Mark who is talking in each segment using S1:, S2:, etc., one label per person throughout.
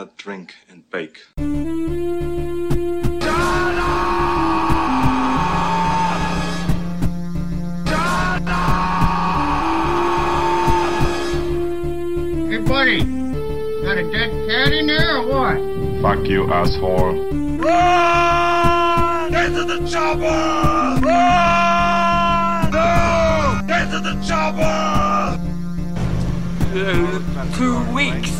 S1: You not drink and bake.
S2: Hey, buddy. Got a dead cat in there or what?
S3: Fuck you, asshole.
S4: Run! Into the chopper! Run! No! Into the chopper!
S5: Two weeks.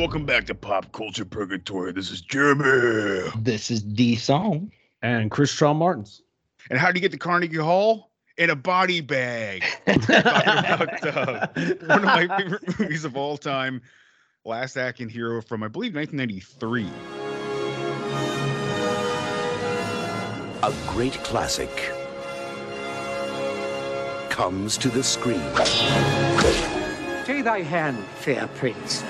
S6: welcome back to Pop Culture Purgatory. This is Jeremy.
S7: This is D Song.
S8: and Chris Shaw Martins.
S6: And how do you get to Carnegie Hall? In a body bag. About uh, one of my favorite movies of all time, Last Action Hero from I believe 1993.
S9: A great classic comes to the screen.
S5: Take thy hand, fair prince.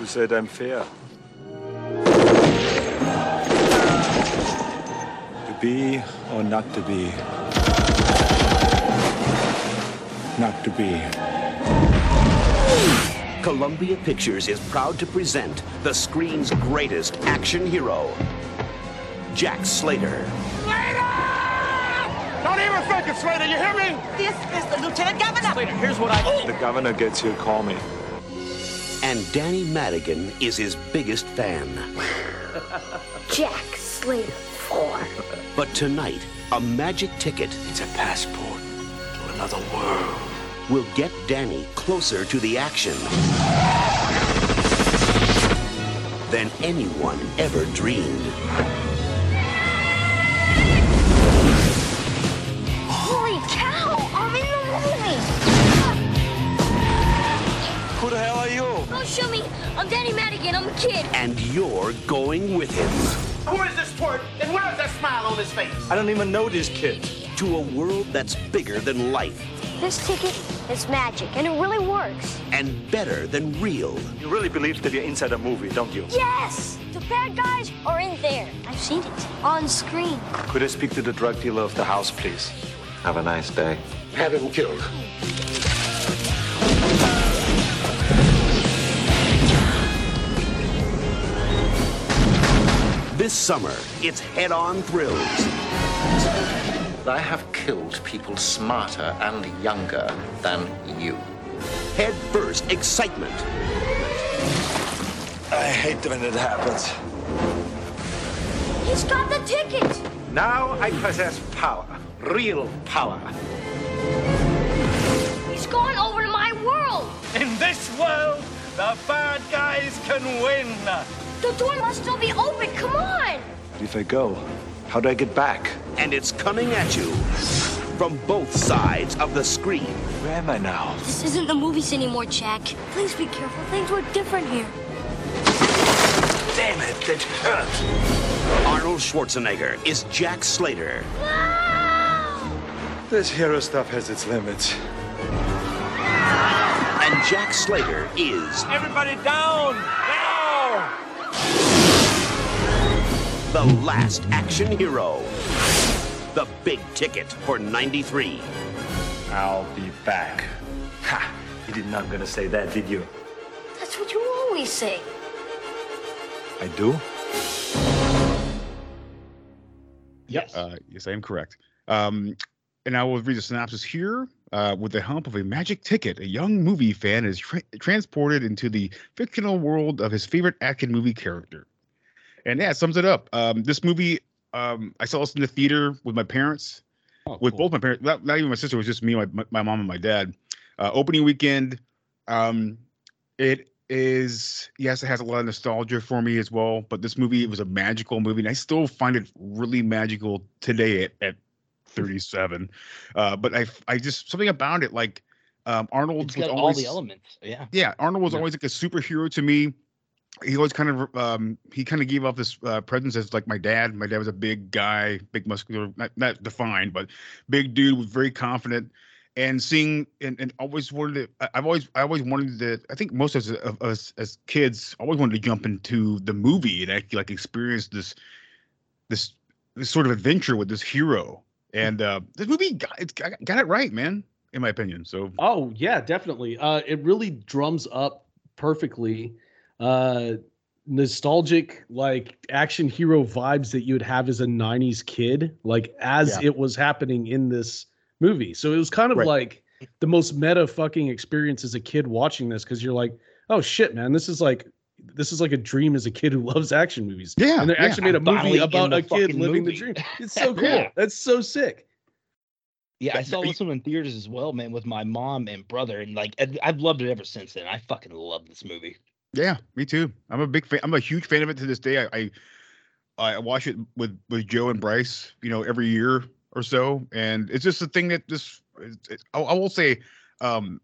S1: Who said I'm fair? To be or not to be? Not to be.
S9: Columbia Pictures is proud to present the screen's greatest action hero, Jack Slater. Slater!
S4: Don't even think it, Slater, you hear me?
S10: This is the Lieutenant Governor.
S5: Later, here's what I.
S1: The governor gets here, call me.
S9: And Danny Madigan is his biggest fan.
S11: Jack Slater 4.
S9: But tonight, a magic ticket
S1: It's a passport to another world.
S9: will get Danny closer to the action than anyone ever dreamed.
S4: You?
S11: Me! I'm Danny Madigan, I'm a kid.
S9: And you're going with him
S4: Who is this twerp? And where is that smile on his face?
S1: I don't even know these kids.
S9: to a world that's bigger than life
S11: This ticket is magic, and it really works.
S9: and better than real.
S1: You really believe that you're inside a movie, don't you?
S11: Yes! The bad guys are in there. I've seen it on screen.
S1: Could I speak to the drug dealer of the house, please? Have a nice day.
S4: Have him killed.
S9: This summer, it's head on thrills.
S12: I have killed people smarter and younger than you.
S9: Head first excitement.
S1: I hate when it happens.
S11: He's got the ticket!
S4: Now I possess power. Real power.
S11: He's going over to my world!
S4: In this world, the bad guys can win.
S11: The door must still be open, come on!
S1: If I go, how do I get back?
S9: And it's coming at you from both sides of the screen.
S1: Where am I now?
S11: This isn't the movies anymore, Jack. Please be careful. Things were different here.
S1: Damn it, that hurt.
S9: Arnold Schwarzenegger is Jack Slater.
S1: This hero stuff has its limits.
S9: And Jack Slater is
S4: Everybody down! Now!
S9: the last action hero. The big ticket for 93.
S1: I'll be back. Ha! You did not gonna say that, did you?
S11: That's what you always say.
S1: I do?
S8: Yes.
S6: Uh, yes, I am correct. Um, and I will read the synopsis here. Uh, with the help of a magic ticket, a young movie fan is tra- transported into the fictional world of his favorite action movie character. And yeah, it sums it up. Um, this movie, um, I saw this in the theater with my parents,
S8: Oh,
S6: with
S8: cool.
S6: both my parents. Not, not even my sister. It was just me, my my mom, and my dad. Uh, opening weekend. Um, it is yes, it has a lot of nostalgia for me as well. But this movie, it was a magical movie, and I still find it really magical today at, at 37. Uh, but I I just something about it, like um, Arnold was
S7: got all the elements. Yeah.
S6: yeah, Arnold was
S8: Yeah.
S6: always like a superhero to me. He always kind of um he kind of gave off this uh, presence as like my dad. My dad was a big guy, big muscular, not, not defined, but big dude, was very confident. And seeing and, and always wanted to, I've always I always wanted to. I think most of us, of us as kids always wanted to jump into the movie and actually like experience this this this sort of adventure with this hero. And uh this movie got, got, got it right, man. In my opinion. So
S8: Oh yeah, definitely. Uh, it really drums up perfectly. Uh, nostalgic like action hero vibes that you would have as a 90s kid like as
S6: Yeah.
S8: it was happening in this movie so it was kind of
S6: Right.
S8: like the most meta fucking experience as a kid watching this because you're like oh shit man this is like this is like a dream as a kid who loves action movies
S6: Yeah,
S8: and they
S6: yeah.
S8: actually made a
S7: I'm
S8: movie about a kid
S7: fucking
S8: living the dream it's so cool
S6: Yeah.
S8: that's so sick
S7: Yeah, I saw this one in theaters as well, man, with my mom and brother, and like I- I've loved it ever since then. I fucking love this movie.
S6: Yeah, me too. I'm a big fan. I'm a huge fan of it to this day. I I, I watch it with with Joe and Bryce, you know, every year or so, and it's just a thing that this. It, it, I, I will say, um,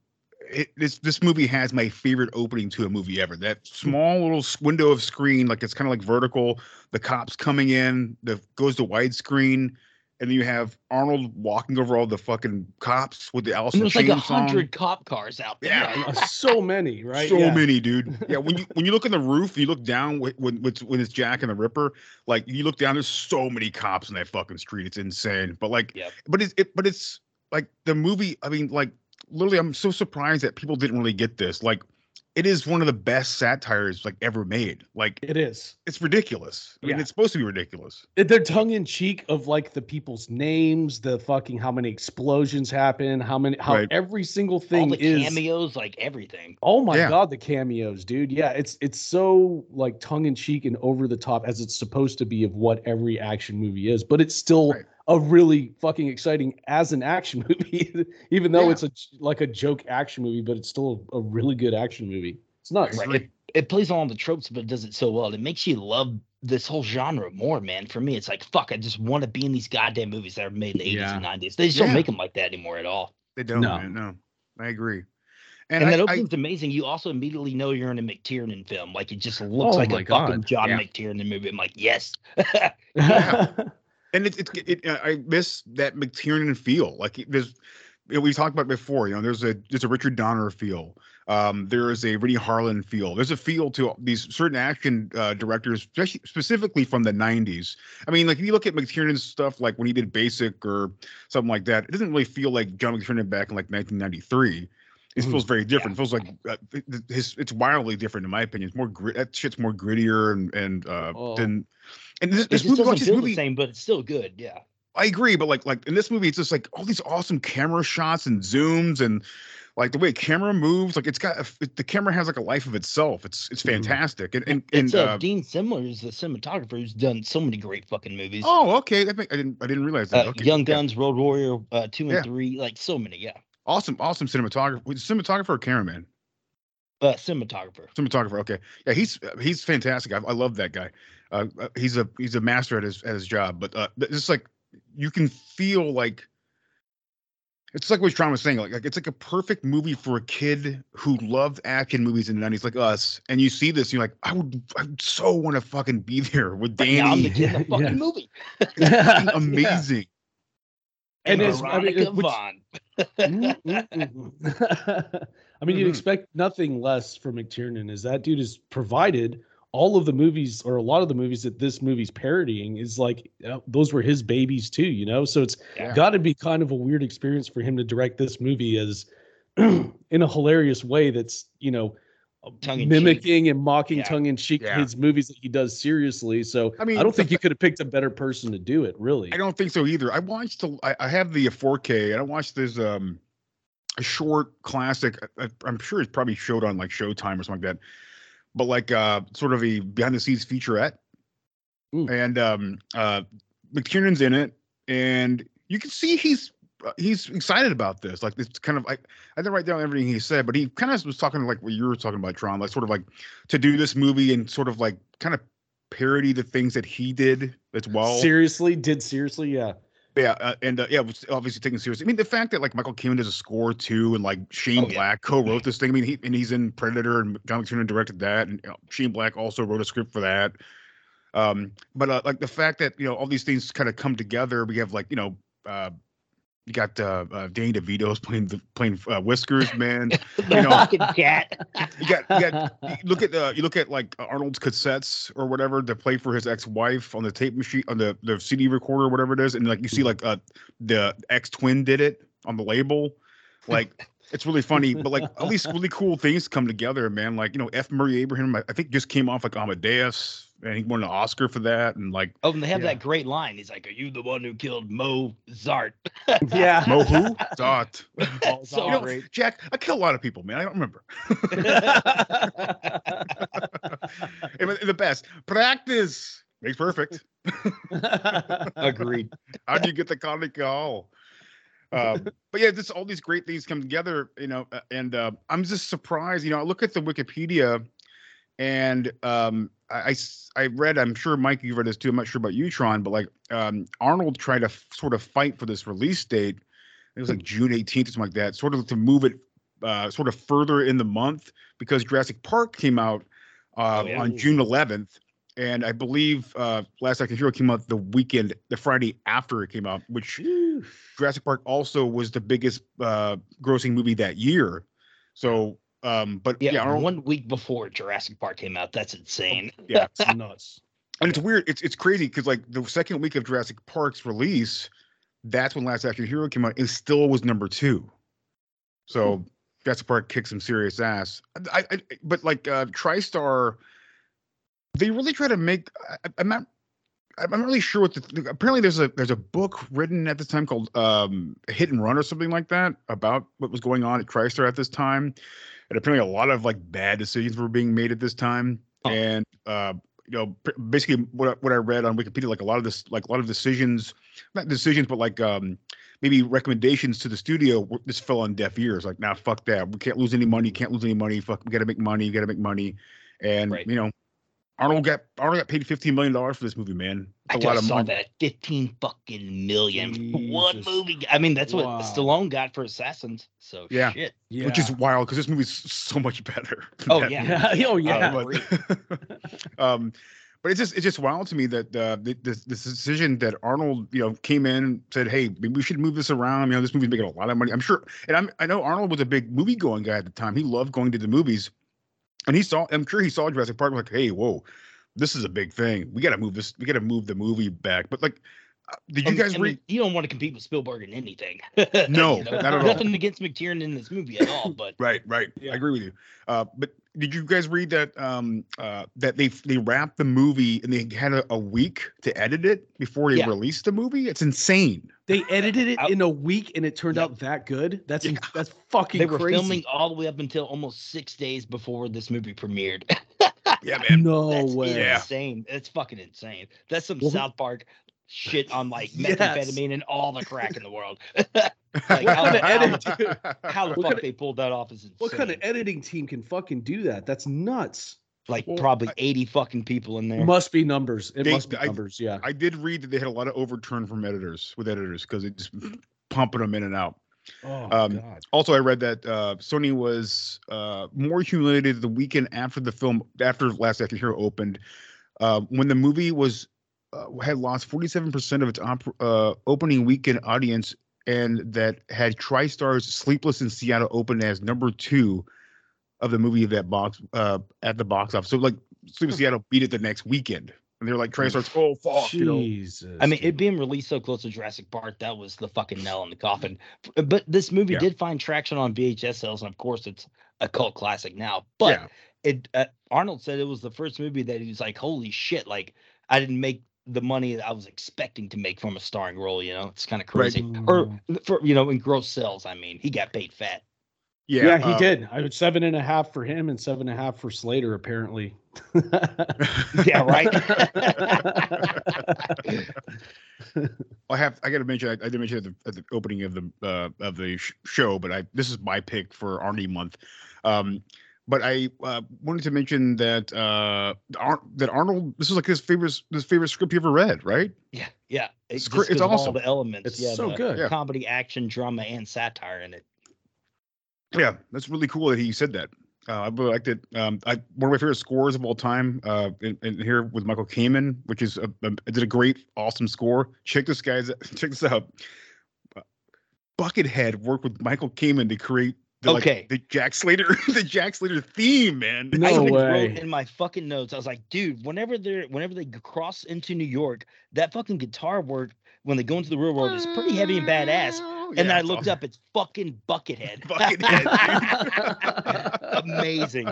S6: it, this this movie has my favorite opening to a movie ever. That small little window of screen, like it's kind of like vertical. The cops coming in, the goes to widescreen, and then you have Arnold walking over all the fucking cops with the Alice
S7: And
S6: in
S7: there's like a hundred cop cars out there.
S6: Yeah.
S8: Uh, so many right
S6: So
S8: Yeah.
S6: many, dude. Yeah, when you when you look in the roof, you look down when when when it's- when it's Jack and the Ripper. Like you look down, there's so many cops in that fucking street. It's insane. But like,
S7: Yep.
S6: but it's it, but it's like the movie. I mean, like literally, I'm so surprised that people didn't really get this. Like, it is one of the best satires like ever made. Like,
S8: it is
S6: it's ridiculous. I mean, it's supposed to be ridiculous.
S8: They're tongue in cheek of like the people's names, the fucking how many explosions happen, how many how
S6: Right.
S8: every single
S7: All
S8: thing
S7: the
S8: is.
S7: cameos, like everything.
S8: Oh my
S6: Yeah.
S8: god, the cameos, dude. Yeah, it's it's so like tongue in cheek and over the top as it's supposed to be of what every action movie is, but it's still
S6: Right.
S8: A really fucking exciting as an action movie, even though
S6: Yeah.
S8: it's a like a joke action movie, but it's still a, a really good action movie. It's nuts.
S7: Right. It, it plays on all the tropes, but it does it so well. It makes you love this whole genre more, man. For me, it's like fuck. I just want to be in these goddamn movies that are made in the eighties and nineties. They just
S6: Yeah.
S7: don't make them like that anymore at all.
S6: They don't.
S8: No.
S6: man, no. I agree.
S7: And,
S6: And,
S7: that
S6: I, I,
S7: opening's amazing. You also immediately know you're in a McTiernan film. Like it just looks
S8: Oh
S7: like
S8: my
S7: a fucking John
S8: yeah.
S7: McTiernan movie. I'm like, yes.
S6: Yeah. and it, it, it I miss that McTiernan feel. Like there's, we talked about before. You know, there's a there's a Richard Donner feel. Um, there is a Renny Harlin feel. There's a feel to these certain action uh, directors, especially specifically from the '90s. I mean, like if you look at McTiernan's stuff, like when he did Basic or something like that, it doesn't really feel like John McTiernan back in like 1993. It
S8: Mhm.
S6: feels very different. It feels like uh, his. It's wildly different in my opinion. It's more grit. That shit's more grittier and and uh,
S8: Oh.
S6: than. And this, this movie,
S7: doesn't feel
S6: movie.
S7: the same, but it's still good. Yeah.
S6: I agree, but like like in this movie, it's just like all these awesome camera shots and zooms and like the way camera moves. Like it's got it- the camera has like a life of itself. It's it's
S8: Mhm.
S6: fantastic. And and, and
S7: It's uh,
S6: uh,
S7: Dean Semler is the cinematographer who's done so many great fucking movies.
S6: oh okay, that make, I didn't I didn't realize that.
S7: uh,
S6: okay,
S7: Young
S6: yeah.
S7: Guns, Road Warrior, uh, two and
S6: Yeah.
S7: three, like so many. Yeah.
S6: awesome awesome cinematographer. Cinematographer or cameraman?
S7: Uh, cinematographer.
S6: Cinematographer. Okay, yeah, he's he's fantastic. I, I love that guy. Uh, uh, he's a he's a master at his at his job. But uh, it's like you can feel like it's like what Tron was saying. Like, like it's like a perfect movie for a kid who loved action movies in the nineties, like us. And you see this, you're like, I would, I would so want to fucking be there with
S7: Right now, I'm the
S6: Danny.
S7: kid in the fucking
S8: Yeah.
S7: movie.
S6: It's fucking
S8: Yeah.
S6: amazing.
S8: And
S7: And
S8: it's- I mean,
S7: Veronica
S8: which-
S7: Vaughn.
S8: Mm, mm, mm. I mean, you'd
S6: Mhm.
S8: expect nothing less from McTiernan. Is that dude has provided all of the movies or a lot of the movies that this movie's parodying is like uh, those were his babies too, you know. So it's
S7: Yeah.
S8: got to be kind of a weird experience for him to direct this movie as in a hilarious way. That's you know
S7: Tongue-in-cheek.
S8: mimicking and mocking
S7: Yeah.
S8: tongue in cheek
S6: Yeah.
S8: his movies that he does seriously. So
S6: I
S8: I
S6: mean,
S8: mean, I don't think you could have picked a better person to do it. Really,
S6: I don't think so either. I watched the, I, I have the 4K and I watched this um a short classic. I, I'm sure it's probably showed on like Showtime or something like that. But like uh sort of a behind the scenes featurette.
S8: Mm.
S6: And um uh McTiernan's in it and you can see he's uh, he's excited about this. Like it's kind of like I didn't write down everything he said, but he kind of was talking like what you were talking about, Tron, like sort of like to do this movie and sort of like kind of parody the things that he did as well.
S8: seriously did seriously, yeah.
S6: Yeah, uh, and uh, yeah, obviously taken seriously. I mean, the fact that like Michael Kamen does a score too, and like Shane
S7: Oh, yeah.
S6: Black co-wrote this thing. I mean, he and he's in Predator, and John McTiernan directed that, and you know, Shane Black also wrote a script for that. Um, but uh, like the fact that you know all these things kind of come together. We have like you know, uh, you got uh, uh Danny DeVito's playing the playing uh, Whiskers, man. You know,
S7: fucking cat.
S6: you got you got you look at uh, you look at like Arnold's cassettes or whatever to play for his ex-wife on the tape machine on the the CD recorder or whatever it is, and like you see like uh the ex-twin did it on the label, like it's really funny. But like all these really cool things come together, man. Like you know F. Murray Abraham, I, I think just came off like Amadeus, and he won an Oscar for that, and like
S7: Oh, and they have
S8: Yeah.
S7: that great line. He's like, "Are you the one who killed Mozart?"
S8: yeah.
S6: Mo who Dot.
S7: So
S6: You know,
S8: great.
S6: Jack, I kill a lot of people, man. I don't remember. And the best practice makes perfect.
S7: Agreed.
S6: How do you get the comic call? Um, but yeah, this all these great things come together, you know, uh, and uh, I'm just surprised. You know, I look at the Wikipedia, and um, I, I read. I'm sure Mike, you read this too. I'm not sure about you, Tron, but like um, Arnold tried to f- sort of fight for this release date. It was like June 18th or something like that, sort of to move it uh, sort of further in the month because Jurassic Park came out uh,
S7: Oh, yeah.
S6: on June 11th. And I believe uh, Last Action Hero came out the weekend, the Friday after it came out, which Jurassic Park also was the biggest uh, grossing movie that year. So, um, but
S7: Yeah,
S6: yeah,
S7: one week before Jurassic Park came out. That's insane.
S6: yeah,
S8: It's nuts.
S6: and it's weird. It's it's crazy because like the second week of Jurassic Park's release, that's when Last Action Hero came out. It still was number two. So Jurassic Park kicked some serious ass. I, I but like uh TriStar, they really try to make. I, I'm not. I'm not really sure what the. Apparently, there's a there's a book written at this time called um, Hit and Run or something like that about what was going on at TriStar at this time, and apparently a lot of like bad decisions were being made at this time,
S7: Oh.
S6: and uh, you know pr- basically what I- what I read on Wikipedia, like a lot of this, like a lot of decisions, not decisions, but like um maybe recommendations to the studio just fell on deaf ears. Like, nah, fuck that. We can't lose any money. Can't lose any money. Fuck, we got to make money. We got to make money. And
S7: Right.
S6: you know, Arnold got Arnold got paid fifteen million dollars for this movie, man.
S7: I
S6: It's a lot
S7: just
S6: of
S7: saw
S6: money.
S7: that 15 fucking million. for One movie. I mean, that's what
S8: Wow.
S7: Stallone got for Assassins. So
S6: Yeah.
S7: shit.
S8: Yeah.
S6: Which is wild because this movie's so much better.
S7: Oh yeah.
S8: yeah. Oh yeah.
S6: Uh, but, um, but it's just it's just wild to me that uh, the, this this decision that Arnold you know came in and said, hey, maybe we should move this around. You know, this movie's making a lot of money. I'm sure, and I'm I know Arnold was a big movie going guy at the time. He loved going to the movies, and he saw. I'm sure he saw Jurassic Park like, hey, whoa, this is a big thing. We got to move this. We got to move the movie back. But like, uh, did you guys
S7: mean,
S6: read?
S7: you don't want to compete with Spielberg in anything.
S6: No,
S7: You know,
S6: not at all.
S7: Nothing against McTiernan in this movie at all, but
S6: Right, right.
S8: Yeah.
S6: I agree with you. Uh, but did you guys read that um, uh, that they they wrapped the movie and they had a, a week to edit it before they
S7: Yeah.
S6: released the movie? It's insane.
S8: They edited it
S7: I-
S8: in a week and it turned
S7: Yep.
S8: out that good. That's
S6: Yeah.
S8: that's fucking
S7: they were
S8: crazy.
S7: filming all the way up until almost six days before this movie premiered.
S6: Yeah, man.
S8: No
S7: That's
S8: way.
S6: Yeah.
S7: insane. It's fucking insane. That's some
S8: Well,
S7: South Park shit on like
S8: Yes.
S7: methamphetamine and all the crack in the world.
S8: What
S7: how-
S8: kind of
S7: how- How the
S8: What
S7: fuck
S8: kinda-
S7: they pulled that off is insane.
S8: What kind of editing team can fucking do that? That's nuts.
S7: Like
S6: Well,
S7: probably
S6: I-
S7: 80 fucking people in there.
S8: Must be numbers. It
S6: They-
S8: must be
S6: I-
S8: numbers. Yeah.
S6: I did read that they had a lot of overturn from editors with editors because it just pumping them in and out.
S8: Oh
S6: Um,
S8: god.
S6: Also, I read that uh, Sony was uh, more humiliated the weekend after the film, after Last Action Hero opened, uh, when the movie was uh, had lost 47% of its op- uh, opening weekend audience, and that had TriStar's Sleepless in Seattle open as number two of the movie of that box uh, at the box office. So, like, Sleepless in Seattle beat it the next weekend, and they're like, TriStar's, oh fuck, you know.
S8: Jesus.
S7: I mean, it being released so close to Jurassic Park, that was the fucking nail in the coffin. But this movie
S6: Yeah.
S7: did find traction on VHS sales, and of course, it's a cult classic now. But
S6: Yeah.
S7: it uh, Arnold said it was the first movie that he was like, "Holy shit!" Like I didn't make the money that I was expecting to make from a starring role. You know, it's kind of
S6: Right.
S7: crazy. Or for you know, in gross sales, I mean, he got paid fat.
S8: Yeah, he
S6: uh,
S8: did. I would seven and a half for him and seven and a half for Slater, apparently.
S7: Yeah, right.
S6: I have. I got to mention. I, I didn't mention at the, at the opening of the uh, of the sh- show, but I this is my pick for Arnie month. Um, but I uh, wanted to mention that uh, Ar- that Arnold. This is like his favorite his favorite script you ever read, right?
S7: Yeah, yeah.
S6: It's
S7: It's,
S6: gr- it's
S7: all
S6: awesome.
S7: the elements.
S8: It's
S7: yeah,
S8: so
S7: the
S8: good.
S6: Yeah.
S7: Comedy, action, drama, and satire in it.
S6: Yeah, that's really cool that he said that. Uh, I really liked it. Um, I one of my favorite scores of all time. Uh, in, in here with Michael Kamen, which is a, a, did a great, awesome score. Check this guys. Check this out. Uh, Buckethead worked with Michael Kamen to create the, like, the Jack Slater the Jack Slater theme, man.
S8: No
S7: I
S8: way.
S7: wrote in my fucking notes. I was like, dude, whenever they're whenever they cross into New York, that fucking guitar work when they go into the real world is pretty heavy and badass.
S6: Oh,
S7: and then I looked
S6: awesome.
S7: up, it's fucking Buckethead.
S6: Buckethead,
S7: Amazing.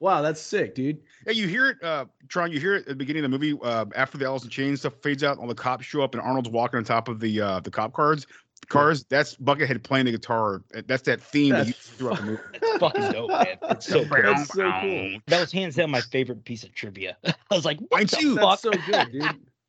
S8: wow, that's sick, dude.
S6: Yeah, you hear it, uh, Tron. You hear it at the beginning of the movie. Uh, after the Alice in Chains stuff fades out, all the cops show up, and Arnold's walking on top of the uh, the cop cars. Cars. That's Buckethead playing the guitar. That's that theme that you
S8: That's-
S6: throughout the movie.
S7: It's fucking dope, man. It's so cool.
S8: That's so cool.
S7: That was hands down my favorite piece of trivia. I was like, what
S6: Mine
S7: the
S6: too.
S7: fuck?
S8: That's so good, dude.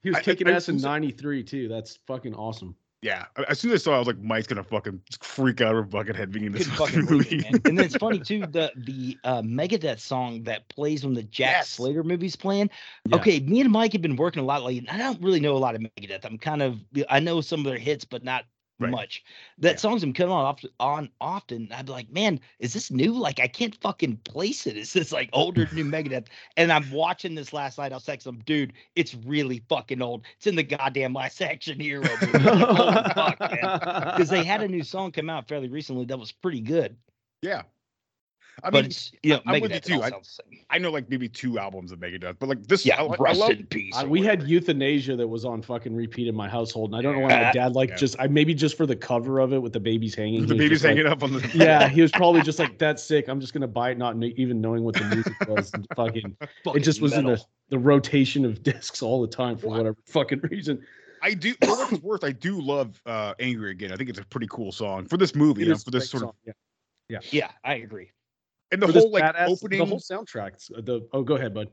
S8: He was
S6: I- I-
S8: kicking
S6: I-
S8: ass in '93 too. That's fucking awesome.
S6: Yeah. As soon as I saw, it, I was like, Mike's gonna fucking freak out over Buckethead being in this fucking
S7: fucking
S6: movie.
S7: it. And then it's funny too, the the uh, Megadeth song that plays when the Jack
S6: Yes.
S7: Slater movie's playing.
S8: Yeah.
S7: Okay, me and Mike have been working a lot lately. I don't really know a lot of Megadeth. I'm kind of I know some of their hits, but not
S6: Right.
S7: much. That
S6: Yeah.
S7: song's been coming on often, on often. I'd be like, man, is this new? Like I can't fucking place it. Is this like older new Megadeth? And I'm watching this last night. I'll texting him, dude, it's really fucking old. It's in the goddamn Last Action Hero movie. I'm like, Holy fuck, man. Because they had a new song come out fairly recently that was pretty good.
S6: Yeah. I
S7: but
S6: mean,
S7: it's you know,
S6: I'm with you too. I-
S7: sounds the same.
S6: I know like maybe two albums of Megadeth, but like this,
S7: Yeah,
S6: I, li- I love.
S7: in peace.
S8: Uh,
S7: or
S8: we had Youthanasia that was on fucking repeat in my household, and I don't know why my dad like
S6: Yeah.
S8: just I maybe just for the cover of it with the babies hanging.
S6: The
S8: he was
S6: baby's
S8: just like-
S6: hanging up on the.
S8: Yeah, he was probably just like that's sick. I'm just gonna buy it, not kn- even knowing what the music was. And fucking, it just was in the, the rotation of discs all the time for
S6: What?
S8: whatever fucking reason.
S6: I do. For what it's worth, I do love uh, "Angry Again." I think it's a pretty cool song for this movie. You know, for this
S8: great
S6: sort of
S8: song, yeah.
S7: Yeah, I agree.
S6: And the whole like
S8: badass-
S6: opening.
S8: the whole soundtrack. Uh, the oh, go ahead, bud.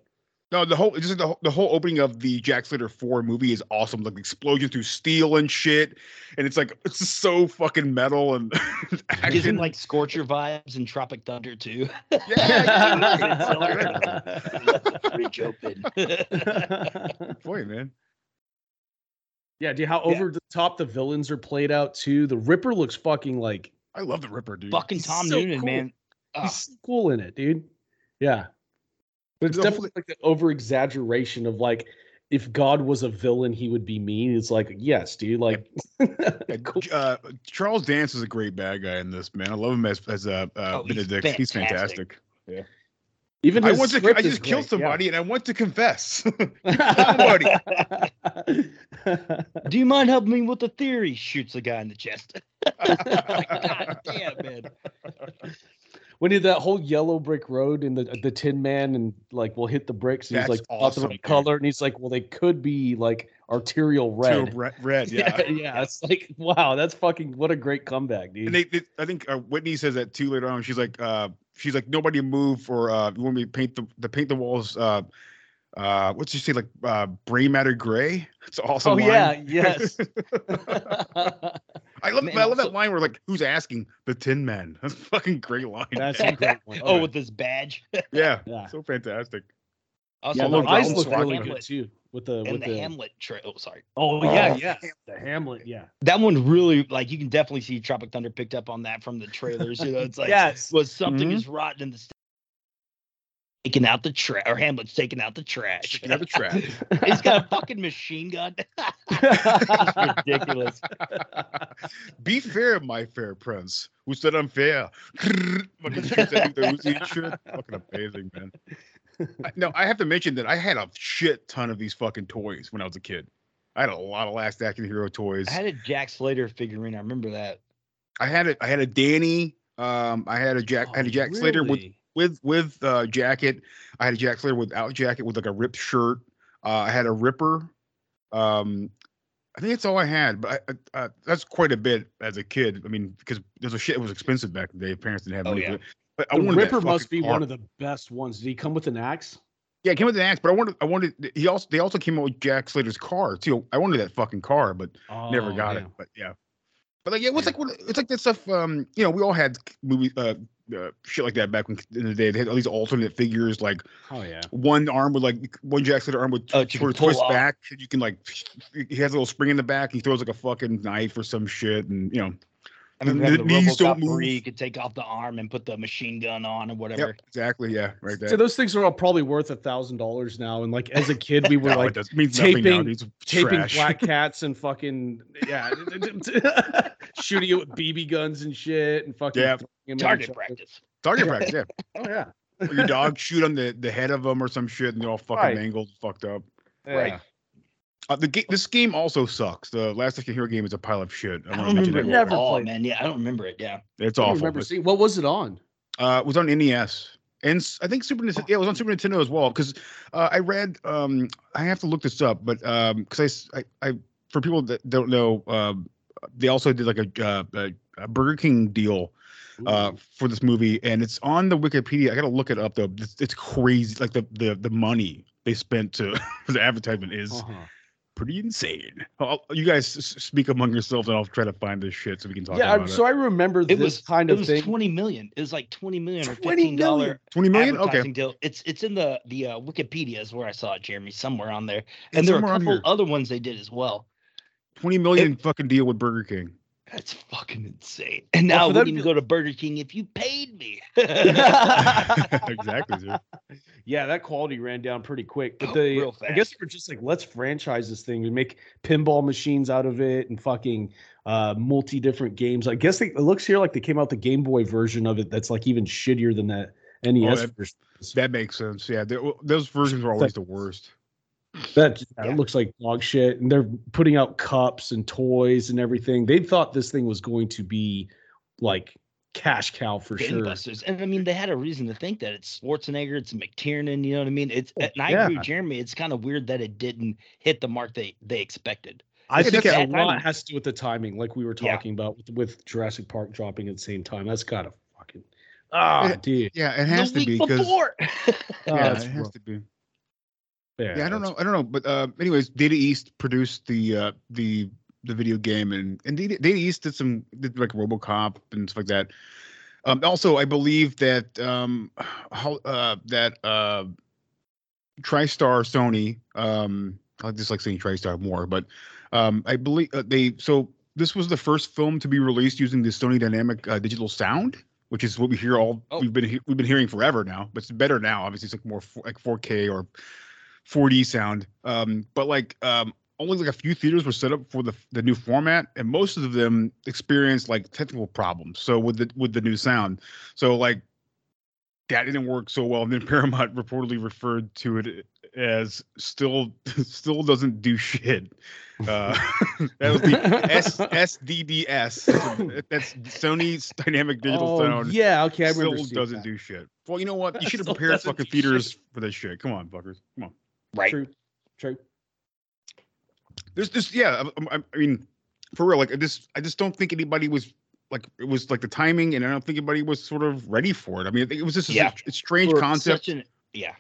S6: No, the whole just the, the whole opening of the Jack Slater 4 movie is awesome. Like the explosion through steel and shit. And it's like it's so fucking metal and
S7: Gives
S6: action.
S7: him like Scorcher vibes and Tropic Thunder too.
S6: yeah,
S7: Reach open.
S6: boy, man.
S8: Yeah, dude, how
S7: Yeah.
S8: over the top the villains are played out too. The Ripper looks fucking like
S6: I love the Ripper, dude.
S7: Fucking Tom
S8: so
S7: Noonan,
S8: cool.
S7: man.
S8: He's so cool in it, dude. Yeah. But it's
S6: The
S8: definitely like the over exaggeration of like if God was a villain, he would be mean. It's like, yes, dude. Like cool.
S6: Uh, Charles Dance is a great bad guy in this, man. I love him as as uh, uh
S7: Oh, he's
S6: Benedict. He's
S7: fantastic.
S6: Yeah.
S8: even
S6: I want to I just killed
S8: great, yeah.
S6: somebody and I want to confess. somebody.
S7: Do you mind helping me with the theory? Shoots a guy in the chest. God damn, man.
S8: When did that whole yellow brick road and the the Tin Man and like we'll hit the bricks? And he's like, "What's the
S6: awesome,
S8: right color?" And he's like, "Well, they could be like arterial
S6: Red.
S8: red."
S6: red, red,
S8: Yeah,
S6: yeah.
S8: yeah, It's like, wow, that's fucking what a great comeback, dude.
S6: And they, they I think uh, Whitney says that too later on. She's like, uh, she's like, nobody move or uh, you want me to paint the the paint the walls. Uh, uh, what's she say? Like uh, brain matter gray. It's awesome.
S8: oh
S6: line.
S8: yeah, yes.
S6: I love
S7: Man,
S6: I love
S7: so-
S6: that line where like, who's asking the Tin Man? That's a fucking great line.
S8: That's a great one.
S7: Oh, with this badge.
S6: yeah,
S8: Yeah.
S6: so fantastic.
S7: Also,
S8: Yeah,
S6: Although
S8: the eyes look really
S6: in
S8: good too. with the
S7: and
S8: with
S7: the,
S8: the,
S7: Hamlet trail. Oh, sorry.
S8: Oh yeah, yeah, the Hamlet. Yeah,
S7: That one really like you can definitely see Tropic Thunder picked up on that from the trailers. You know, it's like
S8: Yes.
S7: was something
S6: Mhm.
S7: is rotten in the st- taking out the trash or Hamlet's taking out the trash.
S6: Taking out the trash.
S7: He's got a fucking machine gun. Ridiculous.
S6: Be fair, my fair prince. Who said I'm fair? Fucking shoots at the Uzi and shit. Fucking amazing, man. No, I have to mention that I had a shit ton of these fucking toys when I was a kid. I had a lot of Last Action Hero toys.
S7: I had a Jack Slater figurine. I remember that.
S6: I had a I had a Danny. Um, I had a Jack. I had a
S8: Oh,
S6: Jack Slater with
S8: really?
S6: With with uh, jacket. I had a Jack Slater without jacket with like a ripped shirt. Uh, I had a Ripper. Um, I think that's all I had, but I, I, uh, that's quite a bit as a kid. I mean, because there's a shit. It was expensive back in the day. Parents didn't have
S7: Oh,
S6: money.
S7: yeah.
S6: But I
S8: The
S6: wanted
S8: Ripper must be
S6: car.
S8: one of the best ones. Did he come with an axe?
S6: Yeah, it came with an axe, but I wanted. I wanted. He also. They also came out with Jack Slater's car too. I wanted that fucking car, but never
S8: Oh,
S6: got it. But yeah. But like, yeah, what's like, what, it's like that stuff. Um, you know, we all had movie, uh, uh, shit like that back when in the day. They had all these alternate figures, like
S8: Oh yeah.
S6: one arm with like one Jack Slater arm with
S7: Oh,
S6: sort of twist
S7: off.
S6: back. and You can like, he has a little spring in the back. He throws like a fucking knife or some shit, and you know,
S7: I mean,
S6: The
S7: the
S6: knees don't move.
S7: where you could take off the arm and put the machine gun on or whatever.
S6: yep, exactly, yeah, right there.
S8: So those things are all probably worth a thousand dollars now. And like as a kid, we were
S6: No,
S8: like
S6: it does,
S8: taping- taping black cats and fucking yeah, shooting it with BB guns and shit and fucking
S6: Yeah.
S8: throwing 'em at each
S7: Target
S8: other.
S7: practice.
S6: Target practice, yeah.
S8: Oh yeah,
S6: Or your dog shoot on the, the head of them or some shit, and they're all fucking
S8: Right.
S6: mangled, fucked up.
S7: Right.
S8: Yeah.
S6: Uh, the ga- this game also sucks. The Last Action Hero game is a pile of shit.
S7: I
S6: wanna
S7: don't remember it
S6: real
S7: at
S8: Never
S7: all,
S8: played.
S7: man. Yeah, I don't remember it. Yeah.
S6: It's
S8: I
S6: awful.
S8: remember
S6: but-
S8: seeing what was it on?
S6: Uh, it was on NES and I think Super Nintendo. Yeah, it was on Super Nintendo as well. Because uh, I read, um, I have to look this up, but um, because I, for people that don't know, um, they also did like a, uh, a, a Burger King deal uh, for this movie, and it's on the Wikipedia. I gotta look it up though. It's, it's crazy. Like the the the money they spent to for the advertisement is
S8: Uh-huh.
S6: Pretty insane. I'll, you guys speak among yourselves, and I'll try to find this shit so we can talk
S8: Yeah, I-
S6: about
S8: so I remember
S7: It
S8: this
S7: was
S8: kind of
S7: it
S8: of
S7: was
S8: thing.
S7: 20 million. It was like 20 million or fifteen dollar.
S6: Twenty million. Okay.
S7: advertising deal. It's it's in the the uh, Wikipedia is where I saw it, Jeremy, somewhere on there.
S6: It's
S7: And there are a couple other ones they did as well.
S6: Twenty million fucking deal with Burger King.
S7: That's fucking insane. And now
S8: for
S7: we
S8: them
S7: wouldn't even
S8: to-
S7: go to Burger King if you paid me.
S6: exactly. Dude.
S8: yeah, that quality ran down pretty quick. But
S7: Oh,
S8: they, I guess
S7: fast.
S8: we're just like, let's franchise this thing and make pinball machines out of it and fucking uh, multi different games. I guess they, it looks here like they came out the Game Boy version of it that's like even shittier than that NES
S6: that-
S8: version.
S6: That makes sense. Yeah, they- those versions are always the worst.
S8: That yeah,
S7: Yeah.
S8: it looks like dog shit, and they're putting out cups and toys and everything. They thought this thing was going to be like cash cow for sure.
S7: Gangbusters. And I mean, they had a reason to think that it's Schwarzenegger, it's McTiernan, you know what I mean? It's
S8: Oh,
S7: and I agree
S8: yeah.
S7: with Jeremy. It's kind of weird that it didn't hit the mark they they expected.
S8: I think
S6: that's-
S8: a lot
S7: timing.
S8: has to do with the timing, like we were
S7: Yeah.
S8: talking about with, with Jurassic Park dropping at the same time. That's kind gotta fucking ah,
S6: Yeah.
S8: dude.
S6: Yeah, it has
S7: the
S6: to
S7: week
S6: be because
S7: before.
S8: Ah,
S6: yeah,
S8: it's
S6: it has
S8: rough.
S6: to be.
S8: Yeah,
S6: Yeah, I don't know. I don't know, but uh, anyways, Data East produced the uh, the the video game, and and Data, Data East did some did like RoboCop and stuff like that. Um, also, I believe that um, how uh, that uh, TriStar Sony. Um, I just like saying TriStar more, but um, I believe uh, they. So this was the first film to be released using the Sony Dynamic uh, digital sound, which is what we hear all
S7: Oh.
S6: we've been we've been hearing forever now. But it's better now. Obviously, it's like more like 4K or 4D sound. Um, but like um, only like a few theaters were set up for the the new format, and most of them experienced like technical problems. So with the with the new sound, so like that didn't work so well. And then Paramount reportedly referred to it as still still doesn't do shit. Uh, that was the S SDDS. That's Sony's dynamic digital
S8: oh,
S6: sound.
S8: Yeah, okay, I
S6: Still doesn't
S8: that.
S6: do shit. Well, you know what? You should have prepared fucking
S8: do shit.
S6: theaters for this shit. Come on, fuckers. Come on.
S7: Right.
S8: True, true.
S6: There's this, yeah. I, I, I mean, for real, like this, I just don't think anybody was like it was like the timing, and I don't think anybody was sort of ready for it. I mean, it was just a,
S7: Yeah.
S6: a strange
S7: For
S6: concept.
S7: An, yeah.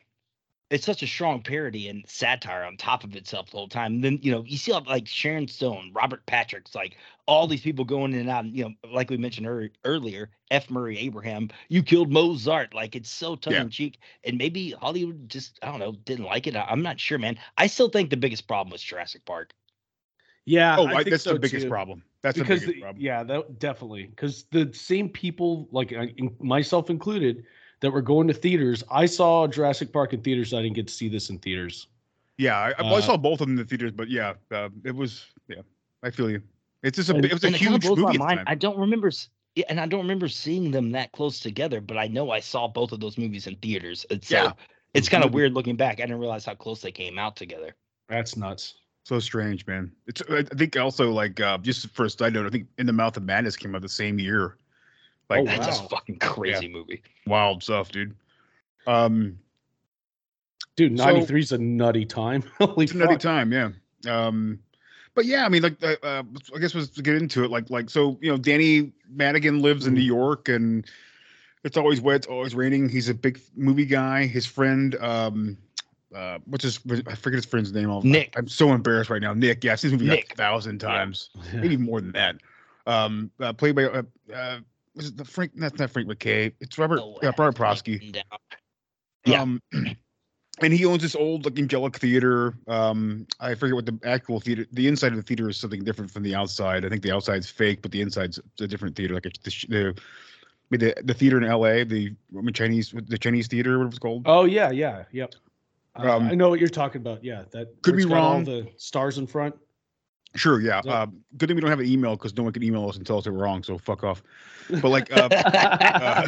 S7: It's such a strong parody and satire on top of itself the whole time. And then you know you see like Sharon Stone, Robert Patrick's, like all these people going in and out. And, you know, like we mentioned ear- earlier, F. Murray Abraham, you killed Mozart. Like it's so tongue in cheek, and maybe Hollywood just I don't know didn't like it. I, I'm not sure, man. I still think the biggest problem was Jurassic Park.
S8: Yeah,
S6: Oh,
S8: I
S6: I-
S8: think
S6: that's the biggest
S8: too.
S6: problem. That's the
S8: because
S6: biggest
S8: the-
S6: problem.
S8: yeah, that definitely because the same people, like in- myself included, that were going to theaters. I saw Jurassic Park in theaters. I didn't get to see this in theaters.
S6: Yeah, I, well, I
S8: Uh,
S6: saw both of them in the theaters, but yeah, uh, it was yeah. I feel you. It's just a
S8: And-
S6: it was a
S7: and it kinda
S6: huge
S7: blows
S6: movie.
S7: my mind. I don't remember, and I don't remember seeing them that close together. But I know I saw both of those movies in theaters. So
S6: Yeah.
S7: it's kind of weird looking back. I didn't realize how close they came out together.
S8: That's nuts.
S6: So strange, man. It's I I think also like uh, just for a side note, I think In the Mouth of Madness came out the same year. Like
S8: Oh,
S7: That's
S8: wow.
S7: a fucking crazy movie.
S6: wild stuff, dude. Um,
S8: Dude,
S6: So-
S8: 93 is a nutty time. Holy
S6: it's another
S8: fuck.
S6: time, yeah. Um, but yeah, I mean, like, uh, uh, I guess was to get into it, like, like, so you know, Danny Madigan lives in New
S8: Mm-hmm.
S6: York, and it's always wet, it's always raining. He's a big movie guy. His friend, um, uh, what's his? I forget his friend's name. all-
S7: Nick.
S6: I'm so embarrassed right now. Nick. Yeah, I've seen this movie like a thousand times, maybe more than that. Um, uh, played by uh, uh, was it the Frank? That's not Frank McRae. It's Robert.
S7: Oh,
S6: yeah, Robert
S7: write
S6: Prosky.
S7: Yeah.
S6: Um, and he owns this old like angelic theater. Um, I forget what the actual theater. The inside of the theater is something different from the outside. I think the outside's fake, but the inside's a different theater. Like it's the the the, the theater in L.A. The I mean, Chinese the Chinese theater, what it's called.
S8: Oh yeah, yeah, yep. Uh,
S6: Um,
S8: I know what you're talking about. Yeah, that
S6: could be
S8: got all
S6: wrong.
S8: the stars in front.
S6: Sure, yeah.
S8: Yep.
S6: Um, good thing we don't have an email because no one can email us and tell us that we're wrong. So fuck off. But like, uh, uh,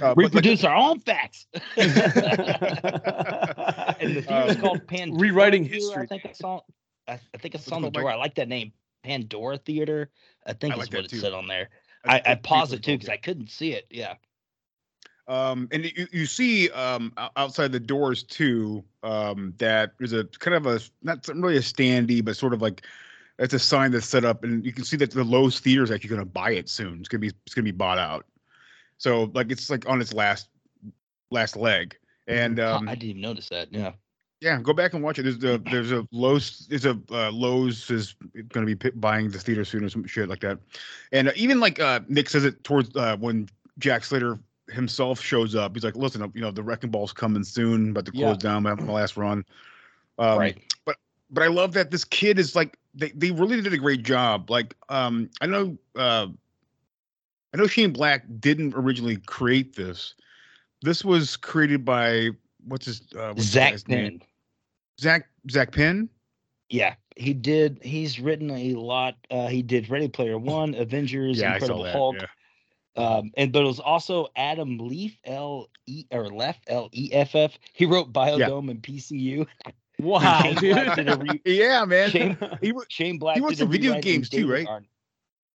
S6: uh,
S7: we
S6: but, like,
S7: produce our own facts. and the theater is
S6: Um,
S7: called Pandora.
S8: rewriting
S7: Theater,
S8: history.
S7: I think it's saw. I, I think I
S6: What's it
S7: on the door.
S6: Mike?
S7: I like that name, Pandora Theater. I think
S6: I
S7: is what
S6: that
S7: it
S6: too.
S7: said on there.
S6: I-
S7: I, I
S6: I
S7: paused it too because. I couldn't see it. Yeah.
S6: Um, and you, you see um, outside the doors too um, that there's a kind of a not really a standee, but sort of like it's a sign that's set up, and you can see that the Loews Theater is actually going to buy it soon. It's gonna be it's gonna be bought out. So like it's like on its last last leg, and um,
S7: I didn't even notice that. Yeah.
S6: yeah, go back and watch it. There's the there's a Loews there's a uh, Loews is going to be buying the theater soon or some shit like that, and uh, even like uh, Nick says it towards uh, when Jack Slater himself shows up. He's like, "Listen, you know the wrecking ball's coming soon, about to close
S8: Yeah.
S6: down my, my last run." Um,
S7: right.
S6: but I love that this kid is like they, they really did a great job. Like um I know uh I know Shane Black didn't originally create this. This was created by what's his uh what's Zak?
S7: Penn.
S6: Zak Zak Penn?
S7: Yeah, he did. He's written a lot. Uh, he did Ready Player One, Avengers,
S6: Yeah,
S7: Incredible
S6: that.
S7: Hulk.
S6: Yeah.
S7: Um, and but it was also Adam Leaf, L E or Left, L E F F. He wrote Biodome and PCU.
S8: Wow, dude.
S7: Black did a re-
S6: Yeah, man.
S7: Shane,
S6: He wrote
S7: Shane Black.
S6: He wrote
S7: did a
S6: some video games too, right?
S7: Arn-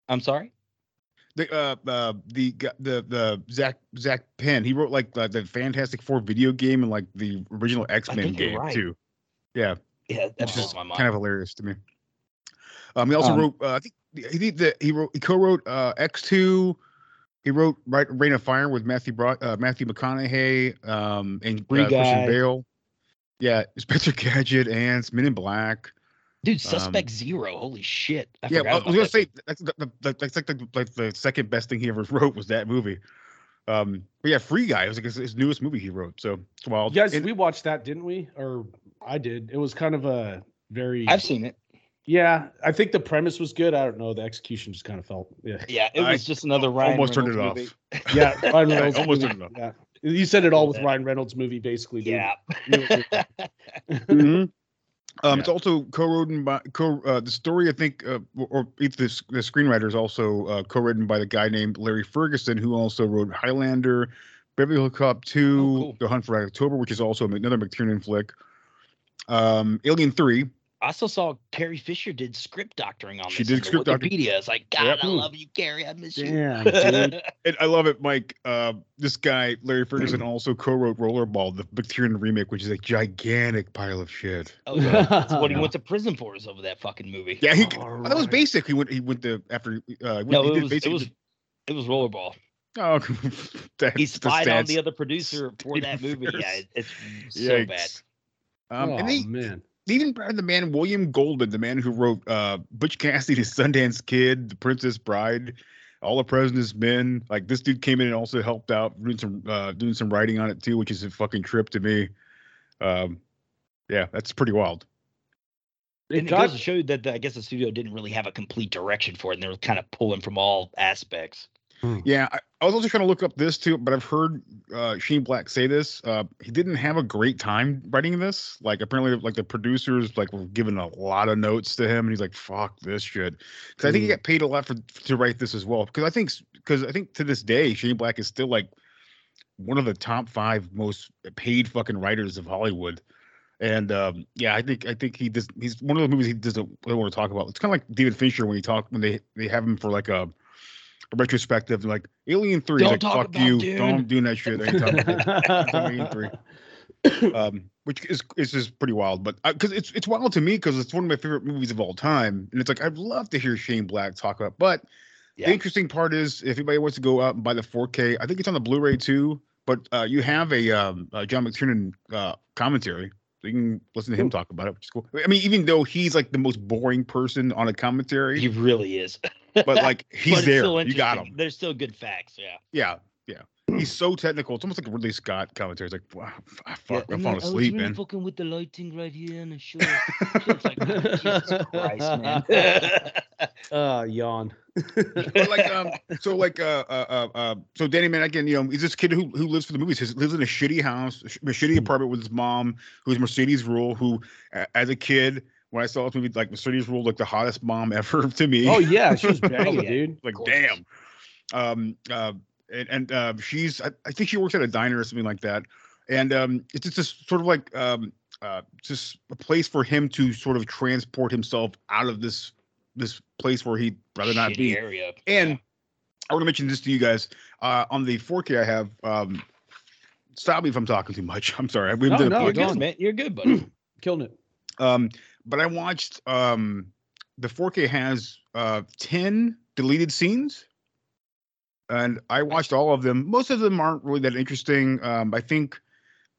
S7: I'm sorry.
S6: the uh uh the the the Zak Zak Penn. He wrote like the, the Fantastic Four video game and like the original X Men game
S7: right.
S6: too. Yeah.
S7: Yeah, that
S6: which
S7: blows
S6: is
S7: my mind.
S6: kind of hilarious to me. Um, he also
S7: Um,
S6: wrote. Uh, I think he did the, he wrote he co-wrote uh, X two. He wrote right, Reign of Fire with Matthew Bro- uh, Matthew McConaughey um, and
S7: Free
S6: uh, Christian Bale. Yeah, Inspector Gadget, Ants, Men in Black.
S7: Dude, Suspect Zero. Holy shit! I
S6: um, yeah, I was gonna
S7: that.
S6: say that's the, the, the, that's like the like the second best thing he ever wrote was that movie. Um, but yeah, Free Guy was like his, his newest movie he wrote. So it's wild.
S8: Yes,
S6: And-
S8: we watched that, didn't we? Or I did. It was kind of a very.
S7: I've seen it.
S8: Yeah, I think the premise was good. I don't know. The execution just kind of felt. Yeah.
S7: Yeah, it
S6: I
S7: was just another Ryan
S6: almost turned it
S7: Reynolds
S6: off.
S8: Yeah, Ryan
S6: I
S8: Reynolds.
S6: almost
S8: movie,
S6: turned it off.
S8: Yeah, you said it all with Ryan Reynolds movie, basically. Dude.
S7: Yeah.
S6: Mhm. Um, It's also co-written by co uh, the story. I think, uh, or- or it's the the screenwriter is also uh, co-written by the guy named Larry Ferguson, who also wrote Highlander, Beverly Hills Cop Two,
S7: Oh, cool.
S6: The Hunt for October, which is also another McTiernan flick. Um, Alien Three.
S7: I also saw Carrie Fisher did script doctoring on
S6: She
S7: this.
S6: did script doctoring.
S7: Wikipedia. It's like, God,
S6: Yep.
S7: I love you, Carrie. I miss you.
S8: Damn, dude.
S6: And I love it, Mike. Uh, this guy Larry Ferguson also co-wrote Rollerball, the McTiernan remake, which is a gigantic pile of shit.
S7: oh, yeah. That's what he went to prison for is over that fucking movie.
S6: Yeah, he,
S8: All
S6: that was
S8: right.
S6: basic. He went. He went to after. Uh,
S7: no,
S6: he
S7: it
S6: did
S7: was, it
S6: basically
S7: was it was rollerball.
S6: Oh, that's
S7: He
S6: the
S7: spied on the other producer for that movie. Yeah, it- it's so bad.
S6: Yikes. Um,
S8: oh
S6: and they,
S8: man.
S6: They even brought the man William Goldman, the man who wrote uh, Butch Cassidy, The Sundance Kid, The Princess Bride, All the President's Men. Like this dude came in and also helped out doing some uh, doing some writing on it too, which is a fucking trip to me. Um, yeah, that's pretty wild.
S8: It
S7: And it
S8: got-
S7: goes to show that the, I guess the studio didn't really have a complete direction for it, and they were kind of pulling from all aspects.
S6: Yeah, I, I was also trying to look up this too, but I've heard uh, Shane Black say this. Uh, he didn't have a great time writing this. Like apparently, like the producers like were giving a lot of notes to him, and he's like, "Fuck this shit," because I think he
S8: Mm.
S6: got paid a lot for to write this as well. Because I think because I think to this day, Shane Black is still like one of the top five most paid fucking writers of Hollywood. And um, yeah, I think I think he does. He's one of the movies he doesn't really want to talk about. It's kind of like David Fincher when he talk when they they have him for like a retrospective, like Alien Three.
S7: Don't
S6: like, Fuck
S7: about
S6: you!
S7: Dune."
S6: Don't do that shit. Alien Three. Um, which is is just pretty wild, but because it's it's wild to me because it's one of my favorite movies of all time, and it's like I'd love to hear Shane Black talk about. But
S7: Yeah.
S6: the interesting part is if anybody wants to go out and buy the 4K, I think it's on the Blu-ray too. But uh, you have a um, uh, John McTiernan uh, commentary, you can listen to him talk about it, which is cool. I mean, even though he's like the most boring person on a commentary,
S7: He really is.
S6: but like he's
S7: But
S6: there, you got him.
S7: There's still good facts. Yeah.
S6: Yeah, yeah. He's so technical. It's almost like a Ridley Scott commentary. It's like, wow, f- fuck, I'm falling asleep, man.
S7: fucking with the lighting right here in the show. it's like, Jesus Christ, man.
S8: uh yawn.
S6: but like um so like uh uh uh, uh so Danny man again you know he's this kid who who lives for the movies he lives in a shitty house a shitty apartment with his mom who's Mercedes Ruehl who a- as a kid when I saw this movie like Mercedes Ruehl like the hottest mom ever to me
S8: Oh yeah, she was
S7: Oh,
S8: banging, dude.
S6: like damn um uh and, and uh she's I, I think she works at a diner or something like that and um it's just sort of like um uh just a place for him to sort of transport himself out of this this place where he'd rather not be
S7: area.
S6: and
S7: Yeah.
S6: I want to mention this to you guys. Uh, on the 4K I have, um, stop me if I'm talking too much. I'm sorry. We
S8: No,
S6: did
S8: no,
S7: you're good, man. You're good, buddy.
S8: Killing it.
S6: Um, but I watched um, the 4K has uh, 10 deleted scenes. And I watched all of them. Most of them aren't really that interesting. Um, I think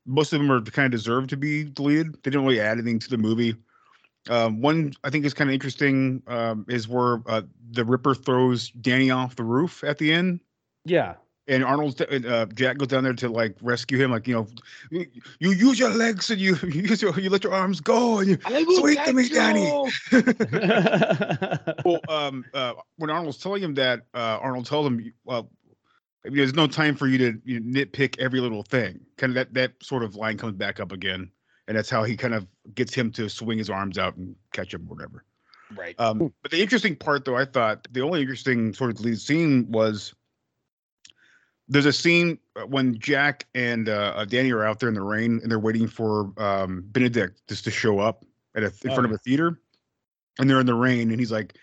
S6: most of them are kind of deserved to be deleted. They didn't really add anything to the movie. Um, one I think is kind of interesting um, is where uh, the Ripper throws Danny off the roof at the end.
S8: Yeah.
S6: And Arnold's uh, Jack goes down there to like rescue him. Like you know, you, you use your legs and you you use your, you let your arms go and you sweet to me, Danny. well, um, uh, when Arnold's telling him that, uh, Arnold tells him, well, I mean, there's no time for you to you know, nitpick every little thing. Kind of that that sort of line comes back up again, and that's how he kind of gets him to swing his arms out and catch him, or whatever.
S7: Right.
S6: Um, but the interesting part, though, I thought the only interesting sort of lead scene was there's a scene uh, when Jack and uh, uh, Danny are out there in the rain and they're waiting for um, Benedict just to show up at a, in
S8: Oh,
S6: front of a theater, and they're in the rain, and he's like,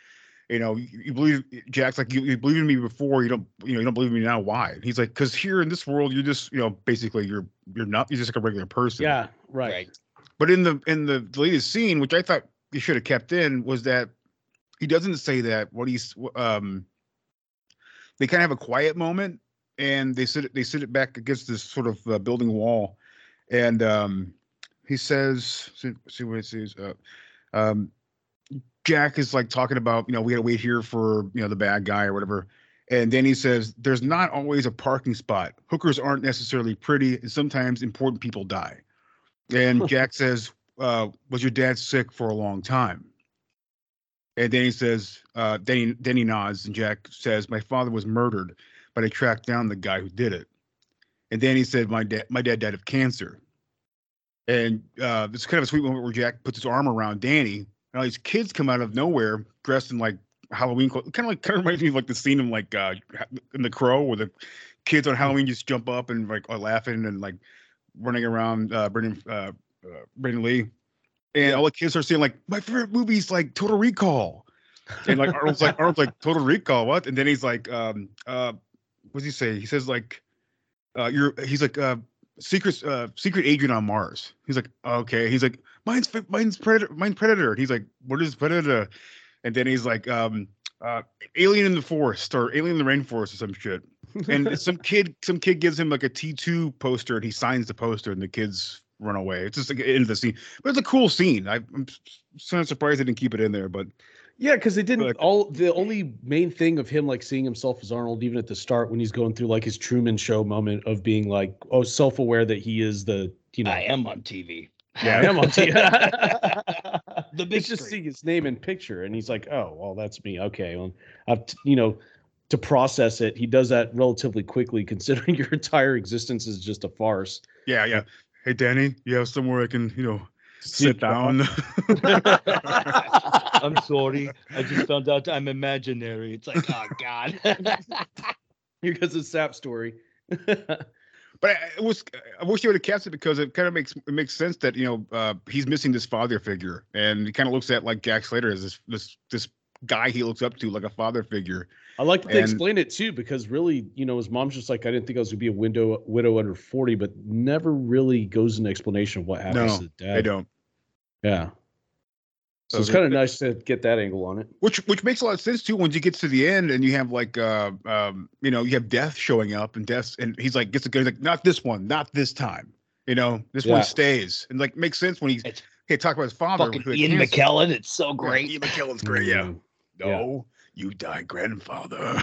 S6: you know, you, you believe Jack's like you, you believe in me before, you don't, you know, you don't believe in me now. Why? And he's like, because here in this world, you're just, you know, basically you're you're not, you're just like a regular person.
S8: yeah, right.
S7: Right.
S6: But in the in the deleted scene, which I thought you should have kept in, was that he doesn't say that. What he's um, they kind of have a quiet moment, and they sit they sit it back against this sort of uh, building wall, and um, he says, see, see what it says. Uh, um, Jack is like talking about, you know, we got to wait here for you know the bad guy or whatever. And then he says, "There's not always a parking spot. Hookers aren't necessarily pretty, and sometimes important people die." And Jack says, uh, "Was your dad sick for a long time?" And then he says, uh, then he, then he nods, and Jack says, "My father was murdered, but I tracked down the guy who did it." And Danny said, "My dad, my dad died of cancer." And uh, it's kind of a sweet moment where Jack puts his arm around Danny, and all these kids come out of nowhere dressed in like Halloween clothes. Kind of like kind of reminds me of like the scene in like uh, in The Crow, where the kids on Halloween just jump up and like are laughing and like running around uh, Brendan uh, uh, Brandon Lee, and all the kids are saying like, "My favorite movie's like Total Recall," and like Arnold's like Arnold's like Total Recall, what? And then he's like, um, uh, what does he say? He says like, uh, you're he's like uh, secret uh, secret agent on Mars. He's like, okay. He's like, mine's mine's predator, mine's predator. And he's like, what is predator? And then he's like, um, uh, alien in the forest or alien in the rainforest or some shit. and some kid some kid gives him like a T2 poster and he signs the poster and the kids run away. It's just like into the scene. But it's a cool scene. I, I'm kind of surprised they didn't keep it in there, but
S8: Yeah, because they didn't
S6: Like-
S8: all the only main thing of him like seeing himself as Arnold, even at the start when he's going through like his Truman Show moment of being like, oh, self-aware that he is the you know
S7: I am on TV.
S8: Yeah, I am on TV.
S7: The big
S8: it's just
S7: screen.
S8: seeing his name and picture, and he's like, oh, well, that's me. Okay, well, I've t- you know to process it, he does that relatively quickly, considering your entire existence is just a farce.
S6: yeah, yeah. Hey Danny, you have somewhere I can, you know, sit
S8: Sit
S6: down.
S7: I'm sorry. I just found out I'm imaginary. It's like, oh God.
S8: Here goes the sap story.
S6: But I, it was I wish they would have kept it because it kind of makes it makes sense that you know uh, he's missing this father figure, and he kind of looks at like Jack Slater as this this this guy he looks up to like a father figure.
S8: I like that they
S6: And-
S8: explain it too, because really, you know, his mom's just like, I didn't think I was gonna be a window widow under 40, but never really goes into explanation of what happens
S6: No,
S8: to the dad.
S6: they don't.
S8: Yeah. So,
S6: So
S8: it's kind of nice to get that angle on it.
S6: Which which makes a lot of sense too. Once you get to the end and you have like uh um you know you have Death showing up and Death and he's like gets a good like not this one, not this time. You know this
S8: Yeah.
S6: one stays and like makes sense when he's
S7: It's
S6: hey talk about his father.
S7: Fucking
S6: who
S7: Ian
S6: cancer.
S7: McKellen. It's so
S6: Yeah,
S7: great.
S6: Ian McKellen's great. Yeah.
S8: Mm.
S6: No, you die, grandfather.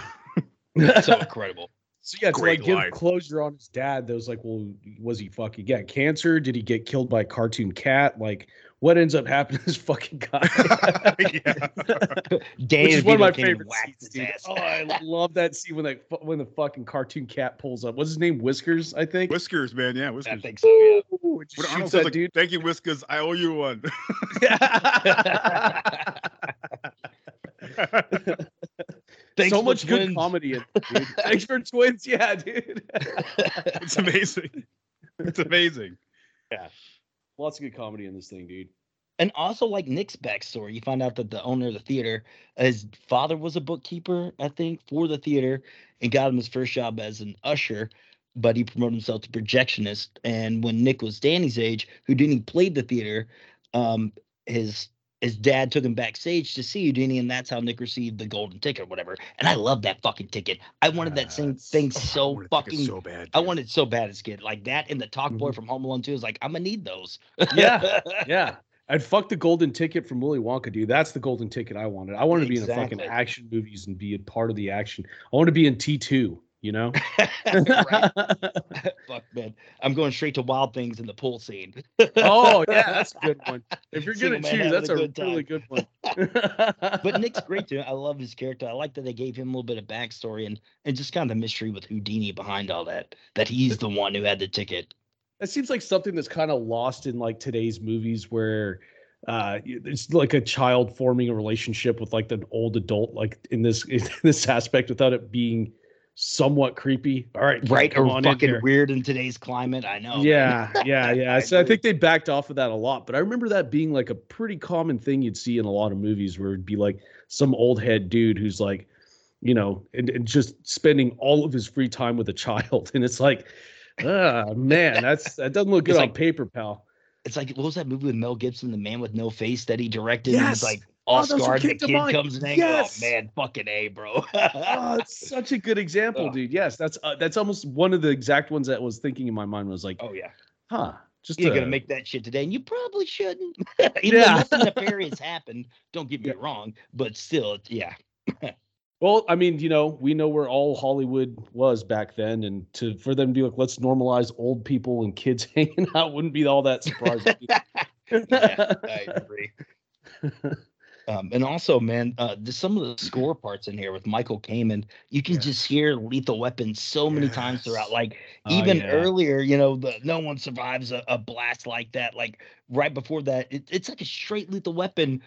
S7: That's so incredible.
S8: So yeah, to
S6: Great
S8: like give closure on his dad, that was like, well, was he fucking get cancer? Did he get killed by a cartoon cat? Like, what ends up happening to this fucking guy?
S6: yeah.
S7: Danny
S8: Which is one of my
S7: DeVito
S8: favorite scenes,
S7: his
S8: dude.
S7: ass.
S8: Oh, I love that scene when that when the fucking cartoon cat pulls up. What's his name? Whiskers, I think.
S6: Whiskers, man. Yeah,
S7: I think so. Yeah.
S8: Ooh, it just
S6: When
S8: shoots
S6: Arnold says like,
S8: dude.
S6: "Thank you, Whiskers. I owe you one."
S7: Thanks
S8: so
S7: for
S8: much good comedy in it, dude. Thanks for twins, yeah, dude.
S6: it's amazing. It's amazing.
S8: Lots of good comedy in this thing, dude.
S7: And also, like Nick's backstory, you find out that the owner of the theater, his father was a bookkeeper, I think, for the theater, and got him his first job as an usher. But he promoted himself to projectionist. And when Nick was Danny's age, Houdini played the theater, um, his his dad took him backstage to see Houdini, and that's how Nick received the golden ticket or whatever. And I love that fucking ticket. I wanted that same thing
S6: Oh, I
S7: so fucking.
S6: so bad.
S7: I
S6: dude.
S7: wanted so bad as a kid, like that, and the Talk Boy mm-hmm. from Home Alone 2 is like, I'm gonna need those.
S8: Yeah, yeah. I'd fuck the golden ticket from Willy Wonka, dude. That's the golden ticket I wanted. I wanted to be in a fucking action movies and be a part of the action. I want to be in T two. You know.
S7: Fuck man, I'm going straight to Wild Things in the pool scene.
S8: oh yeah, that's a good one. If you're
S7: going
S8: to
S7: man
S8: at two,
S7: having
S8: that's
S7: a
S8: a,
S7: good
S8: really good one.
S7: but Nick's great too. I love his character. I like that they gave him a little bit of backstory and and just kind of the mystery with Houdini behind all that. That he's the one who had the ticket.
S8: That seems like something that's kind of lost in like today's movies where uh it's like a child forming a relationship with like an old adult like in this in this aspect without it being somewhat creepy. All right,
S7: Right or fucking weird in today's climate. I know.
S8: yeah, yeah, yeah. So I think they backed off of that a lot, but I remember that being like a pretty common thing you'd see in a lot of movies where it'd be like some old head dude who's like, you know, and, and just spending all of his free time with a child, and it's like, ah, man, that's that doesn't look good
S7: It's
S8: on
S7: like-
S8: paper, pal.
S7: It's like what was that movie with Mel Gibson, The Man with No Face, that he directed? And
S8: Yes.
S7: it's like all
S8: are
S7: scarred. The kid comes in. and
S8: Yes.
S7: Oh man, fucking a, bro.
S8: oh, it's such a good example,
S7: Ugh.
S8: dude. Yes, that's uh, that's almost one of the exact ones that was thinking in my mind was like,
S7: oh yeah.
S8: huh, just
S7: You're
S8: a-
S7: gonna make that shit today, and you probably shouldn't. Even
S8: Yeah.
S7: nothing nefarious happened. Don't get me wrong, but still, yeah.
S8: Well, I mean, you know, we know where all Hollywood was back then, and to for them to be like, let's normalize old people and kids hanging out wouldn't be all that surprising.
S7: yeah, I agree. Um, and also, man, uh, there's some of the score parts in here with Michael Kamen. You can just hear Lethal Weapon so many times throughout.
S6: Yes.
S7: Like
S8: Oh,
S7: even
S8: yeah.
S7: earlier, you know, the no one survives a, a blast like that. Like right before that, it, it's like a straight Lethal Weapon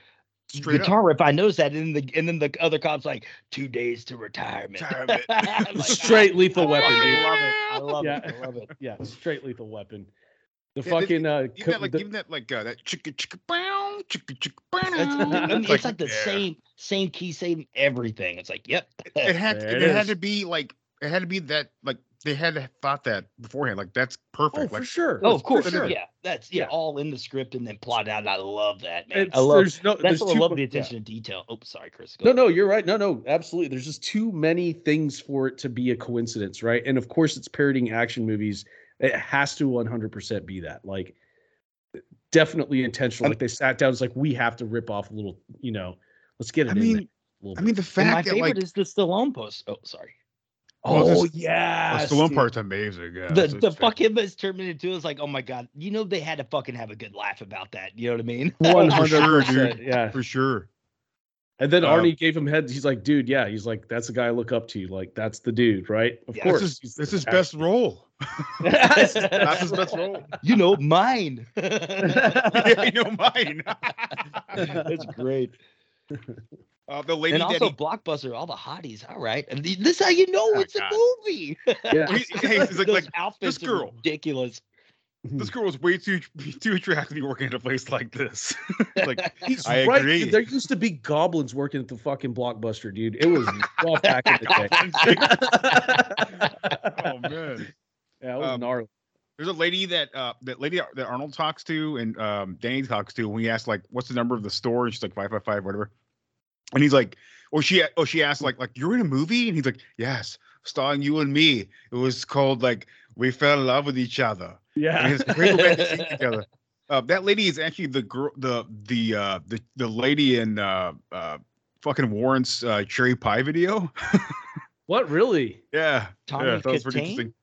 S6: Straight
S7: guitar riff. I noticed that, and then the and then the other cops like two days to retirement.
S6: Retirement.
S7: Like,
S8: Straight lethal
S7: I
S8: weapon,
S7: fucking
S8: dude.
S7: love it. I love
S8: Yeah.
S7: it. I love it.
S8: yeah, straight lethal weapon. The
S6: Yeah, this-
S8: fucking uh,
S6: Even
S8: co-
S6: that, like,
S8: the-
S6: even that, like, uh, that chicka chicka bow, chicka chicka.
S7: It's, I mean, it's like the
S6: yeah.
S7: same same key, same everything. It's like, yep.
S6: It had it,
S8: it
S6: had to be like it had to be that like they had to thought that beforehand. Like that's perfect.
S8: Oh, for sure.
S7: Oh, of course.
S8: sure.
S7: Yeah, that's yeah,
S8: Yeah.
S7: all in the script and then plotted out. And I love that, man.
S8: It's-
S7: I love
S8: there's no-
S7: that's
S8: there's
S7: what I love
S8: po-
S7: the
S8: yeah.
S7: attention to detail. Oh, sorry, Chris.
S8: No,
S7: ahead.
S8: no, you're right. No, no, absolutely. There's just too many things for it to be a coincidence, right? And of course, it's parodying action movies. It has to 100% be that. Like, definitely intentional. Like they sat down. It's like we have to rip off a little. You know, let's get it
S6: I
S8: in
S6: mean,
S8: there.
S6: I mean the
S7: And my
S6: fact that
S7: favorite
S6: like
S7: is the Stallone post. Oh, sorry.
S6: well,
S8: Oh,
S6: oh
S8: yeah,
S6: the Stallone part's amazing. Yeah,
S7: the
S6: it's-
S7: the
S6: it's
S7: fuck him as Terminator 2 is like, oh my god, you know they had to fucking have a good laugh about that. You know what I mean?
S8: One
S6: for
S8: hundred
S6: sure,
S8: percent.
S6: dude.
S8: Yeah.
S6: for sure.
S8: And then
S6: Um,
S8: Arnie gave him heads. He's like, dude, yeah. He's like, that's the guy I look up to. Like, that's the dude, right? Of
S7: Yeah,
S8: course.
S6: This is
S8: he's
S6: this
S8: the
S6: is best role.
S8: That's
S6: That's his best role.
S7: you know, mine.
S6: yeah, you know mine.
S7: That's great.
S6: Uh, the lady
S7: And
S6: that
S7: also
S6: he,
S7: blockbuster, all the hotties. All right, and the- this is how you know
S6: Oh,
S7: it's
S6: God.
S7: a movie.
S8: Yeah.
S6: He- hey, he's like-
S7: Those
S6: like,
S7: outfits
S6: this girl.
S7: ridiculous.
S6: This girl was way too too attractive to be working at a place like this. like
S8: He's
S6: I
S8: right.
S6: agree.
S8: There used to be goblins working at the fucking blockbuster, dude. It was rough back in the day.
S6: oh man.
S8: Yeah, it was
S6: Um,
S8: gnarly.
S6: There's a lady that uh that lady that Arnold talks to and um Danny talks to when he asks like what's the number of the store and she's like five five five whatever, and he's like or she oh she asked like like you're in a movie and he's like yes starring you and me it was called like we fell in love with each other
S8: Yeah.
S6: and it's great romantic scene together. Uh, that lady is actually the girl the the uh the the lady in uh uh fucking Warrant's uh, cherry pie video.
S8: What really?
S6: yeah,
S7: Tommy
S6: yeah, that was pretty interesting.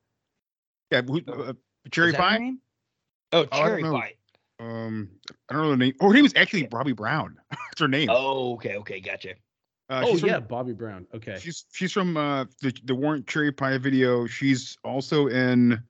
S6: Yeah, who, uh, cherry
S7: Is that her
S6: pie.
S7: name? Oh, cherry
S6: know.
S7: pie.
S6: Um, I don't know the name. Oh, her name is actually Robbie Brown. That's her name.
S7: Oh, okay, okay, gotcha.
S6: Uh,
S8: oh
S6: she's from-
S8: yeah, Bobbie Brown. Okay.
S6: she's she's from uh the the Warrant Cherry Pie video. She's also in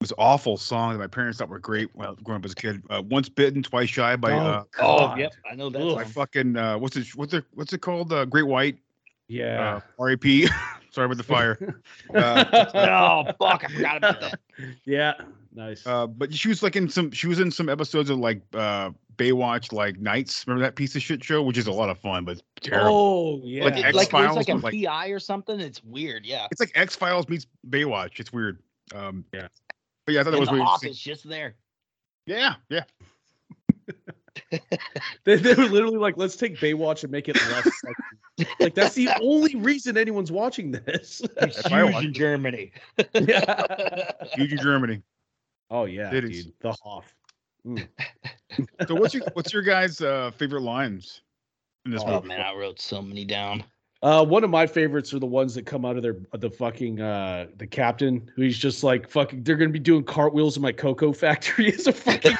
S6: this awful song that my parents thought were great well growing up as a kid. Uh, Once Bitten, Twice Shy by
S8: Oh,
S6: uh
S7: Oh,
S8: God.
S7: yep, I know that.
S6: by fucking uh what's it what's it what's it called? Uh, Great White.
S8: Yeah.
S6: Uh, R.A.P. Sorry about the fire. Uh,
S7: oh, fuck, I forgot about that.
S8: yeah. Nice.
S6: uh, but she was like in some she was in some episodes of like uh Baywatch like Nights. Remember that piece of shit show, which is a lot of fun, but it's terrible.
S8: oh yeah.
S6: Like X
S7: like
S6: Files,
S7: like a
S6: but, like-
S7: PI or something. It's weird, yeah.
S6: It's like X Files meets Baywatch. It's weird. Um,
S8: Yeah.
S6: But yeah, I thought that
S7: In
S6: was
S7: the
S6: really
S7: office, just there.
S6: Yeah, yeah.
S8: they, they were literally like, let's take Baywatch and make it less sexy. like that's the only reason anyone's watching this.
S7: It's
S6: I
S7: huge
S6: watched
S7: in. Germany.
S8: yeah.
S6: Huge in Germany.
S8: Oh yeah,
S6: It is.
S8: dude. The Hoff.
S6: So what's your what's your guys' uh, favorite lines in this movie?
S7: Oh
S6: movie?
S7: man, I wrote so many down.
S8: Uh, one of my favorites are the ones that come out of their the fucking uh the captain who he's just like fucking they're gonna be doing cartwheels in my cocoa factory as a fucking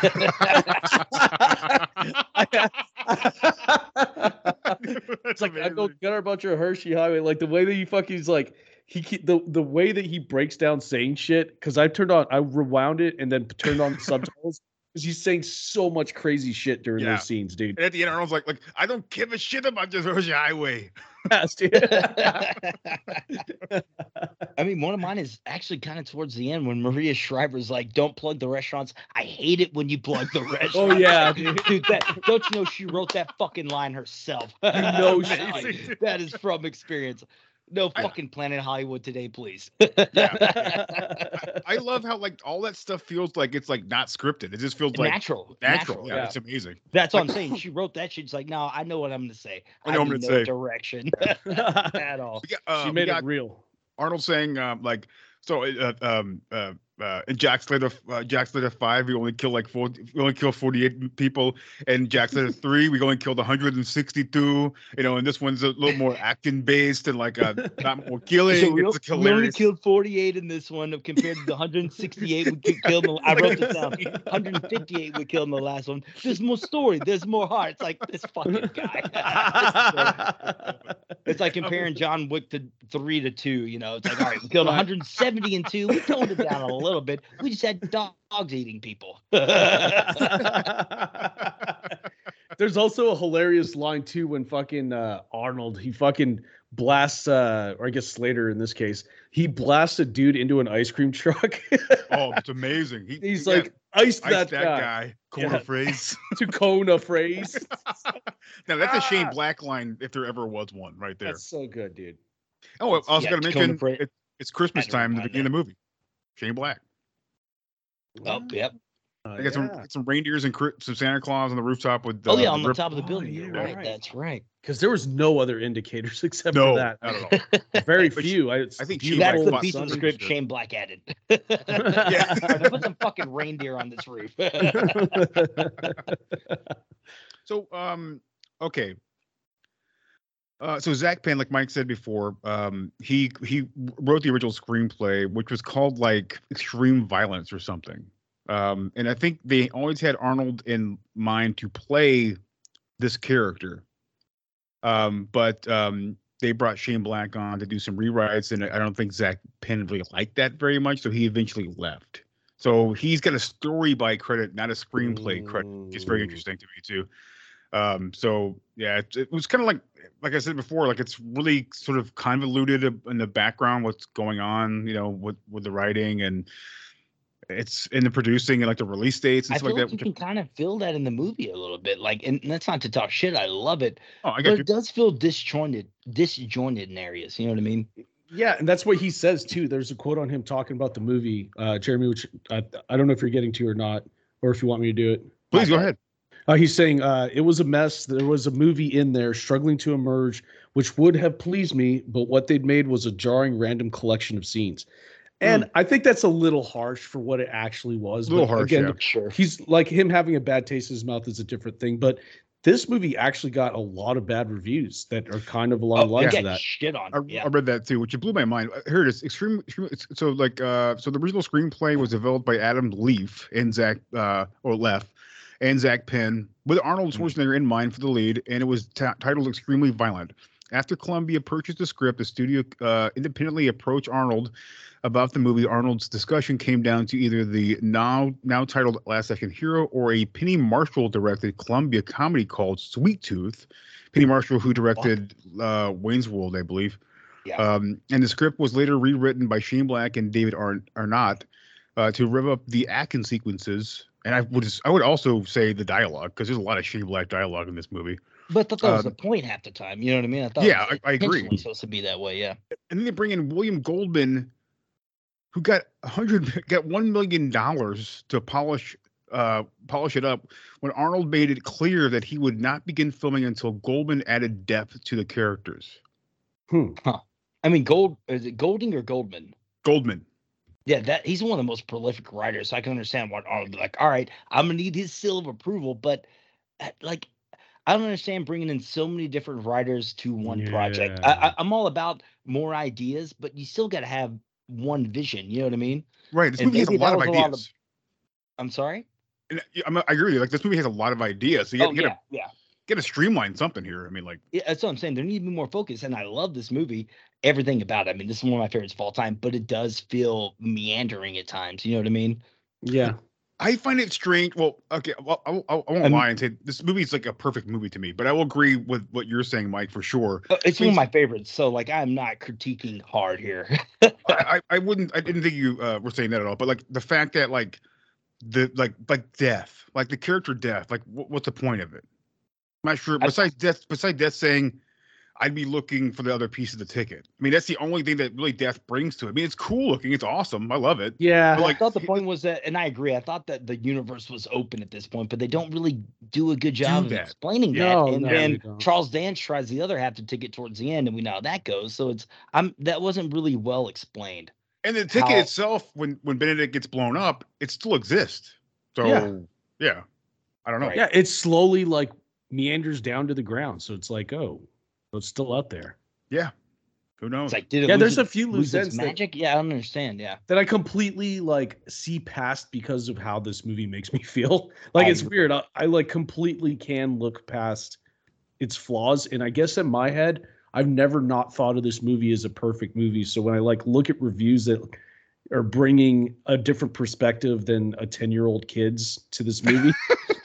S8: it's like I go get our bunch of Hershey Highway. Like the way that he fucking he's like he the the way that he breaks down saying shit because I turned on I rewound it and then turned on the subtitles because he's saying so much crazy shit during
S6: Yeah.
S8: those scenes, dude.
S6: And at the end, Arnold's like, like I don't give a shit about this Hershey Highway.
S7: I mean, one of mine is actually kind of towards the end when Maria Shriver's like, "Don't plug the restaurants. I hate it when you plug the oh, restaurants."
S8: Oh yeah, dude.
S7: dude. That, don't you know she wrote that fucking line herself?
S8: You know she
S7: Amazing. that is from experience. No fucking Planet Hollywood today, please.
S6: I love how like all that stuff feels like it's like not scripted. It just feels like
S7: natural,
S6: natural. Yeah,
S8: yeah.
S6: it's amazing.
S7: That's what I'm saying. She wrote that. She's like, no, I know what I'm gonna say.
S6: I know what I'm
S7: need
S6: gonna
S7: no
S6: say."
S7: direction at all.
S6: We got, uh,
S8: she made it real.
S6: Arnold saying um, like so uh, um uh, uh in Jack Slater uh, Jack Slater five we only kill like four we only kill forty eight people and Jack Slater three we only killed one hundred and sixty two you know and this one's a little more action based and like uh not more killing
S7: So we,
S6: it's
S7: we only killed 48 in this one compared to the 168 we ki- killed. In the, I wrote this down. 158 we killed in the last one. There's more story. There's more heart. It's like this fucking guy. it's like comparing John Wick to three to two. You know, it's like all right, we killed 170 and two. We toned it down a little bit. We just had dogs eating people.
S8: There's also a hilarious line too when fucking uh, Arnold he fucking blasts uh or I guess Slater in this case he blasts a dude into an ice cream truck.
S6: oh it's amazing he,
S8: He's
S6: yeah,
S8: like ice
S6: ice
S8: that,
S6: that
S8: guy.
S6: guy, corner
S8: Yeah.
S6: phrase
S8: to Kona phrase.
S6: now that's a Shane
S8: Ah.
S6: Black line if there ever was one right there
S8: That's so good, dude.
S6: oh I also
S7: Yeah,
S6: gotta mention it, It's Christmas
S7: Had to
S6: time in the beginning of the movie. Shane Black.
S7: Oh, yep.
S8: Uh,
S6: I got some
S8: yeah.
S6: some reindeers and some Santa Claus on the rooftop with.
S7: Oh yeah,
S6: uh,
S7: on the
S6: rip-
S7: top of the
S8: Oh,
S7: building.
S8: yeah,
S7: right.
S8: right.
S7: That's right.
S8: because there was no other indicators except
S6: No,
S8: for that.
S6: not at all.
S8: Very few. I,
S6: I think
S8: beautiful
S6: Shane
S7: That's
S6: Black
S7: the
S6: bought
S7: piece of the script. Shane Black added.
S6: Yeah.
S7: Put some fucking reindeer on this roof.
S6: So, um, okay. Uh, so Zak Penn, like Mike said before, um, he he wrote the original screenplay, which was called like Extreme Violence or something. Um, and I think they always had Arnold in mind to play this character. Um, but um, they brought Shane Black on to do some rewrites, and I don't think Zak Penn really liked that very much, so he eventually left. So he's got a story by credit, not a screenplay credit, It's very interesting to me too. Um, so yeah, it, it was kind of like, like I said before, like it's really sort of convoluted in the background, what's going on, you know, with with the writing and it's in the producing and like the release dates and
S7: I
S6: stuff
S7: feel
S6: like
S7: like
S6: that.
S7: you can kind of feel that in the movie a little bit. Like, and that's not to talk shit. I love it,
S6: oh, I
S7: but
S6: you.
S7: it does feel disjointed, disjointed in areas. You know what I mean?
S8: Yeah, and that's what he says too. There's a quote on him talking about the movie, uh, Jeremy, which I, I don't know if you're getting to or not, or if you want me to do it.
S6: Please go ahead.
S8: Uh, he's saying uh, it was a mess. There was a movie in there struggling to emerge, which would have pleased me, but what they'd made was a jarring, random collection of scenes. And I think that's a little harsh for what it actually was.
S6: A little
S8: but
S6: harsh,
S8: Again,
S6: yeah.
S7: Sure.
S8: he's like him having a bad taste in his mouth is a different thing. But this movie actually got a lot of bad reviews that are kind of along the lines
S7: yeah,
S8: of that.
S7: shit on.
S6: I,
S7: yeah.
S6: I read that too, which blew my mind. Uh, Here it is. Extreme, extreme so like uh so the original screenplay was developed by Adam Leaf and Zak uh or Leff and Zak Penn with Arnold Schwarzenegger in mind for the lead, and it was ta titled Extremely Violent. After Columbia purchased the script, the studio uh, independently approached Arnold about the movie. Arnold's discussion came down to either the now now titled Last Action Hero or a Penny Marshall directed Columbia comedy called Sweet Tooth. Penny Marshall, who directed uh, Wayne's World, I believe.
S7: Yeah.
S6: Um, and the script was later rewritten by Shane Black and David Ar- Arnott uh, to rev up the action sequences. And I would just, I would also say the dialogue because there's a lot of Shane Black dialogue in this movie.
S7: But I thought that was
S6: um,
S7: the point half the time. You know what I mean? I thought.
S6: Yeah,
S7: it was
S6: I- I agree.
S7: intentionally Supposed to be that way. Yeah.
S6: And then they bring in William Goldman, who got a hundred, got one million dollars to polish, uh, polish it up. When Arnold made it clear that he would not begin filming until Goldman added depth to the characters.
S8: Hmm. Huh.
S7: I mean, Gold is it Golding or Goldman?
S6: Goldman.
S7: Yeah, that he's one of the most prolific writers. So I can understand what Arnold be like. All right, I'm gonna need his seal of approval, but uh, like, I don't understand bringing in so many different writers to one project. I, I'm all about more ideas, but you still got to have one vision. You know what I mean?
S6: Right. This
S7: And
S6: movie has a lot of
S7: a lot of-
S6: ideas.
S7: I'm sorry.
S6: And I- I'm, I agree with you. Like this movie has a lot of ideas. So you,
S7: oh
S6: you
S7: yeah,
S6: gotta,
S7: yeah.
S6: Gotta streamline something here. I mean, like,
S7: Yeah, that's what I'm saying. There need to be more focus, and I love this movie. Everything about it. I mean, this is one of my favorites of all time, but it does feel meandering at times. You know what I mean?
S8: Yeah.
S6: I find it strange. Well, okay, well, I, I, I won't
S7: Um,
S6: lie and say this movie is like a perfect movie to me, but I will agree with what you're saying, Mike, for sure.
S7: Uh, It's
S6: I
S7: one of my favorites. So, like, I'm not critiquing hard here.
S6: I, I, I wouldn't, I didn't think you uh, were saying that at all, but like the fact that like the like like death, like the character death, like what, what's the point of it? I'm not sure.
S7: I-
S6: Besides death, besides death saying, I'd be looking for the other piece of the ticket. I mean, that's the only thing that really death brings to it. I mean, it's cool looking, it's awesome, I love it.
S8: Yeah.
S6: But,
S7: Well,
S6: like,
S7: I thought the point was that, and I agree. I thought that the universe was open at this point, but they don't really do a good job of
S6: that.
S7: explaining that.
S8: No,
S7: and
S8: no,
S7: then. Charles Dance tries the other half to ticket towards the end, and we know how that goes. So it's I'm that wasn't really well explained.
S6: And the ticket
S7: how-
S6: itself, when when Benedict gets blown up, it still exists. So
S8: Yeah.
S6: yeah, I don't know.
S7: Right.
S8: Yeah, it's slowly like meanders down to the ground. So it's like, oh, it's still out there.
S6: Yeah, who knows?
S7: It's like did it
S8: Yeah,
S7: lose
S8: there's a few loose
S7: its
S8: ends that-
S7: magic? Yeah, I don't understand. Yeah.
S8: That I completely like see past because of how this movie makes me feel. Like
S7: I
S8: it's
S7: agree.
S8: weird. I, I like completely can look past its flaws. And I guess in my head, I've never not thought of this movie as a perfect movie. So when I like look at reviews that are bringing a different perspective than a 10 year old kids to this movie,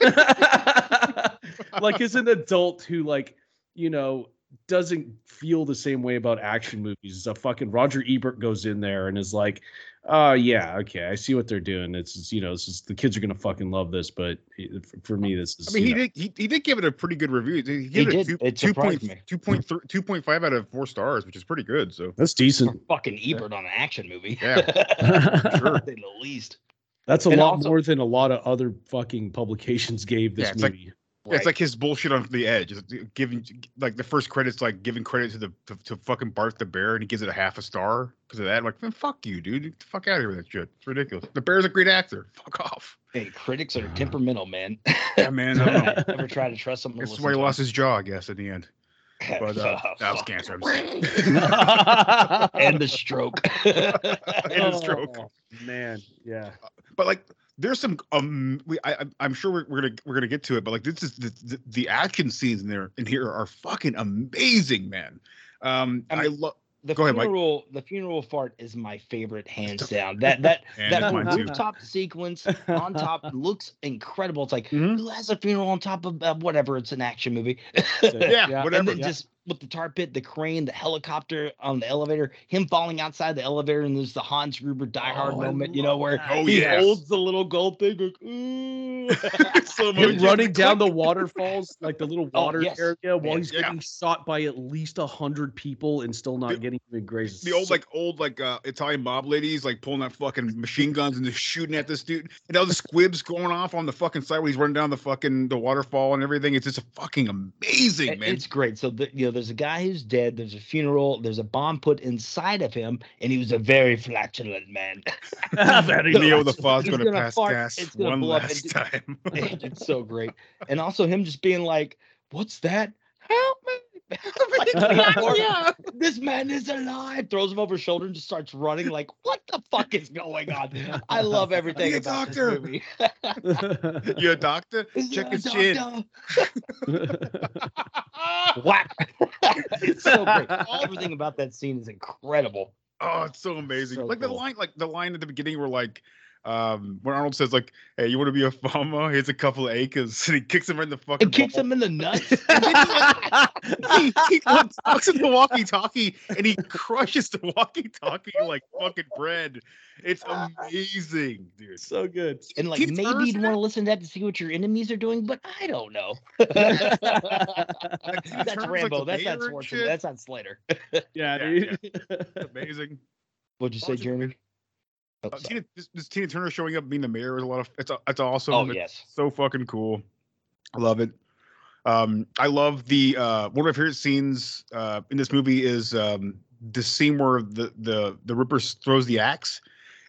S8: like as an adult who like, you know, doesn't feel the same way about action movies. It's a fucking Roger Ebert goes in there and is like, "Oh yeah, okay, I see what they're doing. It's just, you know, it's just, the kids are gonna fucking love this." But it- for me, this is.
S6: I mean, he
S8: know-
S6: did. He, he did give it a pretty good review. He gave it a
S7: did.
S6: two,
S7: It
S6: two point
S7: surprised me.
S6: two point three two point five out of four stars, which is pretty good. So
S8: That's decent.
S7: Fucking Ebert on an action movie.
S6: Yeah, sure.
S7: At the least.
S8: That's a
S7: And
S8: lot
S7: also-
S8: more than a lot of other fucking publications gave this
S6: Yeah, it's like-
S8: movie.
S6: Yeah, it's like his bullshit on the edge. It's giving like the first credits, like giving credit to the to, to fucking Bart the bear, and he gives it a half a star because of that. I'm like, man, fuck you, dude. Get the fuck out of here with that shit. It's ridiculous. The bear's a great actor. Fuck off.
S7: Hey, critics are temperamental, man.
S6: Yeah, man. I don't know.
S7: Never try to trust something.
S6: That's why he lost his jaw, I guess, at the end. But uh,
S7: Oh,
S6: that was cancer.
S7: And the stroke.
S6: And a stroke.
S8: Oh, man, yeah.
S6: but like there's some um we I I'm- I'm sure we're, we're gonna we're gonna get to it but like this is the the, the action scenes in there in here are fucking amazing man um
S7: I
S6: I, love
S7: the
S6: Go ahead,
S7: funeral, the funeral fart is my favorite, hands down. That that that
S6: that's
S7: whole
S6: mine too.
S7: rooftop sequence on top looks incredible. It's like
S6: Mhm.
S7: who has a funeral on top of uh, whatever? It's an action movie.
S6: yeah,
S8: Yeah.
S6: whatever
S7: and then
S8: yeah.
S7: just with the tar pit, the crane, the helicopter on the elevator, him falling outside the elevator, and there's the Hans Gruber Die Hard
S8: Oh,
S7: moment, you know, where.
S6: Oh,
S7: he
S6: yes.
S7: holds the little gold thing, like, ooh.
S6: Slow
S8: Him running down the waterfalls, like the little
S7: Oh,
S8: water
S7: yes.
S8: area, while he's
S6: Yeah.
S8: getting shot by at least a hundred people and still not
S6: The-
S8: getting even grazed.
S6: the old like old like uh Italian mob ladies like pulling out fucking machine guns and just shooting at this dude and all the squibs going off on the fucking side when he's running down the fucking the waterfall and everything. It's just fucking amazing, man.
S7: It's great. So the, you know, there's a guy who's dead. There's a funeral. There's a bomb put inside of him, and he was a very flatulent man.
S8: Very
S6: Neo the
S7: He's
S6: gonna,
S7: gonna
S6: pass
S7: fart,
S6: gas one last time.
S7: it's so great, and also him just being like, "What's that? Help me!" Or, This man is alive. Throws him over his shoulder and just starts running. Like, what the fuck is going on? I love everything
S6: Be a
S7: about
S6: doctor.
S7: this movie.
S6: you a doctor?
S7: Is
S6: Check
S7: a
S6: his chin.
S7: doctor? Whack. it's so great. Everything about that scene is incredible.
S6: Oh, it's so amazing.
S8: So
S6: like the line, like the line at the beginning where like um when Arnold says like, Hey, you want to be a farmer? Here's a couple of acres. And he kicks him right in the fucking
S7: It kicks
S6: ball.
S7: him in the nuts.
S6: he, he like, talks in the walkie-talkie and he crushes the walkie-talkie like fucking bread. It's amazing, dude.
S8: so good.
S7: And like
S6: Keith
S7: maybe
S6: Turner's
S7: you'd want to listen to that to see what your enemies are doing, but I don't know.
S6: Keith
S7: That's
S6: Turner's, like,
S7: Rambo. That's not Schwarzenegger. That's not Slater.
S8: Yeah,
S6: Yeah,
S8: dude.
S6: It's amazing.
S7: What'd you say, Jeremy?
S6: Uh,
S7: sorry.
S6: Tina, this, this Tina Turner showing up being the mayor is a lot of it's it's awesome.
S7: Oh,
S6: It's
S7: yes.
S6: so fucking cool. I love it. Um, I love the uh, one of my favorite scenes uh, in this movie is um, the scene where the the the Ripper throws the axe,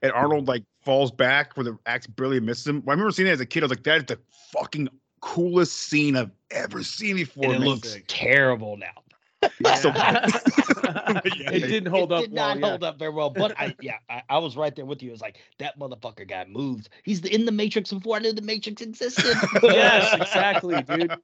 S6: and Arnold like falls back where the axe barely misses him. When I remember seeing it as a kid. I was like, that is the fucking coolest scene I've ever seen before.
S7: And it
S6: man.
S7: looks terrible now.
S6: So-
S8: it didn't hold
S7: it
S8: up
S7: did
S8: well.
S7: not
S8: yeah.
S7: hold up very well. But I, yeah, I, I was right there with you. It was like that motherfucker got moved. He's in the Matrix before I knew the Matrix existed.
S8: yes, exactly, dude.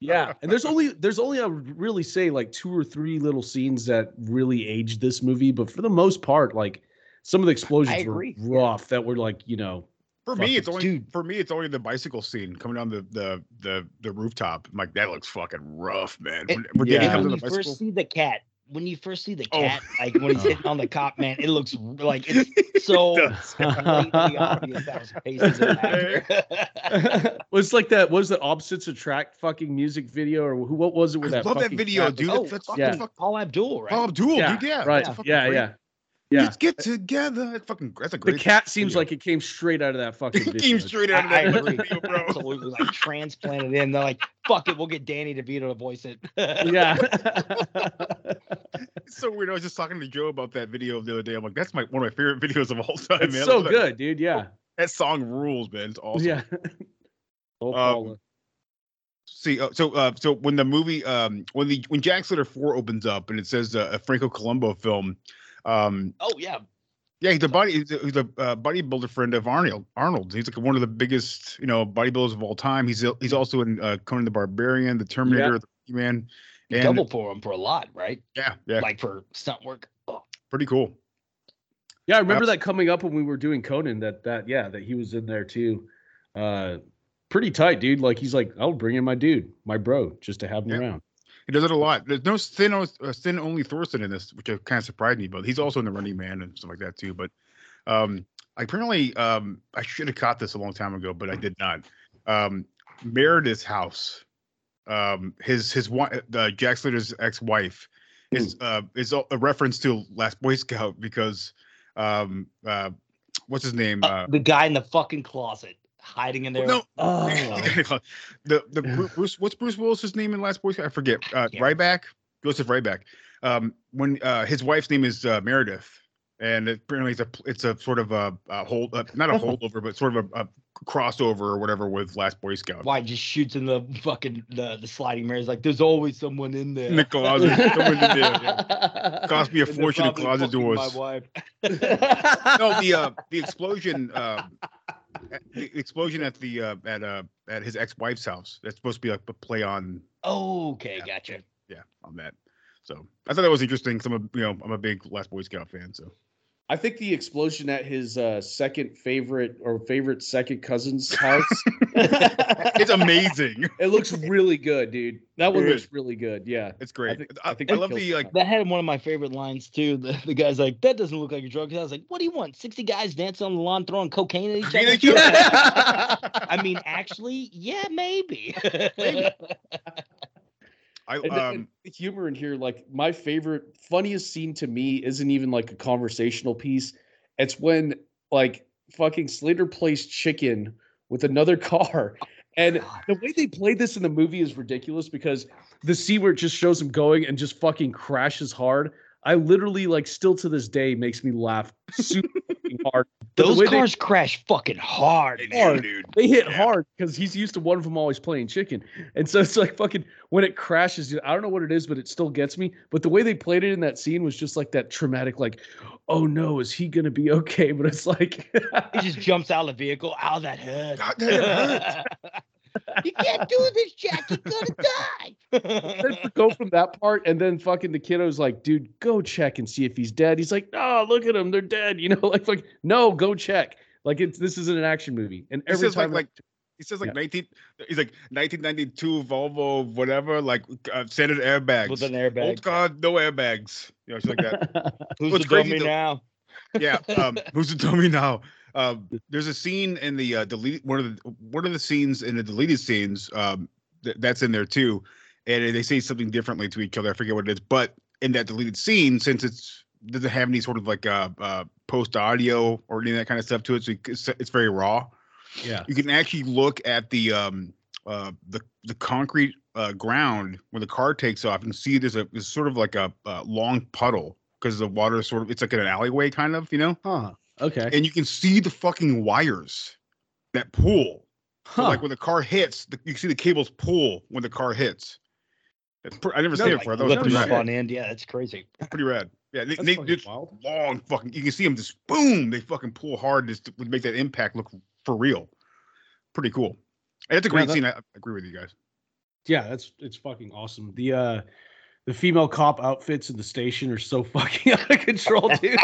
S8: Yeah, and there's only there's only a really say like two or three little scenes that really aged this movie, but for the most part, like some of the explosions were
S7: agree.
S8: rough. That were like you know,
S6: For me, it's only
S7: dude.
S6: for me, it's only the bicycle scene coming down the the the, the rooftop. I'm like, that looks fucking rough, man.
S7: It-
S6: When, when
S8: Yeah.
S6: Danny
S7: when you
S6: the bicycle,
S7: first see the cat, when you first see the
S6: Oh.
S7: cat, like when he's hitting on the cop, man, it looks like it's so
S6: does.
S7: blatantly obvious that was pacing
S8: was like that was the opposites attract fucking music video or who what was it with
S6: I
S8: that
S6: love that video,
S8: cat?
S6: dude.
S7: oh,
S6: That's
S7: fucking
S8: yeah.
S7: Paula Abdul, right?
S6: Paula Abdul,
S8: Yeah,
S6: dude. Yeah,
S8: right.
S6: that's
S8: Yeah, yeah, yeah.
S6: Let's get together. That's fucking. That's a great.
S8: The
S6: great.
S8: cat seems
S6: video.
S8: like it came straight out of that fucking
S6: It
S8: video.
S6: came straight out of
S7: I, I
S6: that
S7: agree.
S6: video, bro.
S7: Absolutely, like transplanted in. They're like, "Fuck it, we'll get Danny DeVito to voice it."
S8: yeah.
S6: It's so weird. I was just talking to Joe about that video the other day. I'm like, that's my one of my favorite videos of all time,
S8: it's
S6: man.
S8: So
S6: love that-
S8: good, dude. Yeah.
S6: That song rules, man. It's awesome.
S8: Yeah. Oh,
S6: Um, See, uh, so uh, so when the movie, um, when the when Jack Slater Four opens up and it says uh, a Franco Columbu film, um,
S7: oh yeah,
S6: yeah, he's a body, he's a, he's a uh, bodybuilder friend of Arnold. Arnold, he's like one of the biggest, you know, bodybuilders of all time. He's he's also in uh, Conan the Barbarian, the Terminator, the Man, and
S7: double for him for a lot, right?
S6: yeah, yeah,
S7: Like for stunt work. Oh,
S6: pretty cool.
S8: Yeah, I remember that coming up when we were doing Conan. That that yeah, that he was in there too. Uh, pretty tight, dude. Like he's like, I'll bring in my dude, my bro, just to have him
S6: Yeah.
S8: around.
S6: He does it a lot. There's no thin, uh, thin only Thorson in this, which kind of surprised me. But he's also in the Running Man and stuff like that too. But um, apparently, um, I should have caught this a long time ago, but I did not. Um, Meredith's house, um, his his wife, uh, Jack Slater's ex-wife, is uh, is a a reference to Last Boy Scout because um, uh, what's his name? Uh,
S7: the guy in the fucking closet hiding in there.
S6: no,
S8: Oh,
S6: the the Bruce. What's Bruce Willis's name in Last Boy Scout? I forget. Uh, Ryback, Joseph Ryback. Um, when uh, his wife's name is uh, Meredith, and apparently it's a it's a sort of a, a hold, uh, not a holdover, but sort of a, a crossover or whatever with Last Boy Scout.
S7: Why just shoots in the fucking the, the sliding mirrors like there's always someone in there.
S6: In the closet, someone in there, yeah. Cost me a
S7: And
S6: fortune in closet doors.
S7: My wife.
S6: no, the uh, the explosion, uh, the explosion at the uh, at uh, at his ex-wife's house. That's supposed to be like a play on
S7: okay, gotcha.
S6: yeah on that. So I thought that was interesting. Some of you know I'm a big Last Boy Scout fan. So
S8: I think the explosion at his uh, second favorite or favorite second cousin's house.
S6: it's amazing.
S8: It looks really good, dude. That one
S6: Dude.
S8: looks really good. Yeah,
S6: It's great.
S8: I think,
S6: I-
S8: I, think
S6: I love the, like-
S7: That had one of my favorite lines too. The, the guy's like, "That doesn't look like a drug." I was like, "What do you want? Sixty guys dancing on the lawn throwing cocaine at each other?"
S6: Cocaine
S7: I mean, actually, yeah, maybe.
S6: I
S8: And
S6: um
S8: the humor in here, like my favorite, funniest scene to me isn't even like a conversational piece. It's when like fucking Slater plays chicken with another car. And the way they played this in the movie is ridiculous because the scene where it just shows him going and just fucking crashes hard. I literally like still to this day makes me laugh super hard. But the
S7: Those
S8: way they-
S7: cars crash fucking hard, man.
S8: hard.
S6: dude.
S8: They hit hard because he's used to one of them always playing chicken. And so it's like fucking when it crashes, I don't know what it is, but it still gets me. But the way they played it in that scene was just like that traumatic, like, oh no, is he gonna be okay? But it's like
S7: He just jumps out of the vehicle. Ow, that hurt.
S6: God, that
S7: you can't do this, Jack. You're gonna die.
S8: go from that part and then fucking the kiddo's like, dude, go check and see if he's dead. He's like, oh, look at him, they're dead. You know, like like no, go check. Like it's this isn't an action movie. And
S6: He
S8: every
S6: says like
S8: time
S6: like he says like
S8: Yeah.
S6: 19 he's like 1992 Volvo whatever like uh, standard airbags.
S7: With an airbag.
S6: Oh
S7: airbag.
S6: God, no airbags. You know, shit like that.
S7: Who's
S6: What's
S7: the
S6: crazy
S7: dummy
S6: though-
S7: now?
S6: yeah. Um, who's the dummy now? Um, there's a scene in the uh, delete one of the one of the scenes in the deleted scenes um, th- that's in there too, and they say something differently to each other. I forget what it is, but in that deleted scene, since it's doesn't have any sort of like uh, uh, post audio or any of that kind of stuff to it, so it's, it's very raw.
S8: yeah.
S6: You can actually look at the um, uh, the the concrete uh, ground when the car takes off and see there's a there's sort of like a, uh long puddle because the water is sort of it's like in an alleyway kind of you know
S8: Huh. Okay.
S6: and you can see the fucking wires that pull. So like when the car hits, the, you can see the cables pull when the car hits. I never seen it before. That was pretty rad.
S7: on end. Yeah, that's crazy.
S6: Pretty rad. Yeah, they,
S8: That's
S6: they,
S8: fucking wild.
S6: long fucking. You can see them just boom. They fucking pull hard just to would make that impact look for real. Pretty cool. And it's a
S8: Yeah,
S6: great
S8: that-
S6: scene. I, I agree with you guys.
S8: Yeah, that's it's fucking awesome. The uh the female cop outfits in the station are so fucking out of control, dude.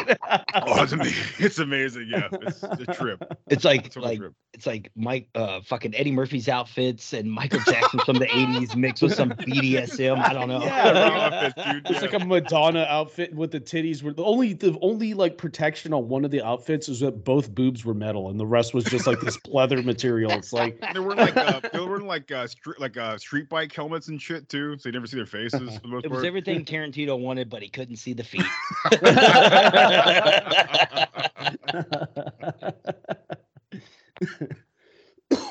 S6: Oh, it's amazing. It's amazing. Yeah, it's a trip.
S7: It's like
S6: It's
S7: like
S6: trip.
S7: it's like Mike uh fucking Eddie Murphy's outfits and Michael Jackson from the 80s mixed with some BDSM. I don't know.
S8: Yeah,
S6: Real outfits, dude.
S8: It's
S6: Yeah.
S8: like a Madonna outfit with the titties were the only the only like protection on one of the outfits is that both boobs were metal and the rest was just like this pleather material. It's like
S6: They weren't like uh, they were wearing like uh, street like uh, street bike helmets and shit too, so you never see their faces for the most
S7: It was everything Tarantino wanted, but he couldn't see the feet.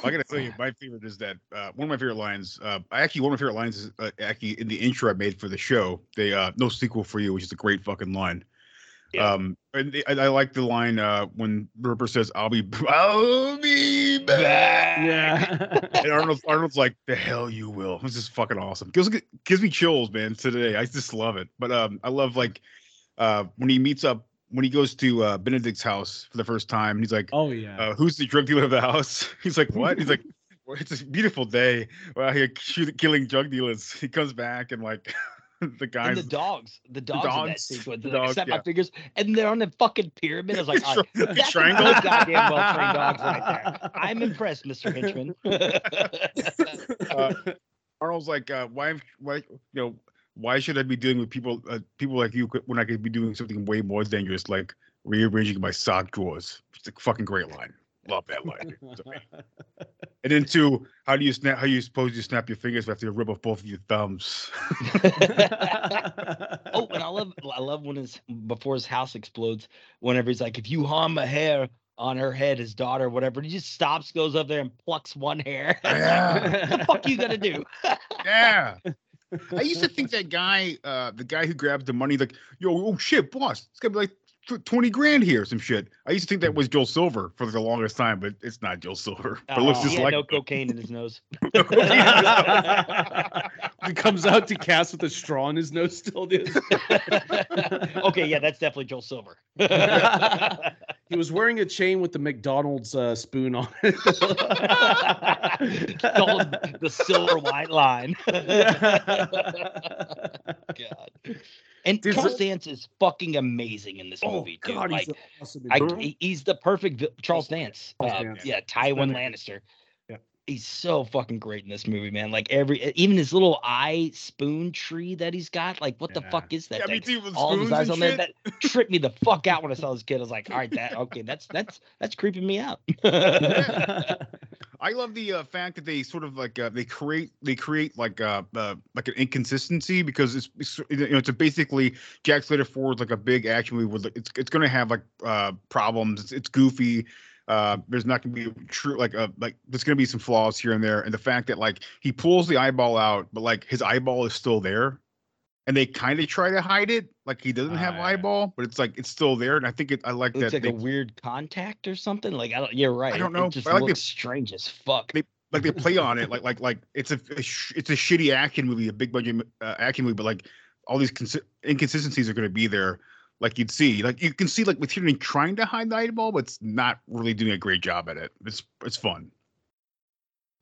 S6: I gotta tell you, my favorite is that uh, one of my favorite lines. Uh, actually, one of my favorite lines is uh, actually in the intro I made for the show. They uh, no sequel for you, which is a great fucking line.
S7: Yeah.
S6: Um, and the- I, I like the line uh, when Ripper says, "I'll be, I'll be back."
S8: yeah.
S6: and Arnold, Arnold's like, "The hell you will." This is fucking awesome. Gives gives me chills, man. Today, I just love it. But um, I love like uh when he meets up when he goes to uh Benedict's house for the first time. He's like,
S8: oh yeah.
S6: uh, "Who's the drug dealer of the house?" He's like, "What?" He's like, well, "It's a beautiful day. Out here killing drug dealers." He comes back and like the
S7: And
S6: guys.
S7: the dogs, the dogs, in that sequence.
S6: the
S7: Like, I
S6: dogs,
S7: snap
S6: yeah.
S7: my fingers, and they're on the fucking pyramid. I was like, all right,
S6: Tri-
S7: that's
S6: triangle.
S7: some good goddamn well trained dogs right there. I'm impressed, Mr. Henchman.
S6: Uh, Arnold's like, uh, why, why, you know, why should I be dealing with people, uh, people like you when I could be doing something way more dangerous, like rearranging my sock drawers? It's a fucking great line. Love that line. And then two, how do you snap? How you suppose you snap your fingers after you rip off both of your thumbs?
S7: oh, and I love I love when his before his house explodes. Whenever he's like, if you harm a hair on her head, his daughter, whatever, he just stops, goes up there and plucks one hair.
S6: Yeah.
S7: what the fuck you gonna do?
S6: yeah. I used to think that guy, uh, the guy who grabs the money, like, yo, oh shit, boss, it's gonna be like tw- twenty grand here, some shit. I used to think that was Joel Silver for the longest time, but it's not Joel Silver. But it looks
S7: Uh,
S6: just
S7: he had
S6: like
S7: no cocaine in his nose.
S8: he comes out to cast with a straw in his nose still, dude.
S7: okay, yeah, that's definitely Joel Silver.
S8: he was wearing a chain with the McDonald's uh, spoon on it.
S7: The silver white line. God. And
S8: Dude,
S7: Charles
S8: so-
S7: Dance is fucking amazing in this
S8: Oh,
S7: movie, dude.
S8: God,
S7: like,
S8: he's awesome
S7: I, he's the perfect vi- Charles Dance.
S8: Charles
S7: Uh,
S8: Dance.
S7: Yeah, Tywin
S8: Spinner.
S7: Lannister.
S8: Yeah.
S7: He's so fucking great in this movie, man. Like every, even his little eye spoon tree that he's got. Like, what the fuck is that?
S6: Yeah, me too, with
S7: All his eyes
S6: and
S7: on there. That tripped me the fuck out when I saw this kid. I was like, all right, that okay, that's that's that's creeping me out.
S6: I love the uh, fact that they sort of like uh, they create they create like uh, uh like an inconsistency because it's, it's you know it's a basically Jack Slater Four is like a big action movie with it's it's gonna have like uh problems it's, it's goofy uh there's not gonna be true like uh like there's gonna be some flaws here and there and the fact that like he pulls the eyeball out but like his eyeball is still there and they kind of try to hide it like he doesn't have
S8: yeah.
S6: eyeball but it's like it's still there and I think it I like that
S7: like
S6: they,
S7: a weird contact or something. Like I don't. You're right.
S6: I
S7: don't
S6: know,
S7: It just
S6: I like the-
S7: looks strange as fuck.
S6: They- like they play on it like like like it's a, a sh- it's a shitty action movie a big budget uh, action movie but like all these consi- inconsistencies are going to be there like you'd see like you can see like with Tyrion trying to hide the eyeball but it's not really doing a great job at it it's it's fun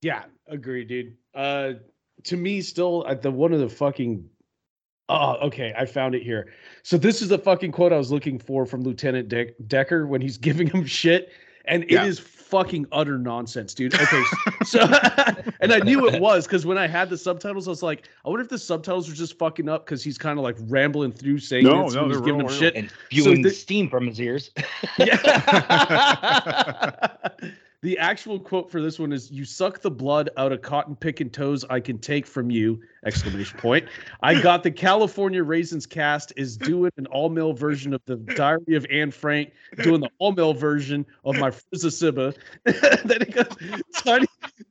S8: Yeah, agree, dude. Uh, to me, still at the one of the fucking. Oh, okay. I found it here. So this is the fucking quote I was looking for from Lieutenant Deck Dekker when he's giving him shit, and it
S6: Yeah.
S8: is fucking utter nonsense, dude. Okay, so and I knew it was because when I had the subtitles, I was like, I wonder if the subtitles are just fucking up because he's kind of like rambling through saying
S6: No,
S8: this
S6: no,
S8: he's
S6: they're
S8: giving
S6: real,
S8: him
S6: real.
S8: shit.
S7: and spewing
S8: the-
S7: steam from his ears.
S8: Yeah. the actual quote for this one is you suck the blood out of cotton picking toes I can take from you exclamation point. I got the California Raisins cast is doing an all male version of the Diary of Anne Frank, doing the all male version of my Frizza then it goes Tiny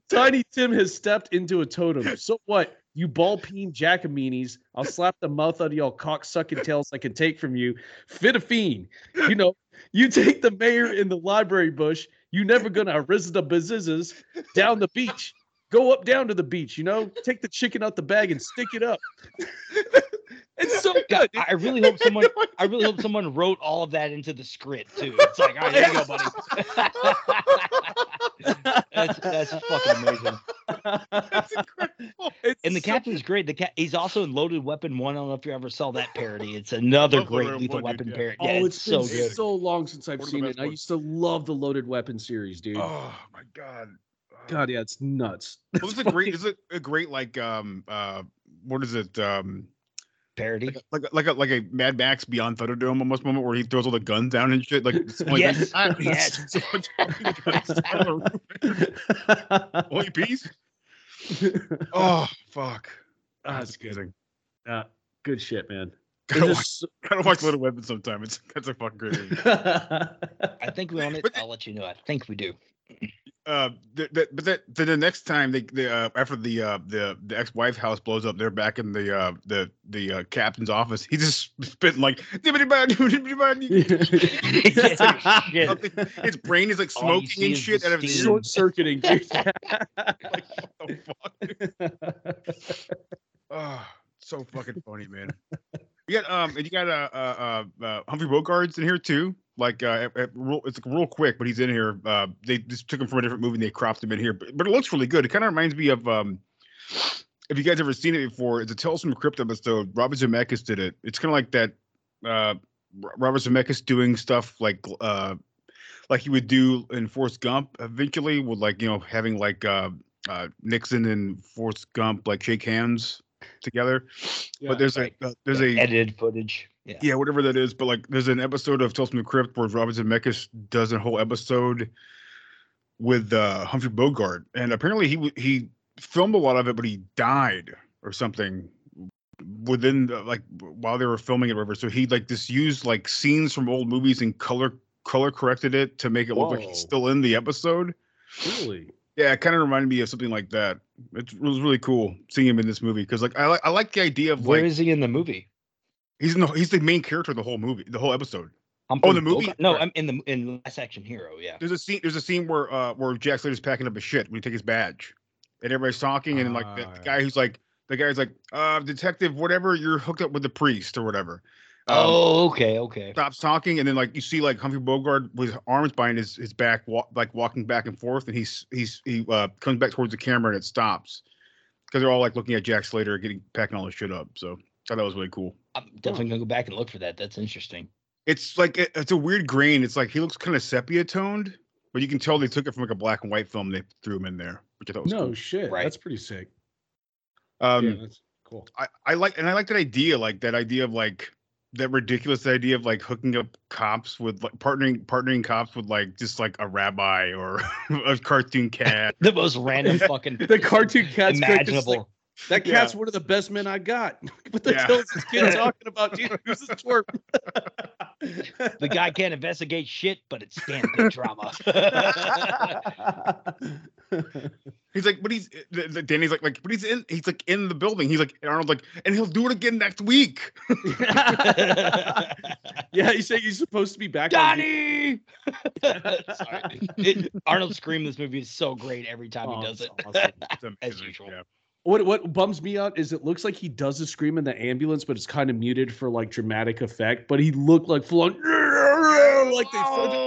S8: Tiny Tim has stepped into a totem. So what? You ball peen jackaminis. I'll slap the mouth out of y'all cock sucking tails I can take from you. Fit a fiend. You know, you take the mayor in the library bush. You never gonna arisen the bazizzes down the beach. Go up down to the beach, you know, take the chicken out the bag and stick it up. it's so good.
S7: I I really hope someone. I really hope someone wrote all of that into the script too. It's like, all right, here you go, buddy. that's that's fucking amazing.
S6: that's incredible
S8: It's
S7: And the
S8: so-
S7: captain's great. The cat, he's also in Loaded Weapon One. I don't know if you ever saw that parody. It's another great
S6: Loaded
S7: Lethal
S6: One, dude,
S7: Weapon
S6: yeah.
S7: parody.
S8: Oh,
S7: Yeah,
S8: it's
S7: it's so
S8: been
S7: good.
S8: so long since I've
S6: One
S8: seen
S6: best
S8: it. I used to love the Loaded Weapon series, dude.
S6: oh my god
S8: God, yeah, it's nuts.
S6: well, this is a great this is a, a great like um uh what is it um
S7: Parody.
S6: like a- like a like a Mad Max Beyond Thunderdome almost moment where he throws all the guns down and shit. Like it's like,
S7: Yes,
S6: ah,
S7: yes.
S6: so much fucking guns on the roof. Only piece. Oh fuck.
S8: Ah,
S6: That's
S8: it's good.
S6: amazing.
S8: Uh, good shit, man.
S6: Gotta
S8: It's
S6: watch,
S8: just
S6: gotta watch Little Weapon sometime. It's that's a fucking great movie.
S7: I think we own it.
S6: But-
S7: I'll let you know. I think we do.
S6: Uh, the, the, but that then the next time they, they uh, after the uh the the ex wife house blows up, they're back in the uh the the uh, captain's office. He's just spitting like his brain is like smoking and shit out of his.
S8: Short circuiting,
S6: like the oh, so fucking funny, man. You got um, and you got uh, uh, uh, uh Humphrey Bogart's in here too. Like uh, it's real quick, but he's in here. Uh, they just took him from a different movie and they cropped him in here, but, but it looks really good. It kind of reminds me of um, if you guys ever seen it before, it's a Tales from the Crypt episode. Robert Zemeckis did it. It's kind of like that. Uh, Robert Zemeckis doing stuff like uh, like he would do in Forrest Gump eventually with like you know having like uh uh, Nixon and Forrest Gump like shake hands together.
S8: Yeah,
S6: but there's
S7: right.
S6: a uh, there's
S7: Yeah,
S6: a
S7: edited footage. Yeah.
S6: yeah, whatever that is. But like, there's an episode of Tales from the Crypt where Robert Zemeckis does a whole episode with uh, Humphrey Bogart, and apparently he he filmed a lot of it, but he died or something within the, like while they were filming it, or whatever. So he like just used like scenes from old movies and color color corrected it to make it look like he's still in the episode.
S8: Really?
S6: Yeah, it kind of reminded me of something like that. It was really cool seeing him in this movie because like I like I like the idea of
S7: Where
S6: like
S7: is he in the movie?
S6: he's in the, he's the main character of the whole movie, the whole episode.
S7: Humphrey
S6: Oh, the movie?
S7: No,
S6: Right.
S7: I'm in the in Last Action Hero. Yeah.
S6: There's a scene. There's a scene where uh where Jack Slater's packing up his shit when he takes his badge, and everybody's talking, and like the, the
S8: Ah.
S6: guy who's like the guy's like, uh, detective, whatever, you're hooked up with the priest or whatever. Um,
S7: oh, okay, okay.
S6: Stops talking, and then like you see like Humphrey Bogart with his arms behind his his back, wa- like walking back and forth, and he's he's he uh comes back towards the camera and it stops because they're all like looking at Jack Slater getting packing all his shit up. So I thought that was really cool.
S7: I'm definitely gonna go back and look for that. That's interesting.
S6: It's like it- it's a weird grain. It's like he looks kind of sepia toned, but you can tell they took it from like a black and white film. They threw him in there, which I thought was
S8: No
S6: cool.
S8: shit.
S7: Right.
S8: That's pretty sick.
S6: Um,
S8: yeah, that's cool.
S6: I, I like and I like that idea, like that idea of like that ridiculous idea of like hooking up cops with like partnering partnering cops with like just like a rabbi or a cartoon cat.
S7: The most random fucking
S8: The cartoon cat's great 'cause it's like,
S7: imaginable.
S8: That
S6: Yeah.
S8: cat's one of the best men I got. What the
S6: Yeah.
S8: hell is this kid talking about? Dude, who's this twerp?
S7: the guy can't investigate shit, but it's damn good drama.
S6: He's like, but he's the, the, Danny's like, like, but he's in, he's like in the building. He's like, and Arnold's like, and he'll do it again next week.
S8: yeah, you say he's supposed to be back. on
S7: Donnie. Sorry. It- Arnold Scream. This movie is so great every time
S8: Oh,
S7: he does it.
S8: awesome.
S7: As usual.
S6: yeah.
S8: What what bums me out is it looks like he does the scream in the ambulance, but it's kind of muted for like dramatic effect. But he looked like full on like they. Oh.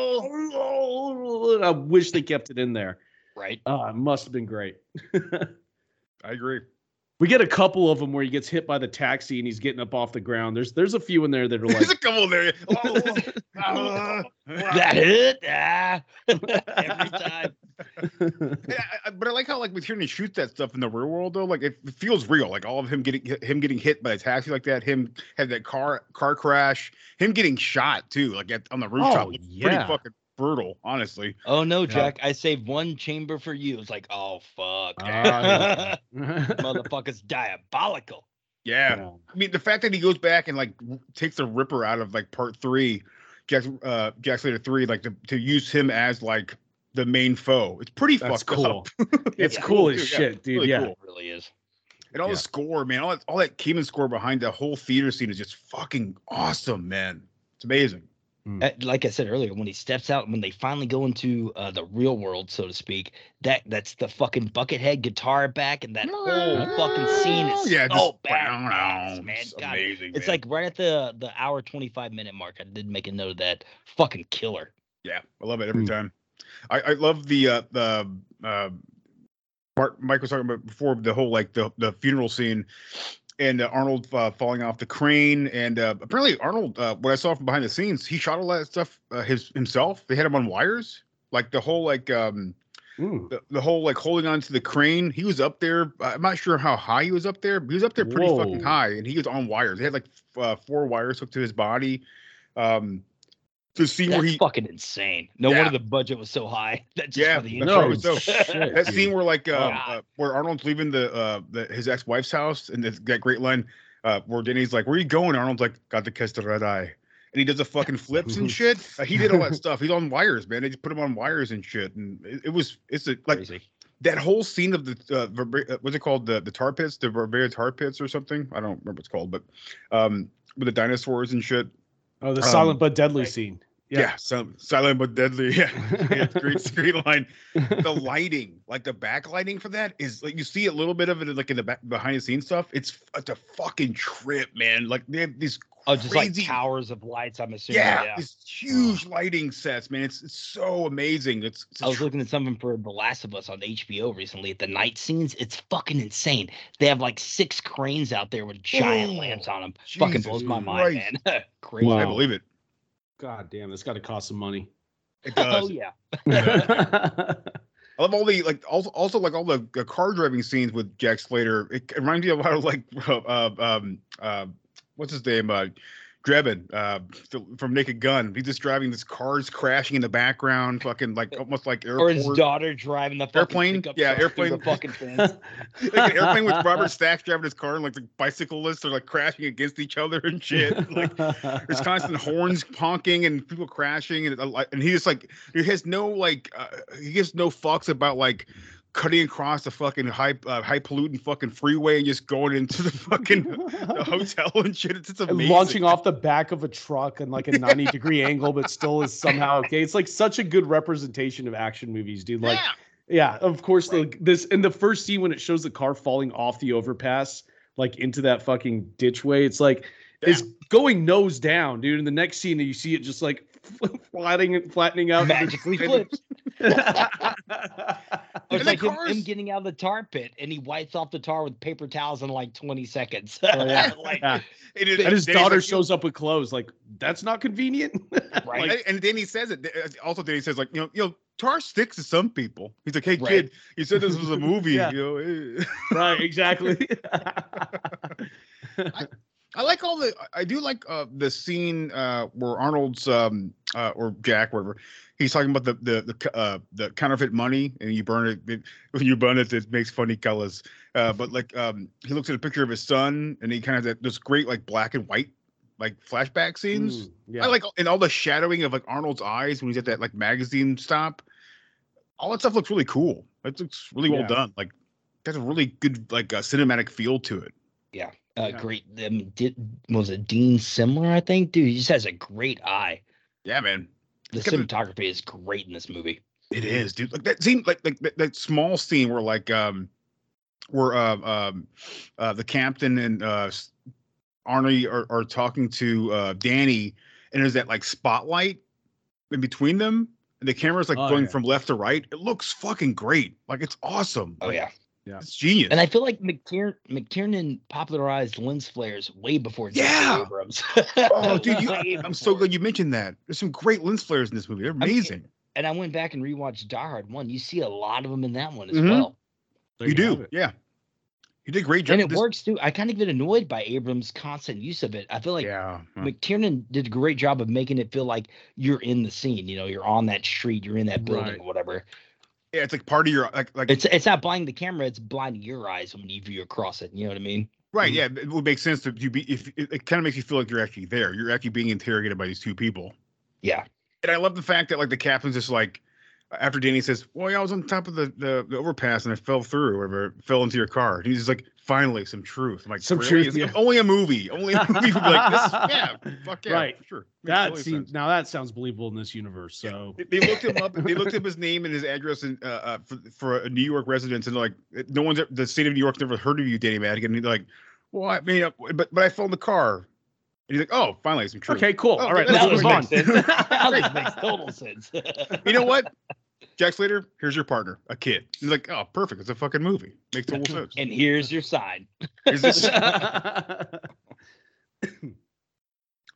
S8: I wish they kept it in there.
S7: Right.
S8: Oh, it must have been great.
S6: I agree.
S8: We get a couple of them where he gets hit by the taxi and he's getting up off the ground. There's there's a few in there that are like
S6: There's a
S8: like
S6: couple there. Oh, uh,
S7: That hit. Ah. every time.
S6: Yeah, I- I- but I like how like with hearing he shoot that stuff in the real world though, like it, it feels real. Like all of him getting him getting hit by a taxi like that, him had that car car crash, him getting shot too, like at, on the rooftop.
S8: Oh, yeah.
S6: pretty fucking brutal, honestly.
S7: Oh no, Jack! I saved one chamber for you. It's like, oh fuck,
S8: Ah,
S7: motherfucker's diabolical.
S6: Yeah. I mean the fact that he goes back and like takes the Ripper out of like part three, Jack uh Jack Slater three, like to, to use him as like the main foe. It's pretty
S8: That's
S6: fucked
S8: cool.
S6: up.
S8: It's
S7: Yeah.
S8: cool as
S6: Yeah,
S8: shit, dude.
S6: really
S8: yeah.
S6: cool.
S7: It really is.
S6: And all
S8: Yeah.
S6: the score, man, all that all that Kamen score behind the whole theater scene is just fucking awesome, man. It's amazing.
S7: Uh, like I said earlier, when he steps out, when they finally go into uh, the real world, so to speak, that that's the fucking buckethead guitar back, and that whole fucking scene is
S6: Yeah,
S7: so
S6: just-
S7: badass, man.
S6: It's
S7: God,
S6: amazing.
S7: it's
S6: man.
S7: like right at the the hour twenty five minute mark. I did make a note of that. Fucking killer.
S6: Yeah, I love it every
S8: Mm.
S6: time. I, I love the uh the uh Mark Mike was talking about before the whole like the the funeral scene and uh, Arnold uh, falling off the crane and uh, apparently Arnold uh, what I saw from behind the scenes he shot all that stuff uh, his himself? They had him on wires? Like the whole like um the, the whole like holding on to the crane he was up there I'm not sure how high he was up there but he was up there pretty fucking high and he was on wires. They had like uh, four wires hooked to his body. Um the scene
S7: That's
S6: where he
S7: fucking insane. No
S6: Yeah.
S7: wonder the budget was so high. That's just
S6: Yeah,
S7: for the
S6: that's
S8: No,
S6: right, so-
S8: shit,
S6: that
S8: dude.
S6: scene where like uh, uh where Arnold's leaving the uh the, his ex-wife's house and there's that great line uh where Denny's like, Where are you going? Arnold's like, Got to catch the red eye. And he does the fucking flips and shit. Uh, he did all that stuff. He's on wires, man. They just put him on wires and shit. And it, it was it's a, like
S7: Crazy.
S6: that whole scene of the uh, Verba- uh, what's it called? The the tar pits, the Barbarian tar pits or something. I don't remember what it's called, but um with the dinosaurs and shit.
S8: Oh, the
S6: Um,
S8: silent but deadly
S7: right.
S8: scene.
S6: Yeah, some silent but deadly. Yeah, yeah great, it's line. The lighting, like the backlighting for that, is like you see a little bit of it like in the back behind the scenes stuff. It's it's a fucking trip, man. Like they have these
S7: Oh, just like
S6: crazy,
S7: towers of lights. I'm assuming.
S6: yeah,
S7: Yeah.
S6: these huge lighting sets, man. It's it's so amazing. It's, it's
S7: I was
S6: tr-
S7: looking at something for The Last of Us on HBO recently. At the night scenes, it's fucking insane. They have like six cranes out there with giant
S6: Oh,
S7: lamps on them. fucking
S6: Jesus
S7: blows my mind, man. Crazy.
S8: Wow.
S6: I believe it.
S8: God damn, that's got to cost some money.
S6: It does.
S7: Oh yeah.
S6: I I love all the like also also like all the, the car driving scenes with Jack Slater. It, it reminds me a lot of like uh, um uh what's his name uh Drebin uh from Naked Gun. He's just driving this cars crashing in the background, fucking like almost like
S7: airplanes.
S6: Or
S7: his daughter driving the
S6: Airplane? Yeah, airplane.
S7: The fucking fence.
S6: like an airplane with Robert Stack driving his car and like the bicyclists are like crashing against each other and shit. Like there's constant horns honking and people crashing and uh, and he just like he has no like uh, he gives no fucks about like cutting across the fucking high uh, high polluting fucking freeway and just going into the fucking the hotel and shit. It's just
S8: And
S6: amazing.
S8: launching off the back of a truck and like a 90 degree angle, but still is somehow okay. It's like such a good representation of action movies, dude. Like, yeah, of course, the this in the first scene when it shows the car falling off the overpass, like into that fucking ditchway. it's like it's going nose down, dude. In the next scene, that you see it just like flattening flattening out,
S7: Magically
S8: And-
S7: flips. It's like him, him getting out of the tar pit and he wipes off the tar with paper towels in like 20 seconds.
S8: Oh, yeah.
S7: Like,
S8: Yeah.
S6: It is-
S8: And his daughter
S6: like,
S8: shows up with clothes. Like, that's not convenient.
S7: Right.
S6: and- and then he says it. uh, Also, then he says like, you know, you know, tar sticks to some people. He's like, hey
S7: Right.
S6: kid, you said this was a movie.
S8: Yeah.
S6: You know, eh.
S8: right, exactly.
S6: I like all the. I do like uh, the scene uh, where Arnold's um, uh, or Jack, whatever, he's talking about the the the, uh, the counterfeit money, and you burn it. it- When you burn it, it makes funny colors. Uh, but like, um, he looks at a picture of his son, and he kind of that this great like black and white like flashback scenes.
S8: Mm, yeah.
S6: I like and all the shadowing of like Arnold's eyes when he's at that like magazine stop. All that stuff looks really cool. It looks really well
S8: Yeah.
S6: done. Like, got a really good like uh, cinematic feel to it.
S7: yeah. Uh,
S6: Yeah.
S7: Great. I mean, did, was it Dean Semler? I think, dude, he just has a great eye.
S6: Yeah, man.
S7: The
S6: It's got a-
S7: cinematography is great in this movie.
S6: It is, dude. Like that scene, like like that, that small scene where like um where uh, um uh the captain and uh Arnie are, are talking to uh Danny and there's that like spotlight in between them and the camera's like
S8: Oh,
S6: going
S8: yeah.
S6: from left to right. It looks fucking great. Like it's awesome.
S7: Oh,
S6: Like,
S7: yeah.
S8: Yeah.
S6: It's genius.
S7: And I feel like McTier- McTiernan popularized lens flares way before J.J.
S6: Yeah.
S7: Abrams.
S6: oh dude, you, I'm so glad you mentioned that. There's some great lens flares in this movie. They're
S7: mean,
S6: amazing.
S7: And I went back and rewatched Die Hard 1. You see a lot of them in that one as
S6: Mhm.
S7: well.
S8: There
S6: you do. Yeah. You did a great job.
S7: And it
S6: This-
S7: works too. I kind of get annoyed by Abrams' constant use of it. I feel like
S6: yeah. huh.
S7: McTiernan did a great job of making it feel like you're in the scene. You know, you're on that street, you're in that building,
S8: Right.
S7: or whatever.
S6: Yeah, it's like part of your like like
S7: It's it's not blinding the camera; it's blinding your eyes when you view across it. You know what I mean?
S6: Right.
S8: Mm-hmm.
S6: Yeah. It would make sense to you be if it, it kind of makes you feel like you're actually there. You're actually being interrogated by these two people.
S7: Yeah.
S6: And I love the fact that like the captain's just like after Danny says, "Well, yeah, I was on top of the the, the overpass and I fell through, or whatever, fell into your car." And he's just like, "Finally, some truth." I'm like,
S8: Some
S6: really?
S8: truth,
S6: It's
S8: yeah.
S6: Only a movie. Only a movie would be like this. Yeah. Fuck yeah.
S8: Right.
S6: Sure. Makes
S8: That
S6: totally
S8: seems
S6: sense.
S8: now that sounds believable in this universe. So
S6: They- They looked him up. They looked up his name and his address and uh, uh, for, for a New York residence, and like, no one's the state of New York's never heard of you, Danny Madigan. And he's like, well, I mean, but but I fell in the car. And he's like, oh, finally, some truth.
S8: okay, cool.
S6: Oh,
S8: All right,
S6: that
S8: let's
S6: makes
S8: move on.
S7: sense. Now this makes total sense.
S6: You know what? Jack Slater, here's your partner, a kid. He's like, oh, perfect. It's a fucking movie. Makes total sense.
S7: and here's your side.
S6: Is this?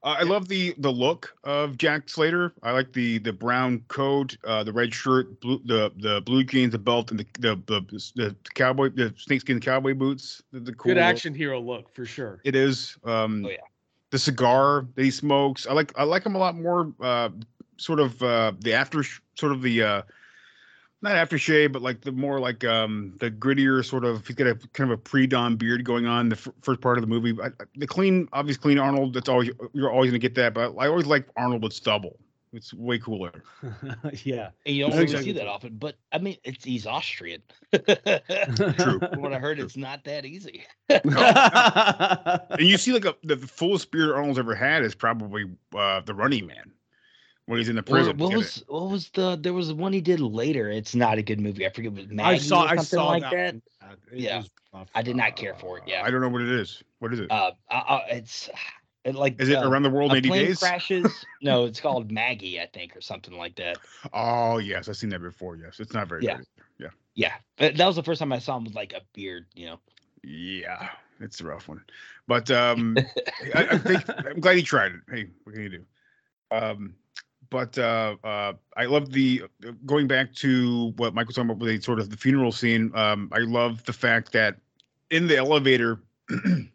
S6: Uh, I love the the look of Jack Slater. I like the the brown coat, uh, the red shirt, blue, the the blue jeans, the belt, and the the the, the cowboy the snakeskin cowboy boots. The, the cool
S8: Good
S6: look.
S8: action hero look for sure.
S6: It is. Um,
S7: Oh, yeah.
S6: The cigar that he smokes. I like I like him a lot more. Uh, sort of uh, the after sort of the uh, not aftershave, but like the more like um the grittier sort of. He's got a kind of a pre-dawn beard going on. The f- first part of the movie, I, I- the clean, obvious clean Arnold. That's always you're always gonna get that. But I always like Arnold with stubble. It's way cooler.
S8: yeah.
S7: And you don't really
S8: exactly
S7: see that often, but I mean, it's he's Austrian.
S6: True.
S7: From what I heard, it's not that easy.
S6: and you see like a, the fullest beard Arnold's ever had is probably uh, the Running Man when he's in the prison.
S7: what
S6: Get
S7: was what was the there was one he did later. It's not a good movie. I forget what
S8: I
S7: Maggie
S8: saw
S7: or
S8: I
S7: something
S8: saw
S7: like
S8: that.
S7: that.
S8: one. It
S7: Yeah.
S8: was.
S7: I did not care for it.
S6: it?
S7: Yeah.
S6: I don't know what it is. What is it?
S7: Uh, uh, uh, it's it like
S6: Is it
S7: uh,
S6: around the world in 80 days?
S7: crashes. no, it's called Maggie, I think, or something like that.
S6: Oh yes, I've seen that before. Yes, it's not very
S7: Yeah.
S6: good. Yeah,
S7: Yeah, Uh, that was the first time I saw him with like a beard. You know.
S6: yeah, it's a rough one. But um, I, I think I'm glad he tried it. Hey, what can you do? Um, but uh, uh, I love the going back to what Michael was talking about with the sort of the funeral scene. Um, I love the fact that in the elevator when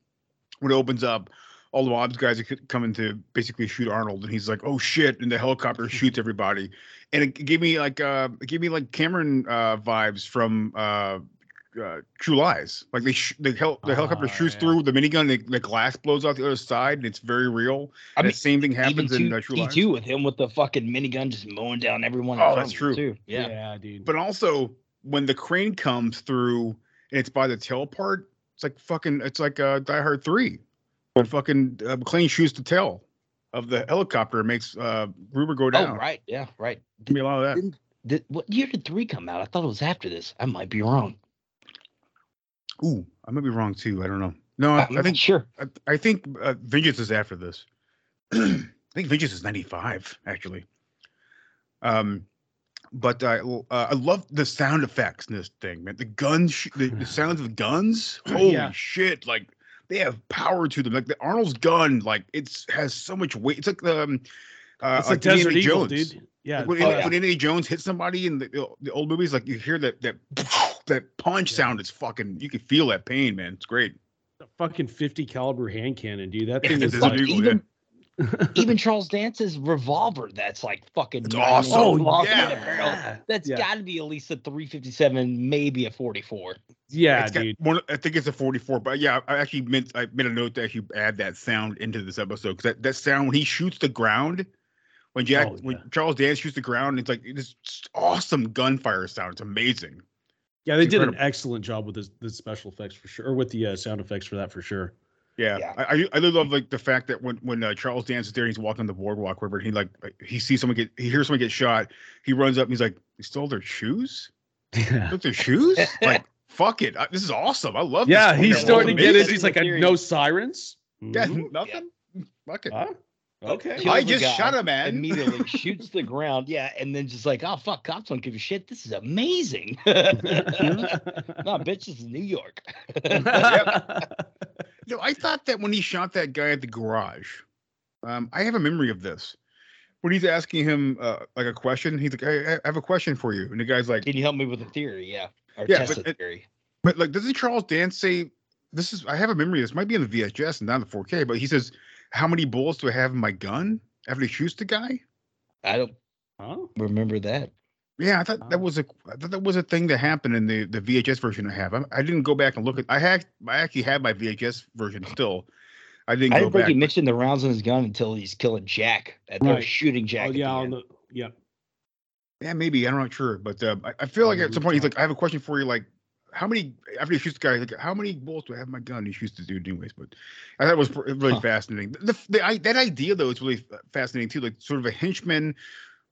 S6: it opens up, all the mobs guys are coming to basically shoot Arnold, and he's like, "Oh shit!" and the helicopter shoots everybody, and it gave me like uh, it gave me like Cameron uh, vibes from uh, uh, True Lies. Like they sh- the, hel- the helicopter
S8: Ah,
S6: shoots
S8: yeah.
S6: through the minigun, the, the glass blows out the other side, and it's very real.
S7: I
S6: And
S7: mean,
S6: the same thing happens
S7: Even
S6: in
S7: two,
S6: uh, True Lies.
S7: T2 with him with the fucking minigun just mowing down everyone.
S6: Oh, that's true.
S7: Too. Yeah.
S8: yeah, dude.
S6: But also when the crane comes through and it's by the tail part, it's like fucking it's like uh Die Hard 3. When fucking uh, McClane shoots the tail of the helicopter and makes uh Gruber go down.
S7: Oh, right. Yeah, right.
S6: Give me a lot of that.
S7: Didn't, did, what year did three come out? I thought it was after this. I might be wrong.
S6: Ooh, I might be wrong too. I don't know. No, I,
S7: I'm
S6: I
S7: not
S6: think
S7: sure.
S6: I, I think uh, Vengeance is after this. I think Vengeance is 95 actually. Um but I uh, I love the sound effects in this thing, man. The guns, sh- the, the sounds of guns. Holy
S8: Yeah.
S6: shit! Like they have power to them. Like the Arnold's gun, like it's has so much weight. It's like the um, uh,
S8: it's like
S6: Indiana
S8: Desert Eagle,
S6: Jones.
S8: dude. Yeah.
S6: Like when,
S7: Oh,
S6: Indi-
S7: yeah.
S6: when Indiana Jones hits somebody in the, the old movies, like you hear that that that punch
S8: Yeah.
S6: sound is fucking. You can feel that pain, man. It's great.
S8: a fucking 50 caliber hand cannon, dude. That thing
S6: the
S8: is
S6: Desert
S8: like,
S6: Eagle,
S7: even even Charles Dance's revolver that's like fucking
S6: It's awesome.
S8: Oh,
S7: long
S6: yeah.
S7: in the barrel. That's
S8: Yeah.
S7: got to be at least a 357, maybe a 44.
S8: yeah,
S6: It's
S8: dude.
S6: one, I think it's a 44, but yeah, I actually meant I made a note to actually add that sound into this episode because that, that sound when he shoots the ground, when Jack
S8: Oh,
S6: when. Charles Dance shoots the ground, it's like this awesome gunfire sound. It's amazing.
S8: Yeah, they did an excellent job with the, the special effects for sure, or with the uh, sound effects for that for sure.
S6: Yeah,
S7: Yeah.
S6: I, I I love like the fact that when when uh, Charles Dance is there, and he's walking on the boardwalk, wherever he like he sees someone get he hears someone get shot, he runs up and he's like, "They stole their shoes?
S8: Yeah,
S6: Took their shoes? like fuck it, I, this is awesome. I love. this
S8: yeah,
S6: fucking
S8: he's starting to get it. He's like,
S7: Theory.
S8: no sirens.
S6: Yeah,
S8: Mhm.
S6: nothing. Fuck it.
S8: Huh? Okay.
S6: I just
S7: guy,
S6: shot a man.
S7: Immediately shoots the ground. Yeah. And then just like, oh, fuck, cops don't give a shit. This is amazing. no, bitch, this is New York.
S6: No, I thought that when he shot that guy at the garage, um, I have a memory of this. When he's asking him uh, like a question, he's like, I, I have a question for you. And the guy's like,
S7: Can you help me with a theory? Yeah. Or
S6: Yeah,
S7: test
S6: but
S7: a theory.
S6: but like, doesn't Charles Dance say, this is, I have a memory this, might be in the VHS and not in the 4K, but he says, How many bullets do I have in my gun after he shoots the guy?
S7: I don't
S8: Huh?
S7: remember that.
S6: Yeah, I thought that was a I thought that was a thing that happened in the the VHS version I have. I, I didn't go back and look at. I had I actually had my VHS version still. I didn't
S7: I
S6: go
S7: didn't think
S6: back.
S7: he mentioned the rounds in his gun until he's killing Jack. And they're shooting Jack.
S8: Oh
S7: at the
S8: yeah, on
S7: end.
S8: the yeah.
S6: Yeah, maybe I'm not sure, but uh, I, I feel like
S8: On
S6: at some point he's like, I have a question for you. Like, how many after he shoots the guy? Like, how many bullets do I have in my gun? He shoots the dude anyways. But I thought it was really
S7: Huh.
S6: fascinating. The, the I, that idea though is really fascinating too. Like sort of a henchman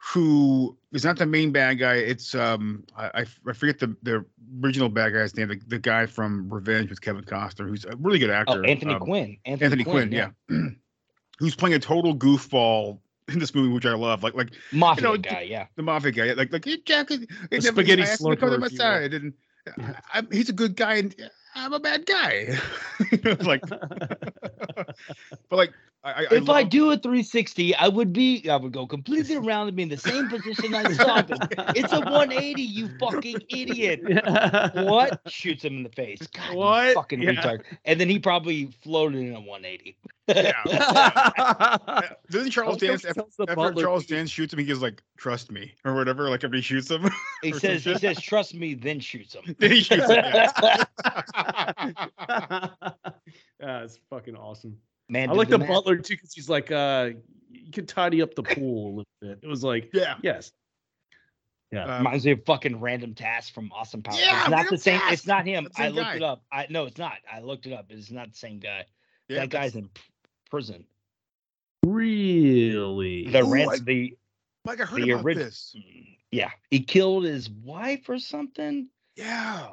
S6: who is not the main bad guy. It's um I I forget the the original bad guy's name. The, the guy from Revenge with Kevin Costner, who's a really good actor.
S7: Oh, Anthony
S6: um,
S7: Quinn. Anthony,
S6: Anthony Quinn, yeah. who's playing a total goofball in this movie, which I love. Like like
S7: Mafia
S6: know,
S7: guy, yeah.
S6: the mafia guy, like like hey, Jack, never-
S8: spaghetti
S6: I asked him to come to
S8: slurper,
S6: my
S8: you
S6: side, and I, I, he's a good guy, and I'm a bad guy. Like, but like I, I
S7: If I do a 360, I would be, I would go completely around and be in the same position I started. It's a 180, you fucking idiot. What? Shoots him in the face. God,
S8: What?
S7: fucking
S8: Yeah.
S7: retard. And then he probably floated in a 180.
S6: yeah. Doesn't Charles Dance after, after Charles Dance shoots him, he goes like, "Trust me" or whatever. Like after he shoots him,
S7: He says, he says, trust me, then shoots him.
S6: Then he shoots him. Yeah.
S8: yeah, it's fucking awesome.
S7: Man,
S8: I like the
S7: math-
S8: butler too because he's like, uh, you could tidy up the pool a little bit. It was like,
S6: yeah.
S8: yes, yeah,
S6: Um,
S7: Reminds me of fucking random task from Austin Power.
S6: Yeah,
S7: it's not the same.
S6: Task.
S7: It's not him. I looked
S6: guy.
S7: it up. I no, it's not. I looked it up. It's not the same guy.
S6: yeah,
S7: that guy's in p- prison.
S8: really.
S7: The
S6: Ooh,
S7: rent,
S6: I-
S7: the
S6: like I heard
S7: the
S6: about
S7: orig-
S6: this.
S7: yeah, he killed his wife or something.
S6: Yeah.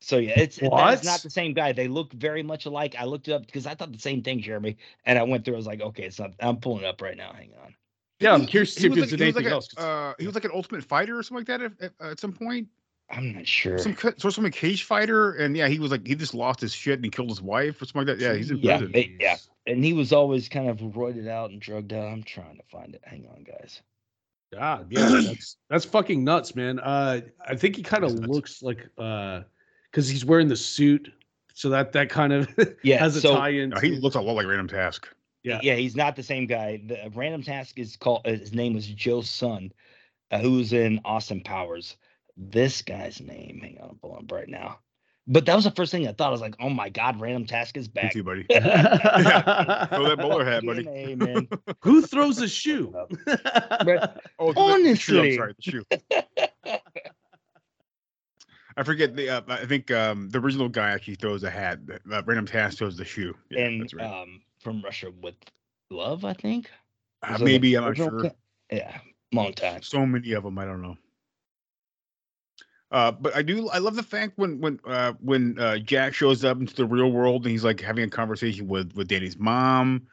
S7: So yeah, it's it- that
S8: What?
S7: is not the same guy. They look very much alike. I looked it up because I thought the same thing, Jeremy. And I went through. I was like, okay, it's not. I'm pulling it up right now. Hang on.
S8: Yeah, I'm
S6: He-
S8: curious to
S6: he
S8: see if
S6: was
S8: there's
S6: like- he was
S8: anything
S6: like a-
S8: else. 'cause-
S6: Uh, he was like an ultimate fighter or something like that at, at, at some point.
S7: I'm not sure.
S6: Some sort of some cage fighter, and yeah, he was like he just lost his shit and he killed his wife or something like that. Yeah, he's in
S7: Yeah,
S6: prison.
S7: they- yeah. And he was always kind of roided out and drugged out. I'm trying to find it. Hang on, guys.
S8: God, yeah, that's that's fucking nuts, man. Uh, I think he kind of looks like uh, because he's wearing the suit, so that that kind of
S7: Yeah,
S8: has a
S7: so-
S8: tie-in.
S6: No, he looks a lot like Random Task.
S8: Yeah.
S7: yeah, he's not the same guy. The random task is called. uh, His name was Joe Son, uh, who's in Austin Powers. This guy's name, hang on, I'm pulling up right now. But that was the first thing I thought. I was like, oh my god, random task is
S6: Me
S7: back.
S6: too, buddy. Yeah, Throw that bowler hat, buddy.
S7: DNA, man.
S8: Who throws a shoe?
S7: But
S6: Oh, the- the shoe, I'm
S7: Honestly.
S6: sorry, the shoe. I forget the. Uh, I think um, the original guy actually throws a hat. Uh, Random Task throws the shoe. Yeah,
S7: and
S6: that's right.
S7: um, from Russia with Love, I think.
S6: Uh, maybe I'm not sure.
S7: ca- Yeah, long time.
S6: So many of them, I don't know. Uh, but I do. I love the fact when when uh, when uh, Jack shows up into the real world and he's like having a conversation with with Danny's mom,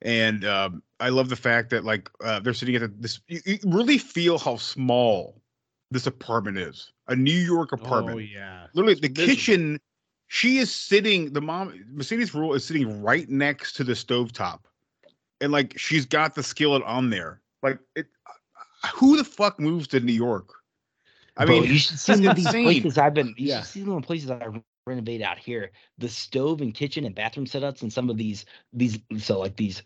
S6: and um, I love the fact that like uh, they're sitting at the, this. You, you really feel how small this apartment is. A New York apartment.
S8: Oh yeah,
S6: literally
S8: It's
S6: the
S8: miserable.
S6: kitchen she is sitting the mom mercedes Ruehl is sitting right next to the stovetop and like she's got the skillet on there like it who the fuck moves to new york i
S7: Bro,
S6: mean
S7: you should see
S6: that's
S7: these places I've been. You
S8: Yeah.
S7: should see some of the places I renovate out here. The stove and kitchen and bathroom setups, and some of these these so like these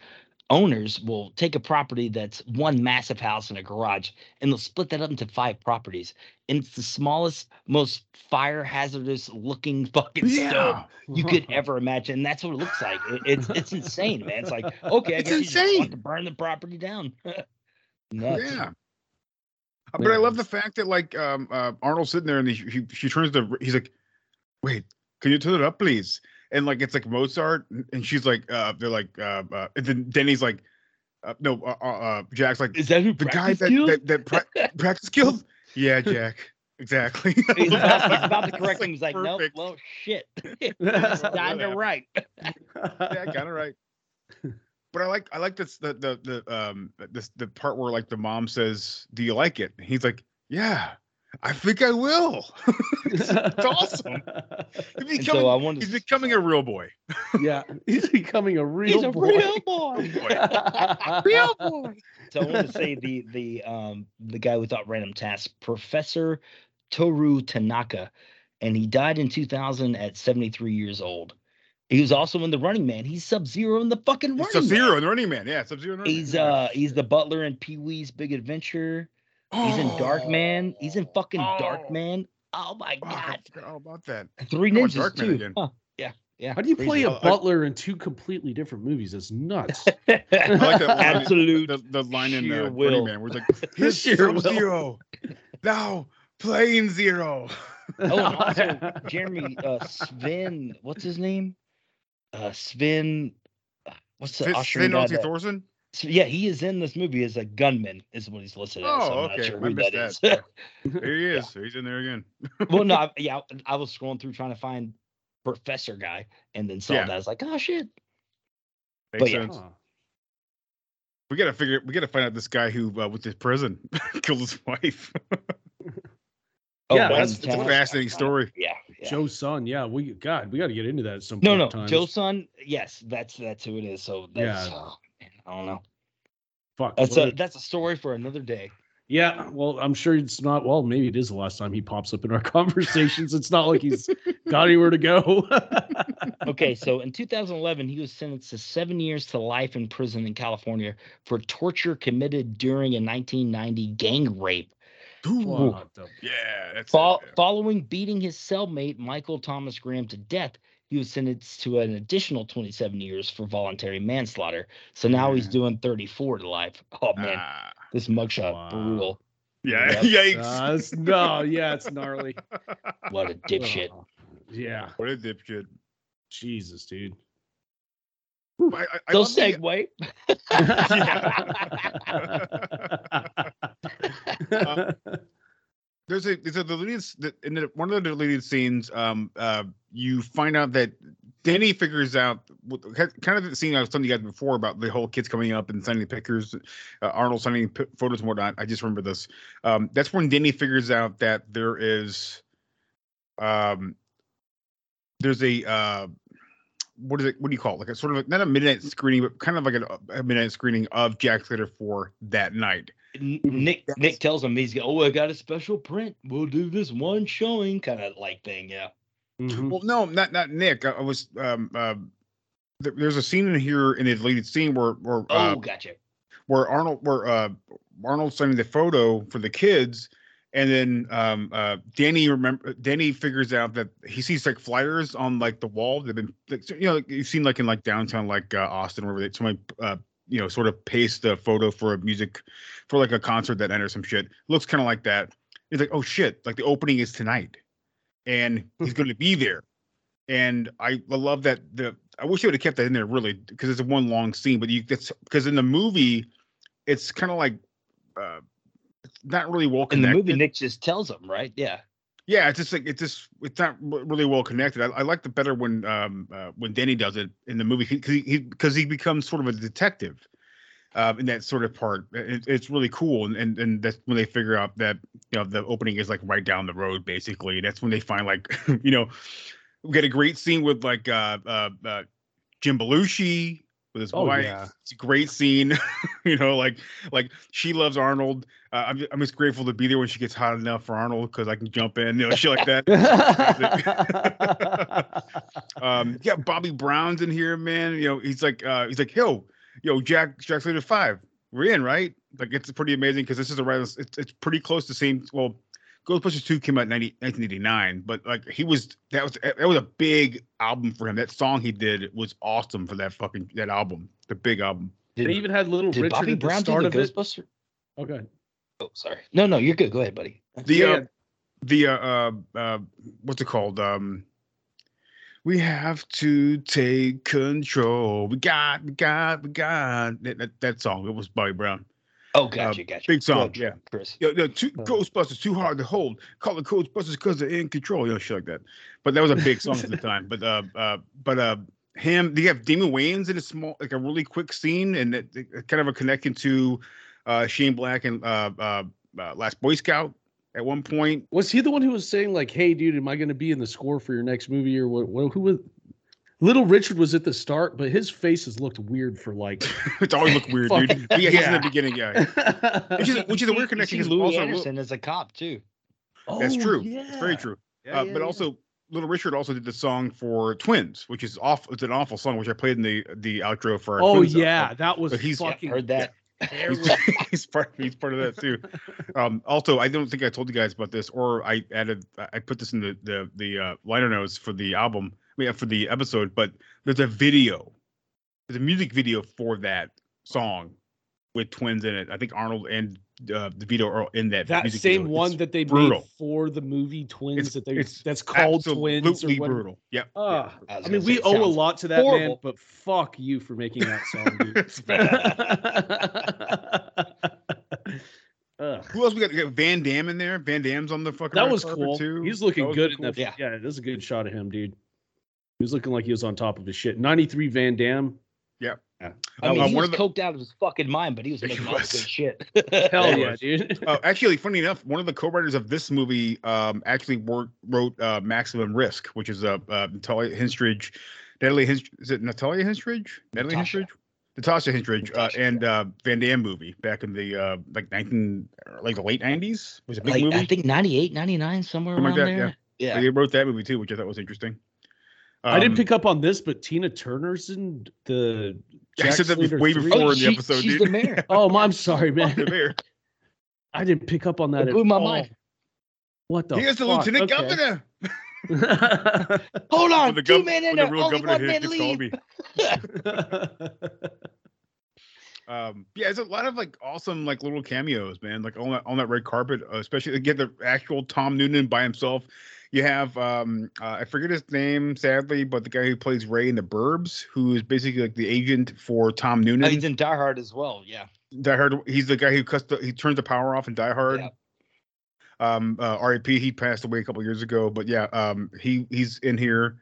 S7: owners will take a property that's one massive house and a garage, and they'll split that up into five properties. And it's the smallest, most fire hazardous looking fucking stove you could ever imagine. And that's what it looks like. It- it's it's insane, man. It's like okay, I
S6: It's
S7: guess you just
S6: insane.
S7: want to burn the property down.
S6: Yeah Uh, but i love the fact that like um uh, arnold's sitting there and he, he she turns to he's like wait can you turn it up please and like it's like mozart and- and she's like uh they're like uh, uh and then denny's like uh, no uh, uh, uh jack's like
S7: Is that who
S6: the guy that
S7: skills?
S6: that, that pra- practice guild yeah jack exactly
S7: He's about, he's about to correct him. He's like, nope,
S6: perfect.
S7: well, shit. It's kind of right.
S6: yeah kind of right but i like i like this the the the um this the part where like the mom says do you like it and he's like yeah i think i will it's, it's awesome he's becoming,
S7: so I wanted
S6: he's becoming a real boy
S8: yeah, he's becoming a real
S7: He's a
S8: boy.
S7: real boy.
S8: real
S7: boy. So I want to say the the um the guy who thought random tasks, Professor Toru Tanaka, and he died in 2000 at 73 years old. He was also in the Running Man. He's Sub Zero in the fucking Running
S6: sub zero
S7: Man.
S6: the running man yeah sub zero
S7: He's uh he's the butler in Pee Wee's Big Adventure. He's in Dark Man. He's in fucking Dark
S6: Oh.
S7: Man. Oh my
S6: oh,
S7: god.
S6: forgot all about that
S7: Three
S6: I want
S7: ninjas
S6: Darkman
S7: too.
S6: again.
S7: Huh. Yeah. Yeah.
S8: How do you
S7: crazy.
S8: play a
S6: Uh,
S8: butler in two completely different movies? That's nuts.
S6: I like that line,
S7: Absolute
S6: the, the line in
S7: sheer
S6: uh,
S7: will.
S6: Running Man where it's like here's
S8: Sheer will.
S6: sub zero now plane zero
S7: Oh, and also Jeremy uh, Sven, what's his name? Uh, Sven, uh, what's the
S6: Finn
S7: Austrian guy?
S6: Otzi Thorsen
S7: So, yeah, he is in this movie as a gunman, is what he's listed as. so
S6: Oh,
S7: I'm
S6: okay.
S7: sure
S6: I
S7: who
S6: missed
S7: that is.
S6: that. There he is. He's in there again.
S7: well, no, I, yeah, I was scrolling through trying to find Professor guy, and then saw
S6: Yeah.
S7: that. I was like, oh shit.
S6: Makes
S7: But yeah.
S6: sense. We gotta figure. We gotta find out this guy who uh, went to prison killed his wife.
S7: Oh,
S8: Yeah,
S7: one
S8: that's-
S6: it's a fascinating story.
S7: Yeah. yeah.
S8: Joe Son. Yeah, we God, we got to get into that at some
S7: no,
S8: point
S7: no,
S8: in time.
S7: Joe Son. Yes, that's that's who it is. So that's,
S8: Yeah.
S7: oh, man, I don't know.
S8: Fuck.
S7: That's a
S8: a-
S7: that's a story for another day.
S8: yeah. Well, I'm sure it's not. Well, maybe it is the last time he pops up in our conversations. It's not like he's got anywhere to go.
S7: okay, so in 2011, he was sentenced to seven years to life in prison in California for torture committed during a 1990 gang rape.
S8: What the-
S6: Yeah, that's
S7: Fol-
S6: it, yeah.
S7: Following beating his cellmate, Michael Thomas Graham, to death, he was sentenced to an additional 27 years for voluntary manslaughter. So now he's doing 34 to life. Oh, man,
S6: Ah,
S7: this mugshot,
S8: Wow.
S7: brutal.
S6: yeah,
S7: Yep.
S6: yikes!
S8: Uh, it's- no, yeah, it's gnarly.
S7: What a dipshit.
S8: Oh, yeah,
S6: what a dipshit.
S8: Jesus, dude.
S6: I, I, I
S7: So
S6: love the-
S7: segue.
S6: Uh, there's a there's a deleted in one of the deleted scenes. Um, uh, you find out that Danny figures out kind of the scene I was telling you guys before about the whole kids coming up and sending pictures, uh, Arnold sending p- photos and whatnot. I just remember this. Um, that's when Danny figures out that there is, um, there's a uh, what is it? What do you call it? Like a sort of not a midnight screening, but kind of like a, a midnight screening of Jack Slater for that night.
S7: N- Nick Nick tells him he's go, oh, I got a special print. We'll do this one showing, kind of like thing. Yeah.
S8: Mhm.
S6: Well, no, not not Nick. I, I was um uh, th- there's a scene in here in the deleted scene where where uh,
S7: Oh, gotcha.
S6: where Arnold where uh Arnold's sending the photo for the kids, and then um uh Danny remember Danny figures out that he sees like flyers on like the wall. They've been like, you know like, you've seen like in like downtown like uh, Austin where they somebody uh you know sort of paste a photo for a music for like a concert that enters some shit. Looks kind of like that. He's like, oh shit, like the opening is tonight, and he's going to be there. And I I love that the I wish they would have kept that in there really because it's a one long scene, but you that's because in the movie it's kind of like uh it's not really well
S7: In the movie, Nick just tells him, right? Yeah.
S6: Yeah, it's just like it's just it's not really well connected. I, I like the better when um uh, when Danny does it in the movie because he because he, becomes sort of a detective um in that sort of part. It, it's really cool, and, and and that's when they figure out that you know the opening is like right down the road basically. That's when they find like you know we get a great scene with like uh uh, uh Jim Belushi with his
S8: Oh,
S6: wife.
S8: yeah.
S6: It's a great scene, you know, like like she loves Arnold. Uh, I'm I'm just grateful to be there when she gets hot enough for Arnold because I can jump in, you know, shit like that. um, yeah, Bobby Brown's in here, man. You know, he's like, uh, he's like, yo, yo, Jack, Jack Slater five, we're in, right? Like, it's pretty amazing because this is a right, it's, it's pretty close to same. Well, Ghostbusters two came out in 90, 1989, but like he was that was that was a big album for him. That song he did was awesome for that fucking that album, the big album.
S8: They even had little
S7: Did
S8: Richard
S7: Bobby
S8: at the
S7: Brown do
S8: start
S7: the
S8: of it.
S7: Ghostbuster?
S8: Okay.
S7: Oh, sorry. No, no, you're good. Go ahead, buddy.
S6: The
S8: Yeah.
S6: uh, the uh, uh uh what's it called? Um we have to take control. We got, we got, we got that, that, that song. It was Bobby Brown.
S7: Oh, gotcha, gotcha.
S6: Big song,
S7: Good,
S6: yeah.
S7: Chris.
S6: Yeah, yeah, too,
S8: Oh.
S6: Ghostbusters too hard to hold. Call the Ghostbusters because they're in control. You know, shit like that. But that was a big song at the time. But uh, uh, but uh, him. You have Damon Wayans in a small, like a really quick scene, and it, it- kind of a connection to uh, Shane Black and uh, uh, uh, Last Boy Scout at one point.
S8: Was he the one who was saying like, "Hey, dude, am I going to be in the score for your next movie?" Or what? what who was? Little Richard was at the start, but his face has looked weird for like.
S6: it's always looked weird, dude. But yeah, he's in the beginning, yeah. Which is which is a weird connection.
S7: see
S6: 'cause
S7: Louis
S6: also Lil-
S7: Anderson as a cop too.
S6: That's
S8: Oh,
S6: true. It's very true.
S8: Yeah,
S6: uh,
S8: yeah,
S6: but
S8: yeah.
S6: also, Little Richard also did the song for Twins, which is off. It's an awful song, which I played in the the outro for. Our
S8: Oh
S6: Twins
S8: yeah,
S6: episode.
S8: that was
S6: But he's-
S8: fucking.
S7: Heard that.
S6: he's, he's part he's part of that too. Um, also, I don't think I told you guys about this, or I added I put this in the the the uh, liner notes for the album, I mean, for the episode. But there's a video, there's a music video for that song with twins in it. I think Arnold and uh, DeVito are in that.
S8: That
S6: music
S8: same
S6: video.
S8: one
S6: It's
S8: that they
S6: brutal.
S8: made for the movie Twins
S6: It's-
S8: that they that's called Twins or
S6: absolutely brutal. Yep.
S8: Ah,
S7: I
S8: I mean, we owe a lot to that man, but fuck you for making that song, dude.
S6: It's
S8: Ugh.
S6: Who else we got? We got Van Damme in there. Van Damme's on the fucking.
S8: That was cool.
S6: Too.
S8: He's looking good
S6: really
S8: in that.
S7: cool.
S8: Yeah, that's a good shot of him, dude. He was looking like he was on top of his shit. 93 Van Damme.
S6: Yeah.
S8: Yeah.
S7: I mean,
S6: Uh,
S7: he was
S6: the-
S7: coked out of his fucking mind, but he was making all the
S6: was.
S7: good shit.
S8: Hell yeah, dude.
S6: Uh, actually, funny enough, one of the co-writers of this movie um, actually wor- wrote uh, Maximum Risk, which is uh, uh, Natalia Henstridge, Natalie Henstridge, is it Natalia Henstridge? Natalie
S7: Natasha.
S6: Henstridge? Natasha Henstridge, uh, and uh, Van Damme movie back in the uh, like 19, like the late 90s. Was a big
S7: like,
S6: movie?
S7: I think 98, 99, somewhere
S6: Something
S7: around
S6: like that,
S7: there. Yeah.
S6: They wrote that movie too, which I thought was interesting.
S8: I didn't
S6: Um,
S8: pick up on this, but Tina Turner's in the.
S6: I
S8: Jack
S6: said that
S8: Slater
S6: way
S8: 3.
S6: before
S7: Oh,
S6: in the
S7: she-
S6: episode,
S7: she's
S6: dude.
S7: the mayor.
S8: Oh, my, I'm sorry,
S6: The
S8: man.
S6: mayor.
S8: I didn't pick up on that.
S7: It
S8: at
S7: blew my
S8: all.
S7: mind.
S8: What the?
S6: Here's the
S8: fuck?
S6: lieutenant
S8: Okay.
S6: governor.
S7: Hold on,
S6: When the
S7: two
S6: gov-
S7: men in
S6: when the
S7: there,
S6: real
S7: only
S6: governor
S7: one man leave.
S6: me. Um, yeah, it's a lot of like awesome like little cameos, man. Like on that on that red carpet, uh, especially to get the actual Tom Noonan by himself. You have um, uh, I forget his name sadly, but the guy who plays Ray in the Burbs, who is basically like the agent for Tom
S7: Oh,
S6: Noonan.
S7: he's in Die Hard as well. Yeah.
S6: Die Hard. He's the guy who cuts the he turns the power off in Die Hard.
S7: Yeah.
S6: Um, uh, R.I.P. He passed away a couple years ago, but yeah, um, he he's in here.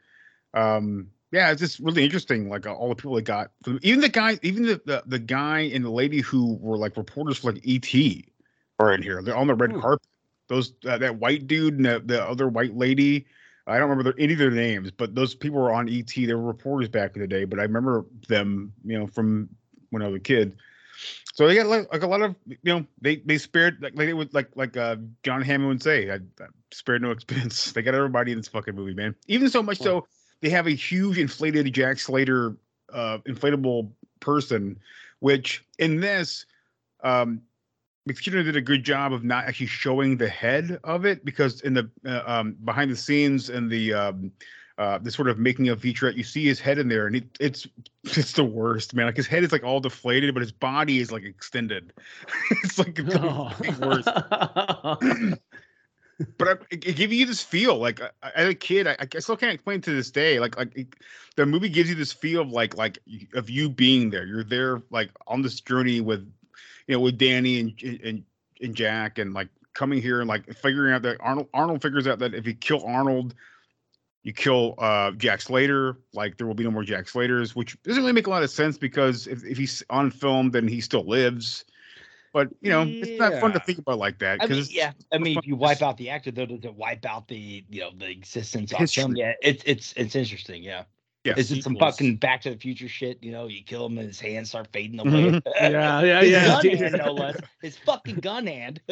S6: Um, yeah, it's just really interesting. Like uh, all the people that got, even the guy, even the, the the guy and the lady who were like reporters for like ET are in here. They're on the red
S8: Hmm.
S6: carpet. Those uh, that white dude and the, the other white lady I don't remember their, any of their names, but those people were on ET. They were reporters back in the day, but I remember them, you know, from when I was a kid. So they got like, like a lot of, you know, they they spared like, like they would like like uh, John Hammond would say, I, I spared no expense. They got everybody in this fucking movie, man. Even so much so they have a huge inflated Jack Slater uh inflatable person, which in this um McTiernan did a good job of not actually showing the head of it because in the uh, um, behind the scenes and the um, uh, the sort of making of featurette, you see his head in there, and it, it's it's the worst, man. Like his head is like all deflated, but his body is like extended. it's like the
S8: Oh.
S6: worst. but I, it, it gives you this feel like I- I- as a kid, I, I still can't explain to this day. Like like it, the movie gives you this feel of like like of you being there. You're there like on this journey with you know with Danny and and and Jack and like coming here and like figuring out that Arnold Arnold figures out that if you kill Arnold, you kill uh Jack Slater. Like there will be no more Jack Slaters, which doesn't really make a lot of sense because if, if he's on film, then he still lives. But you know, it's not fun to think about like that
S7: I mean,
S6: because
S7: yeah. I mean, if you wipe out the actor, though, it wipe out the you know the existence of film?
S6: History.
S7: Yeah, it's it's it's interesting. Yeah.
S6: Yeah,
S7: Is it some fucking Back to the Future shit? You know, you kill him and his hands start fading away.
S6: Mhm.
S8: Yeah, yeah,
S7: His
S8: yeah.
S7: gun hand, no less. His fucking gun hand.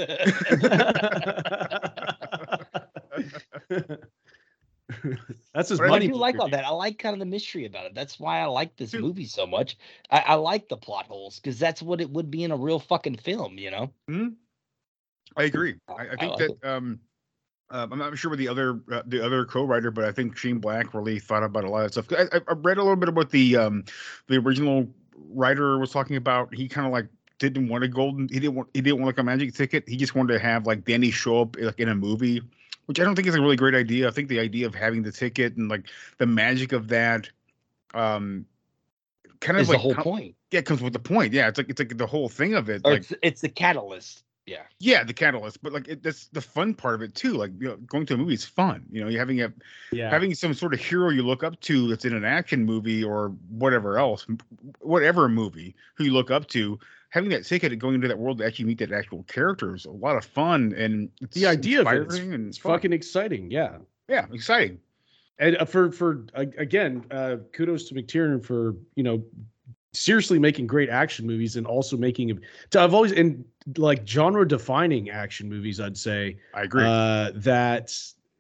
S8: That's his
S6: But I
S7: I do like all that. I like kind of the mystery about it. That's why I like this movie so much. I, I like the plot holes because that's what it would be in a real fucking film. You know.
S6: I agree. I, I
S7: I
S6: think
S7: like
S6: that um, uh, I'm not sure what the other uh, the other co-writer, but I think Shane Black really thought about a lot of stuff. I, I, read a little bit about the um, the original writer was talking about. He kind of like didn't want a golden. He didn't want. He didn't want like a magic ticket. He just wanted to have like Danny show up like in a movie, which I don't think is a really great idea. I think the idea of having the ticket and like the magic of that, um, kind of
S7: Is
S6: like
S7: the whole
S6: com-
S7: point,
S6: Yeah, it comes with the point. Yeah, it's like it's like the whole thing of it.
S7: or
S6: like
S7: it's it's the catalyst. Yeah.
S6: yeah, the catalyst, but like it, that's the fun part of it too. Like you know, going to a movie is fun. You know, you having a
S8: Yeah.
S6: having some sort of hero you look up to that's in an action movie or whatever else, whatever movie who you look up to. Having that ticket and going into that world to actually meet that actual character is a lot of fun and it's
S8: the idea of it is
S6: and
S8: it's fucking exciting. Yeah.
S6: yeah, exciting.
S8: And uh, for for uh, again, uh, kudos to McTiernan for you know seriously making great action movies and also making. a- So I've always in like genre defining action movies. I'd say
S6: I agree.
S8: uh, that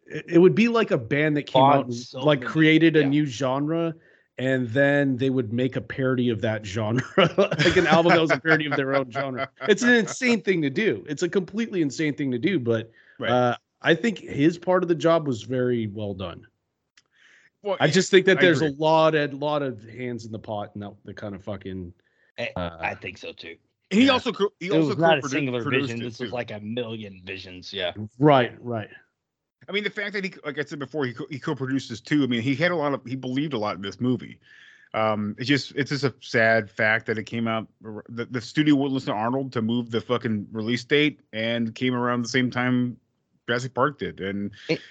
S8: it it would be like a band that came out and
S7: so
S8: like
S7: many-
S8: created a
S7: yeah.
S8: new genre. And then they would make a parody of that genre, like an album that was a parody of their own genre. It's an insane thing to do. It's a completely insane thing to do, but
S6: Right.
S8: uh, I think his part of the job was very well done.
S6: Well,
S8: I just think that
S6: I
S8: there's a lot and lot of hands in the pot and that the kind of fucking
S7: I,
S8: Uh,
S7: I think so too.
S6: he
S8: yeah.
S6: also he
S7: It
S6: also
S7: was not a singular vision.
S6: it,
S7: This was like a million visions. Yeah.
S8: right, right.
S6: I mean, the fact that he, like I said before, he co- he co-produced this too. I mean, he had a lot of he believed a lot in this movie. Um, it's just it's just a sad fact that it came out. The, the studio wouldn't listen to Arnold to move the fucking release date, and came around the same time Jurassic Park did, and
S7: It-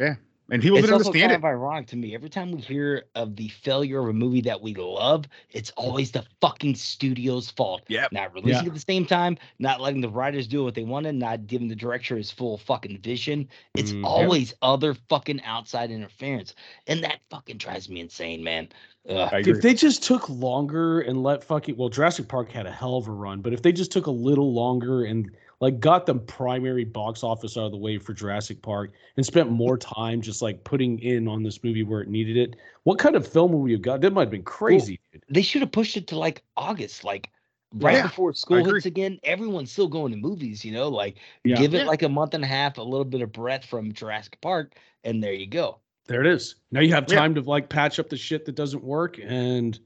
S6: yeah, and people
S7: it's
S6: didn't
S7: also
S6: understand
S7: kind
S6: it.
S7: of ironic to me. Every time we hear of the failure of a movie that we love, it's always the fucking studio's fault.
S6: Yeah,
S7: Not releasing
S8: Yeah.
S7: at the same time, not letting the writers do what they wanted, not giving the director his full fucking vision. It's
S8: Mm, yep.
S7: always other fucking outside interference. And that fucking drives me insane, man. Ugh.
S6: I agree.
S8: If they just took longer and let fucking well, Jurassic Park had a hell of a run, but if they just took a little longer and like got the primary box office out of the way for Jurassic Park and spent more time just like putting in on this movie where it needed it, what kind of film would we have got? That might have been crazy. dude.
S7: They should have pushed it to like August, like right
S6: Yeah,
S7: before school
S6: agree.
S7: hits again. Everyone's still going to movies, you know, like
S8: Yeah.
S7: give it
S6: Yeah.
S7: like a month and a half, a little bit of breath from Jurassic Park, and there you go.
S8: There it is. Now you have
S6: Yeah.
S8: time to like patch up the shit that doesn't work and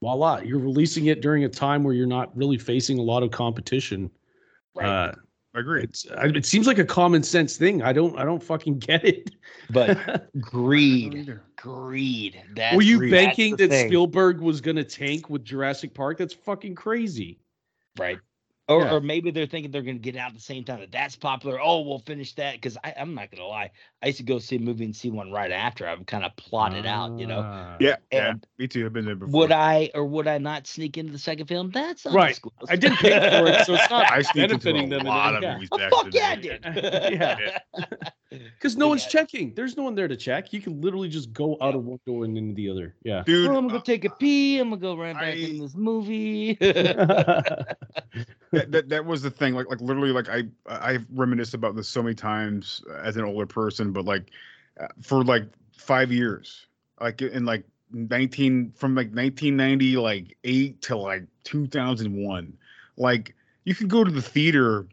S8: voila, you're releasing it during a time where you're not really facing a lot of competition.
S7: Right.
S6: I
S8: Uh,
S6: agree.
S8: it's I- it seems like a common sense thing. I don't I don't fucking get it.
S7: but greed, greed. That's
S8: Were you
S7: that's
S8: banking
S7: the
S8: that
S7: thing.
S8: Spielberg was going to tank with Jurassic Park? That's fucking crazy.
S7: Right. Or,
S8: Yeah.
S7: or maybe they're thinking they're going to get out at the same time that that's popular. Oh, we'll finish that because I'm not going to lie. I used to go see a movie and see one right after. I've kind of plotted out, you know.
S8: Ah.
S6: Yeah, yeah. Me too. I've been there before.
S7: would I or would I not sneak into the second film? That's
S8: Right. I did pay for it, so it's not
S6: I sneaked into
S8: benefiting
S6: a
S8: them.
S6: lot
S8: in
S6: of
S8: any-
S6: movies
S7: Oh, fuck yeah, I did.
S8: Yeah. Because no
S7: But
S8: one's checking. There's no one there to check. You can literally just go out of one door and into the other. Yeah.
S6: Dude,
S7: Oh, I'm gonna go take a pee. I'm gonna go right back
S6: I-
S7: in this movie.
S6: That, that that was the thing like like literally like i i reminisce about this so many times as an older person but like uh, for like five years like in like 19 from like 1990 like 8 to like 2001 like you can go to the theater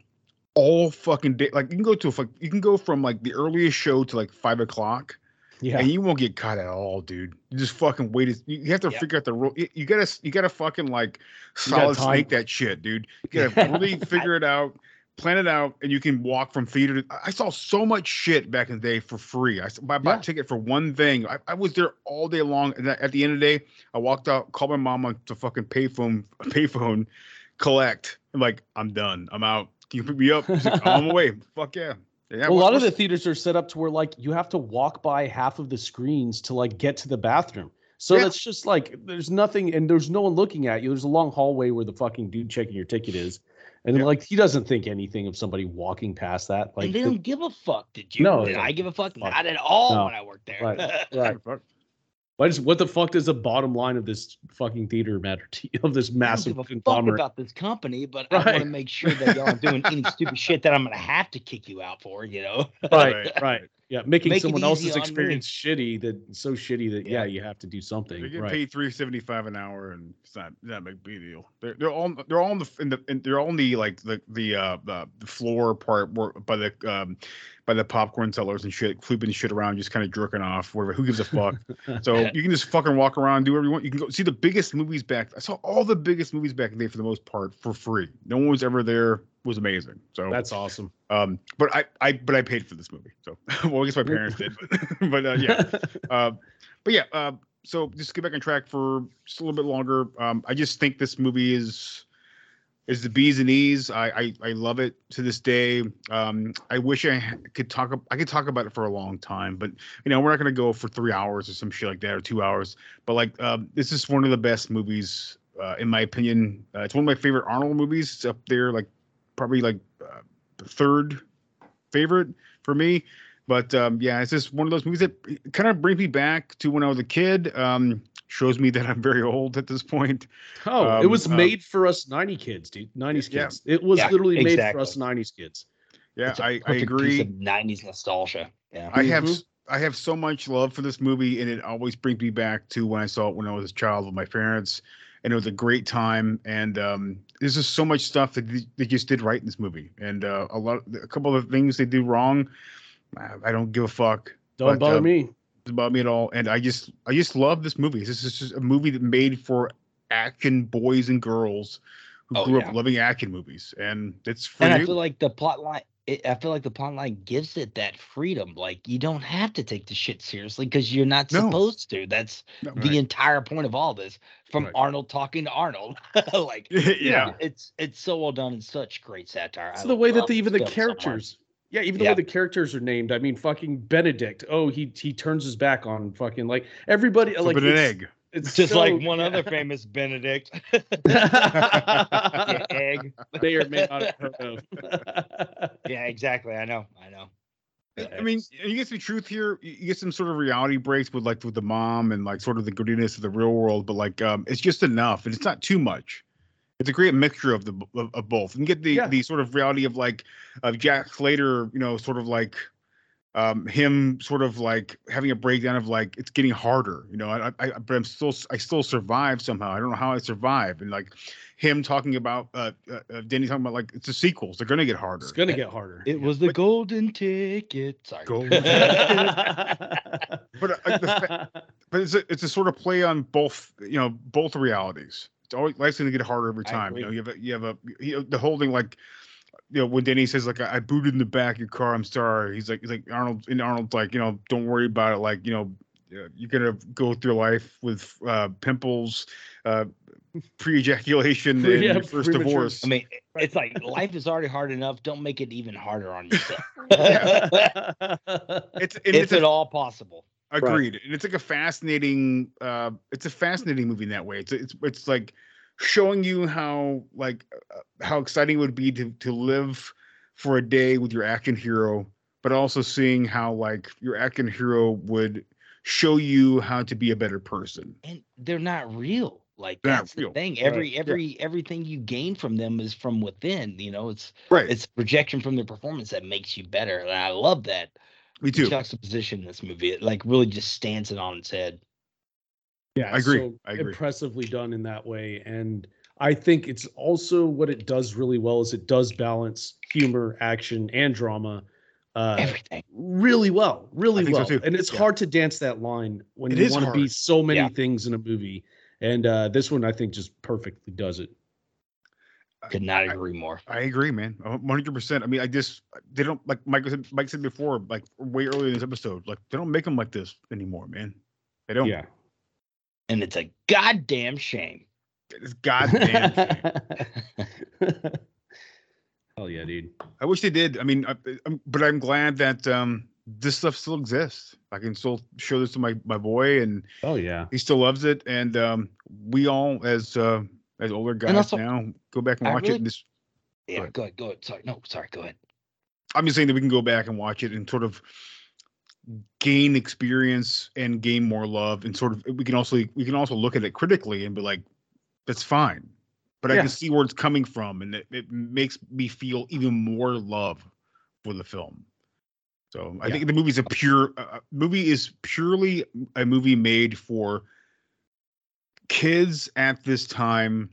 S6: all fucking day like you can go to a you can go from like the earliest show to like five o'clock
S8: yeah.
S6: and you won't get caught at all, dude. You just fucking wait. You you have to
S7: Yep.
S6: figure out the rule. You, gotta, you gotta fucking like solid snake that shit, dude. You gotta really figure it out, plan it out, and you can walk from theater. to I saw so much shit back in the day for free. I bought
S8: Yeah.
S6: a ticket for one thing. I, I was there all day long, and at the end of the day, I walked out, called my mom on the fucking payphone, payphone, collect. I'm like, I'm done. I'm out. Can you pick me up? Like, oh, I'm away. Fuck yeah. Yeah,
S8: a
S6: what-
S8: lot of the theaters are set up to where like you have to walk by half of the screens to like get to the bathroom. So
S6: Yeah.
S8: that's just like there's nothing and there's no one looking at you. There's a long hallway where the fucking dude checking your ticket is. And
S6: Yeah.
S8: like he doesn't think anything of somebody walking past that. Like
S7: and they don't give a fuck. Did you?
S8: No,
S7: Did I give a fuck?
S8: fuck.
S7: Not at all
S8: No.
S7: when I worked there.
S8: Right, right.
S6: Fuck.
S8: Why does what the fuck does the bottom line of this fucking theater matter to you of this
S7: I don't
S8: massive
S7: give a fuck
S8: conglomerate?
S7: about this company, but I want to make sure that y'all aren't doing any stupid shit that I'm gonna have to kick you out for. You know?
S8: Right,
S6: Right.
S8: right. Yeah, making
S7: Make
S8: someone else's
S7: on me.
S8: experience shitty that so shitty that yeah,
S7: Yeah.
S8: you have to do something.
S6: They get
S8: Right.
S6: paid three seventy five an hour, and it's not not a big big deal. They're they're all they're all in the in the in, they're all in the like the the uh the, the floor part where by the um by the popcorn sellers and shit, flipping shit around, just kind of jerking off. Whatever, who gives a fuck? so you can just fucking walk around, do whatever you want. You can go see the biggest movies back. I saw all the biggest movies back in the day for the most part for free. No one was ever there. It was amazing. So
S8: That's awesome.
S6: um, but I, I, but I paid for this movie. So, well, I guess my parents did, but, but uh, yeah, uh, but yeah. Uh, so just to get back on track for just a little bit longer. Um, I just think this movie is is the bees and e's. I, I, I love it to this day. Um, I wish I could talk. I could talk about it for a long time, but you know, we're not gonna go for three hours or some shit like that or two hours. But like, um, this is one of the best movies, uh, in my opinion. Uh, it's one of my favorite Arnold movies. It's up there, like probably like uh, third favorite for me. But um, yeah, it's just one of those movies that kind of brings me back to when I was a kid. Um, shows me that I'm very old at this point.
S8: Oh, it
S6: Um,
S8: was
S6: uh,
S8: made for us 90 kids, dude. 90s
S6: yeah.
S8: kids. It was
S7: Yeah,
S8: literally made for us 90s kids.
S6: Yeah,
S7: It's a
S6: I, I agree.
S7: Piece of '90s nostalgia. Yeah.
S6: I have
S8: Mhm.
S6: s- I have so much love for this movie, and it always brings me back to when I saw it when I was a child with my parents, and it was a great time. And um, there's just so much stuff that they- they just did right in this movie, and uh, a lot, a couple of things they do wrong. I- I don't give a fuck.
S8: Don't
S6: But,
S8: bother
S6: um,
S8: me.
S6: About me at all. And I just I just love this movie. This is just a movie that made for action boys and girls who
S7: Oh,
S6: grew
S7: yeah.
S6: up loving action movies. And it's for
S7: and
S6: you.
S7: I feel like the plot line. It, I feel like the plot line gives it that freedom. Like you don't have to take the shit seriously because you're not
S6: No.
S7: supposed to. That's
S6: No,
S7: the entire point of all this. From
S8: Right.
S7: Arnold talking to Arnold, like
S6: yeah.
S7: you know, it's it's so well done and such great satire.
S8: So
S7: I
S8: the way that the, even the
S7: this film so
S8: characters, yeah, even the
S7: Yeah.
S8: way the characters are named. I mean, fucking Benedict. Oh, he he turns his back on fucking like everybody. like
S6: an
S8: it's-
S6: egg.
S8: It's
S7: just
S8: so-
S7: like one
S8: yeah.
S7: other famous Benedict. yeah, egg.
S8: may or may not have heard of.
S7: Yeah, exactly. I know. I know.
S6: I mean, you get some truth here. You you get some sort of reality breaks with like with the mom and like sort of the grittiness of the real world, but like um, it's just enough, and it's not too much. It's a great mixture of the of, of both. And get the
S8: Yeah.
S6: the sort of reality of like of Jack Slater, you know, sort of like um him sort of like having a breakdown of like it's getting harder, you know. I, I but I'm still I still survive somehow. I don't know how I survive, and like him talking about uh, uh uh, Danny talking about like it's the sequels. They're gonna get harder.
S8: It's gonna get harder.
S7: It was the golden ticket. Sorry.
S6: Golden But uh, like, the fa- but it's a it's a sort of play on both you know both realities. It's always life's going to get harder every time. You know, you have a you have a you know, the whole thing like you know when Denny says like I I booted in the back of your car. I'm sorry. He's like he's like Arnold and Arnold's like you know don't worry about it. Like you know uh, you're gonna go through life with uh, pimples, uh, pre-ejaculation, and
S8: Yeah,
S6: your first
S8: premature-
S6: divorce.
S7: I mean, it's like life is already hard enough. Don't make it even harder on yourself.
S6: it's and
S7: if
S6: it's a-
S7: at all possible.
S6: Agreed. And it's like a fascinating uh it's a fascinating movie in that way. It's it's it's like showing you how like uh, how exciting it would be to to live for a day with your action hero, but also seeing how like your action hero would show you how to be a better person.
S7: And they're not real. Like
S6: They're
S7: that's
S6: real.
S7: the thing.
S6: Right.
S7: Every
S6: Yeah.
S7: every everything you gain from them is from within. You know, it's
S6: Right.
S7: it's projection from their performance that makes you better. And I love that.
S6: Me too.
S7: Juxtaposition in this movie. It like really just stands it on its head.
S8: Yeah,
S6: I agree.
S8: so
S6: I agree.
S8: Impressively done in that way, and I think it's also what it does really well is it does balance humor, action, and drama. Uh,
S7: Everything.
S8: really well, really
S6: think so
S8: well, and it's
S6: Yeah.
S8: hard to dance that line when
S6: It
S8: you want to be so many
S7: Yeah.
S8: things in a movie. And uh, this one, I think, just perfectly does it.
S7: Could not agree more.
S6: I agree, man. One hundred percent. I mean, I just they don't like Mike said, Mike said before, like way earlier in this episode, like they don't make them like this anymore, man. They don't.
S8: Yeah.
S7: And it's a goddamn shame.
S6: It's goddamn. shame.
S8: Hell yeah, dude.
S6: I wish they did. I mean, I, I'm, but I'm glad that um, this stuff still exists. I can still show this to my my boy, and
S8: Oh yeah.
S6: he still loves it. And um, we all, as uh, as older guys
S7: also,
S6: now, go back and watch
S7: really-
S6: it. This,
S7: Yeah, go ahead, go ahead. Sorry, no, sorry, go ahead.
S6: I'm just saying that we can go back and watch it and sort of gain experience and gain more love, and sort of we can also we can also look at it critically and be like, that's fine. But I can see where it's coming from, and it, it makes me feel even more love for the film. So I
S8: Yeah.
S6: think the movie's a pure uh, movie is purely a movie made for kids at this time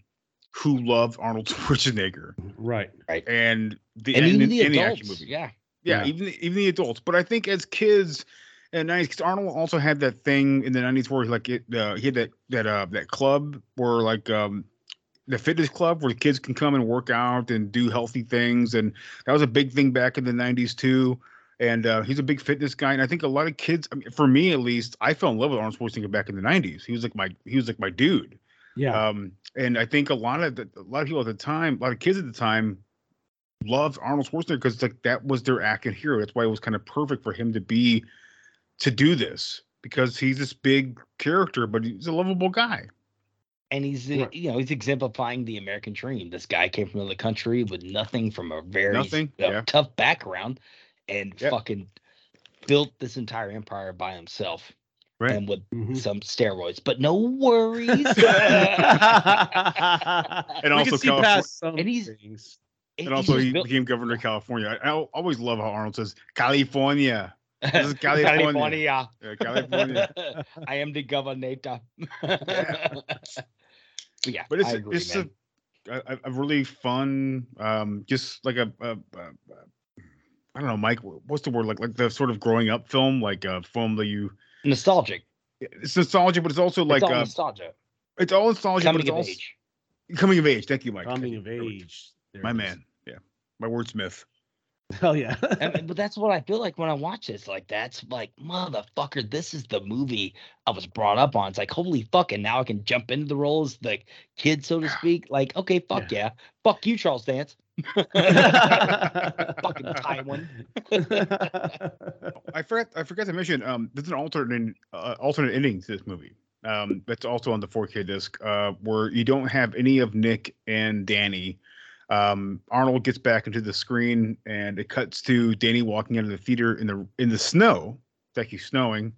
S6: who love Arnold Schwarzenegger
S8: Right. Right.
S6: and the
S7: And even
S6: and-
S7: the
S6: and
S7: adults.
S6: action movie.
S7: Yeah.
S6: Yeah,
S8: Yeah.
S6: even even the adults. But I think as kids in the nineties, because Arnold also had that thing in the nineties where like it, uh, he had that that uh that club where like um the fitness club where the kids can come and work out and do healthy things, and that was a big thing back in the nineties too. And uh, he's a big fitness guy, and I think a lot of kids, I mean, for me at least, I fell in love with Arnold Schwarzenegger back in the nineties. He was like my he was like my dude.
S8: Yeah.
S6: Um, and I think a lot of the, a lot of people at the time, a lot of kids at the time, loved Arnold Schwarzenegger because like that was their acting hero. That's why it was kind of perfect for him to be to do this because he's this big character, but he's a lovable guy.
S7: And he's uh,
S8: Right.
S7: you know he's exemplifying the American dream. This guy came from another country with nothing from a very
S6: Nothing,
S7: uh,
S6: yeah.
S7: tough background, and
S6: Yep.
S7: fucking built this entire empire by himself
S6: Right.
S7: and with
S8: Mhm.
S7: some steroids. But no worries.
S6: And
S8: we
S6: also
S8: can see
S6: Californ-
S8: past some
S7: and he's-
S8: things.
S6: And
S7: he's
S6: also he
S7: built-
S6: became governor of California. I, I always love how Arnold says California. This is California.
S7: California.
S6: Yeah, California.
S7: I am the governor. yeah,
S6: but it's
S7: I agree,
S6: it's
S7: man.
S6: a, a a really fun um just like a, a, a, a I don't know Mike what's the word like like the sort of growing up film like a film that you
S7: nostalgic.
S6: it's nostalgia but it's also like
S7: it's all
S6: uh,
S7: nostalgia.
S6: it's all nostalgia
S7: Coming
S6: but it's
S7: of
S6: also
S7: age.
S6: coming of age thank you Mike
S8: Coming of age. There
S6: my man yeah my wordsmith
S8: Hell yeah.
S7: And- but that's what I feel like when I watch this. Like that's like motherfucker. This is the movie I was brought up on. It's like holy fuck, and now I can jump into the roles, the kid, so to speak. Like okay, fuck yeah, fuck you, Charles Dance. Fucking Tywin.
S6: I forgot I forgot to mention um there's an alternate uh, alternate ending to this movie. Um that's also on the 4K disc uh where you don't have any of Nick and Danny. Um Arnold gets back into the screen and it cuts to Danny walking out of the theater in the in the snow. It's actually snowing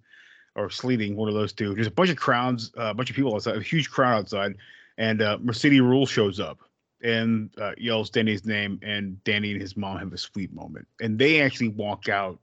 S6: or sleeting one of those two. There's a bunch of crowds uh, a bunch of people outside a huge crowd outside and uh Mercedes Ruehl shows up and uh, yells Danny's name, and Danny and his mom have a sweet moment, and they actually walk out,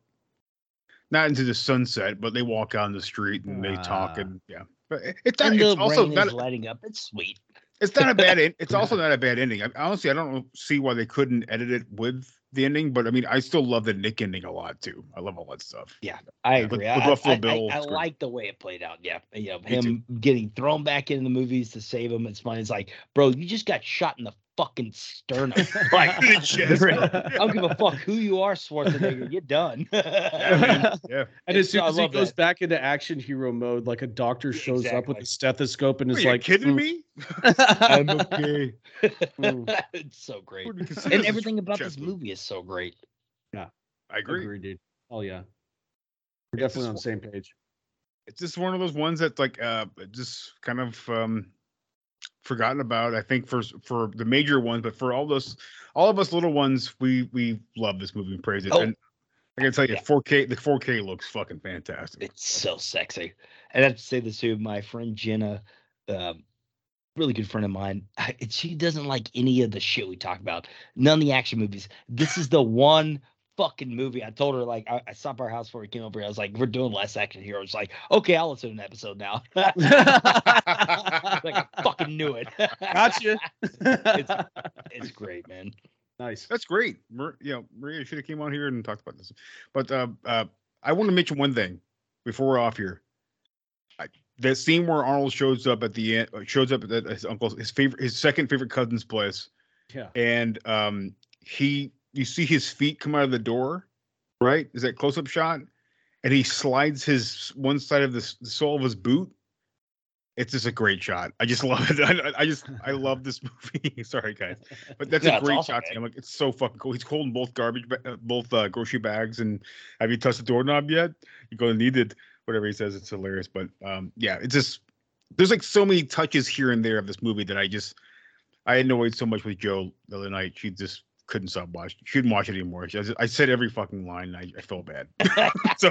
S6: not into the sunset, but they walk out in the street and they talk,
S8: Ah.
S6: and yeah, but it- it's not. It's also not.
S7: is letting up. It's sweet.
S6: It's not a bad. It's also not a bad ending. I, honestly, I don't see why they couldn't edit it with the ending, but I mean, I still love the Nick ending a lot too. I love all that stuff.
S7: Yeah, I
S6: Yeah, with-
S7: agree.
S6: with
S7: I,
S6: Buffalo
S7: I,
S6: Bill,
S7: I, I like the way it played out. Yeah, you know, him getting thrown back into the movies to save him. It's funny. It's like, bro, you just got shot in the fucking sternum. Like, I don't give a fuck who you are, Schwarzenegger. You're done.
S6: yeah.
S8: And as soon
S7: I
S8: as he
S7: love
S8: goes
S7: that.
S8: back into action hero mode, like a doctor shows up with a stethoscope and
S6: Are
S8: is
S6: you
S8: like,
S6: kidding
S8: "Mm,
S6: me?
S8: I'm
S6: okay.
S7: it's so great.
S6: What do you consider
S7: And everything about this movie is so great. Yeah.
S6: I agree.
S8: I agree, dude. Oh yeah, we're
S6: It's
S8: definitely on the same page.
S6: It's just one of those ones that's like uh just kind of um forgotten about. I think for for the major ones, but for all those all of us little ones, we we love this movie and praise it.
S7: Oh.
S6: And I can tell you,
S7: Yeah.
S6: 4K the 4K looks fucking fantastic.
S7: It's so sexy. And I have to say this too. My friend Jenna, um, really good friend of mine, I, she doesn't like any of the shit we talk about. None of the action movies. This is the one fucking movie. I told her like I, I stopped by her house before we came over. here. I was like, "We're doing less action heroes." Like, okay, I'll listen to an episode now. like I fucking knew it.
S8: Gotcha.
S7: it's, it's great, man.
S8: nice.
S6: That's great. Mar- you know, Maria should have came on here and talked about this. But uh, uh, I want to mention one thing before we're off here. I, that scene where Arnold shows up at the end, uh, shows up at his uncle's, his favorite, his second favorite cousin's place,
S8: Yeah.
S6: and um, he, you see his feet come out of the door, right? Is that close up shot? And he slides his one side of the, sole of his boot. It's just a great shot. I just love it. I, I just I love this movie. Sorry guys, but that's
S7: No,
S6: a great
S7: awesome,
S6: shot. I'm like, it's so fucking cool. He's holding both garbage, ba- uh, both uh, grocery bags, and have you touched the doorknob yet? You're gonna need it. Whatever he says, it's hilarious. But um, yeah, it's just there's like so many touches here and there of this movie that I just I annoyed so much with Joe the other night. She just couldn't stop watching. She couldn't watch it anymore. She, I said every fucking line. And I, I felt bad. so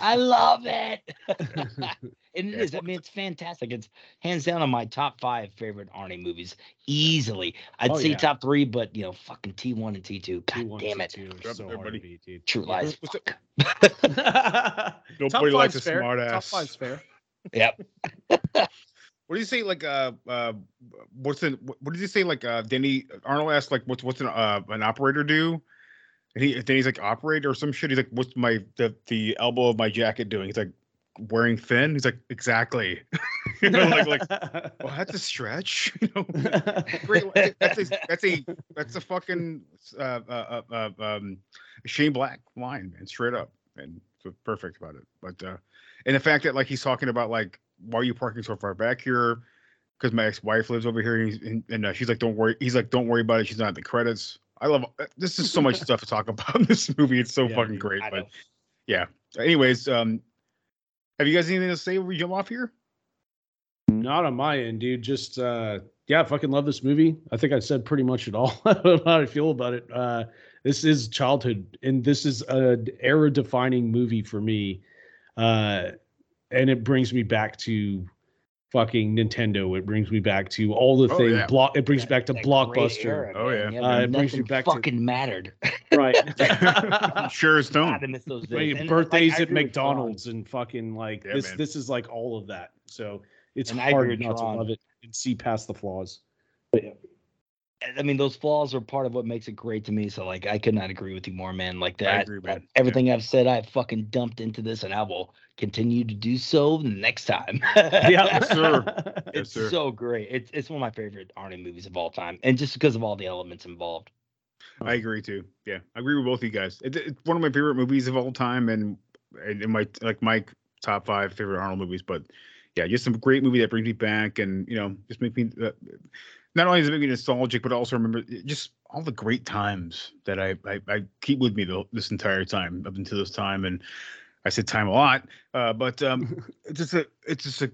S7: I love it. and it
S6: Yeah,
S7: is. I mean, it's fantastic. It's hands down on my top five favorite Arnie movies. Easily. I'd
S8: Oh,
S7: say
S8: yeah.
S7: top three, but you know, fucking T1 and T2. God
S8: T1,
S7: damn it.
S8: T2 so hard to beat, dude.
S7: True
S6: Yeah,
S7: lies.
S6: Nobody likes a
S8: fair.
S6: smart
S8: Top
S6: ass.
S8: five's fair.
S7: Yep.
S6: What do you say? Like, uh, uh, what's the? What did you say? Like, uh, Denny Arnold asked, like, what's what's an uh, an operator do? And he then he's like, operator or some shit. He's like, what's my the the elbow of my jacket doing? He's like, wearing thin. He's like, exactly. you know, like like, well, that's a stretch. You know, great. That's a that's a that's a fucking uh, uh, uh, uh, um, Shane Black line, man, straight up, and perfect about it. But uh, and the fact that like he's talking about like why are you parking so far back here? Because my ex-wife lives over here, and, he's, and, and uh, she's like, "Don't worry." He's like, "Don't worry about it. She's not in the credits." I love uh, this. Is so much stuff to talk about in this movie. It's so
S8: Yeah,
S6: fucking great.
S7: I
S6: But
S7: know.
S6: yeah. Anyways, um, have you guys anything to say we jump off here?
S8: Not on my end, dude. Just uh yeah, fucking love this movie. I think I said pretty much it all how I feel about it. Uh this is childhood and this is a era defining movie for me. Uh and it brings me back to fucking Nintendo. It brings me back to all the
S6: Oh,
S8: things
S6: yeah.
S8: block it brings
S7: That-
S8: back to Blockbuster.
S7: era,
S6: Oh,
S7: man.
S6: yeah.
S8: Uh, it brings you
S7: nothing
S8: back to-
S7: fucking mattered.
S8: Right.
S6: sure as stone.
S7: God, I miss those days.
S8: Right,
S7: And, like,
S8: birthdays at
S7: agree with Tron.
S8: McDonald's and fucking like
S6: Yeah,
S8: this
S6: man.
S8: this is like all of that. So it's
S7: And I
S8: hard not
S7: Tron.
S8: to love it and see past the flaws.
S7: I mean, those flaws are part of what makes it great to me. So, like, I could not agree with you more, man. Like that,
S6: agree, man.
S7: everything I've said, I've fucking dumped into this, and I will continue to do so next time.
S6: Yes, sir. Yes,
S7: it's
S6: sir.
S7: so great. It's it's one of my favorite Arnie movies of all time, and just because of all the elements involved.
S6: I agree too. Yeah, I agree with both of you guys. It, it's one of my favorite movies of all time, and and in my like my top five favorite Arnold movies. But yeah, just some great movie that brings me back, and you know, just make me uh, not only does it make me nostalgic, but also remember just all the great times that I I, I keep with me the, this entire time up until this time. And I said time a lot, uh, but um, it's just a it's just a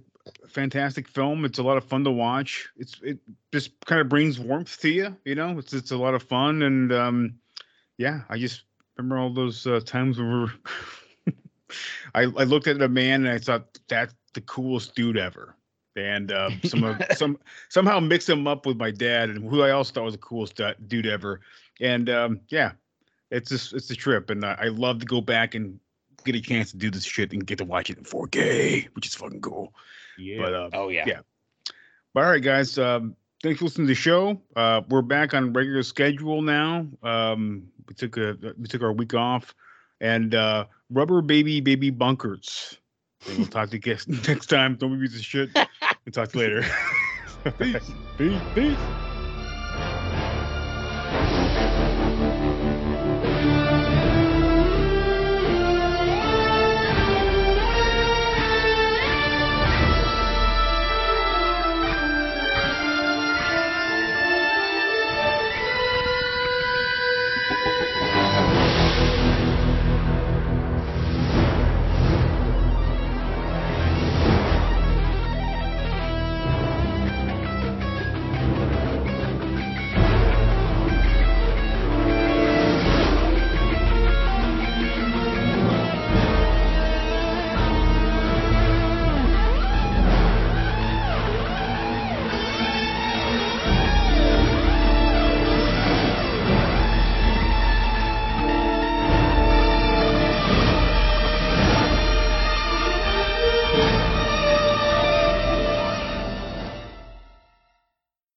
S6: fantastic film. It's a lot of fun to watch. It's it just kind of brings warmth to you. You know, it's it's a lot of fun, and um, yeah, I just remember all those uh, times where we're I I looked at a man and I thought that's the coolest dude ever. And uh, some of some somehow mix him up with my dad, and who I also thought was the coolest dude ever. And um, yeah, it's just it's a trip, and I, I love to go back and get a chance to do this shit and get to watch it in 4K, which is fucking cool.
S8: Yeah.
S6: But uh,
S7: Oh yeah.
S6: Yeah. but all right, guys. Um, thanks for listening to the show. Uh, we're back on regular schedule now. Um, we took a we took our week off, and uh, rubber baby baby bunkers. And we'll talk to you guys next time. Don't be pieces of shit. We'll talk to you later. Peace. Peace. Peace.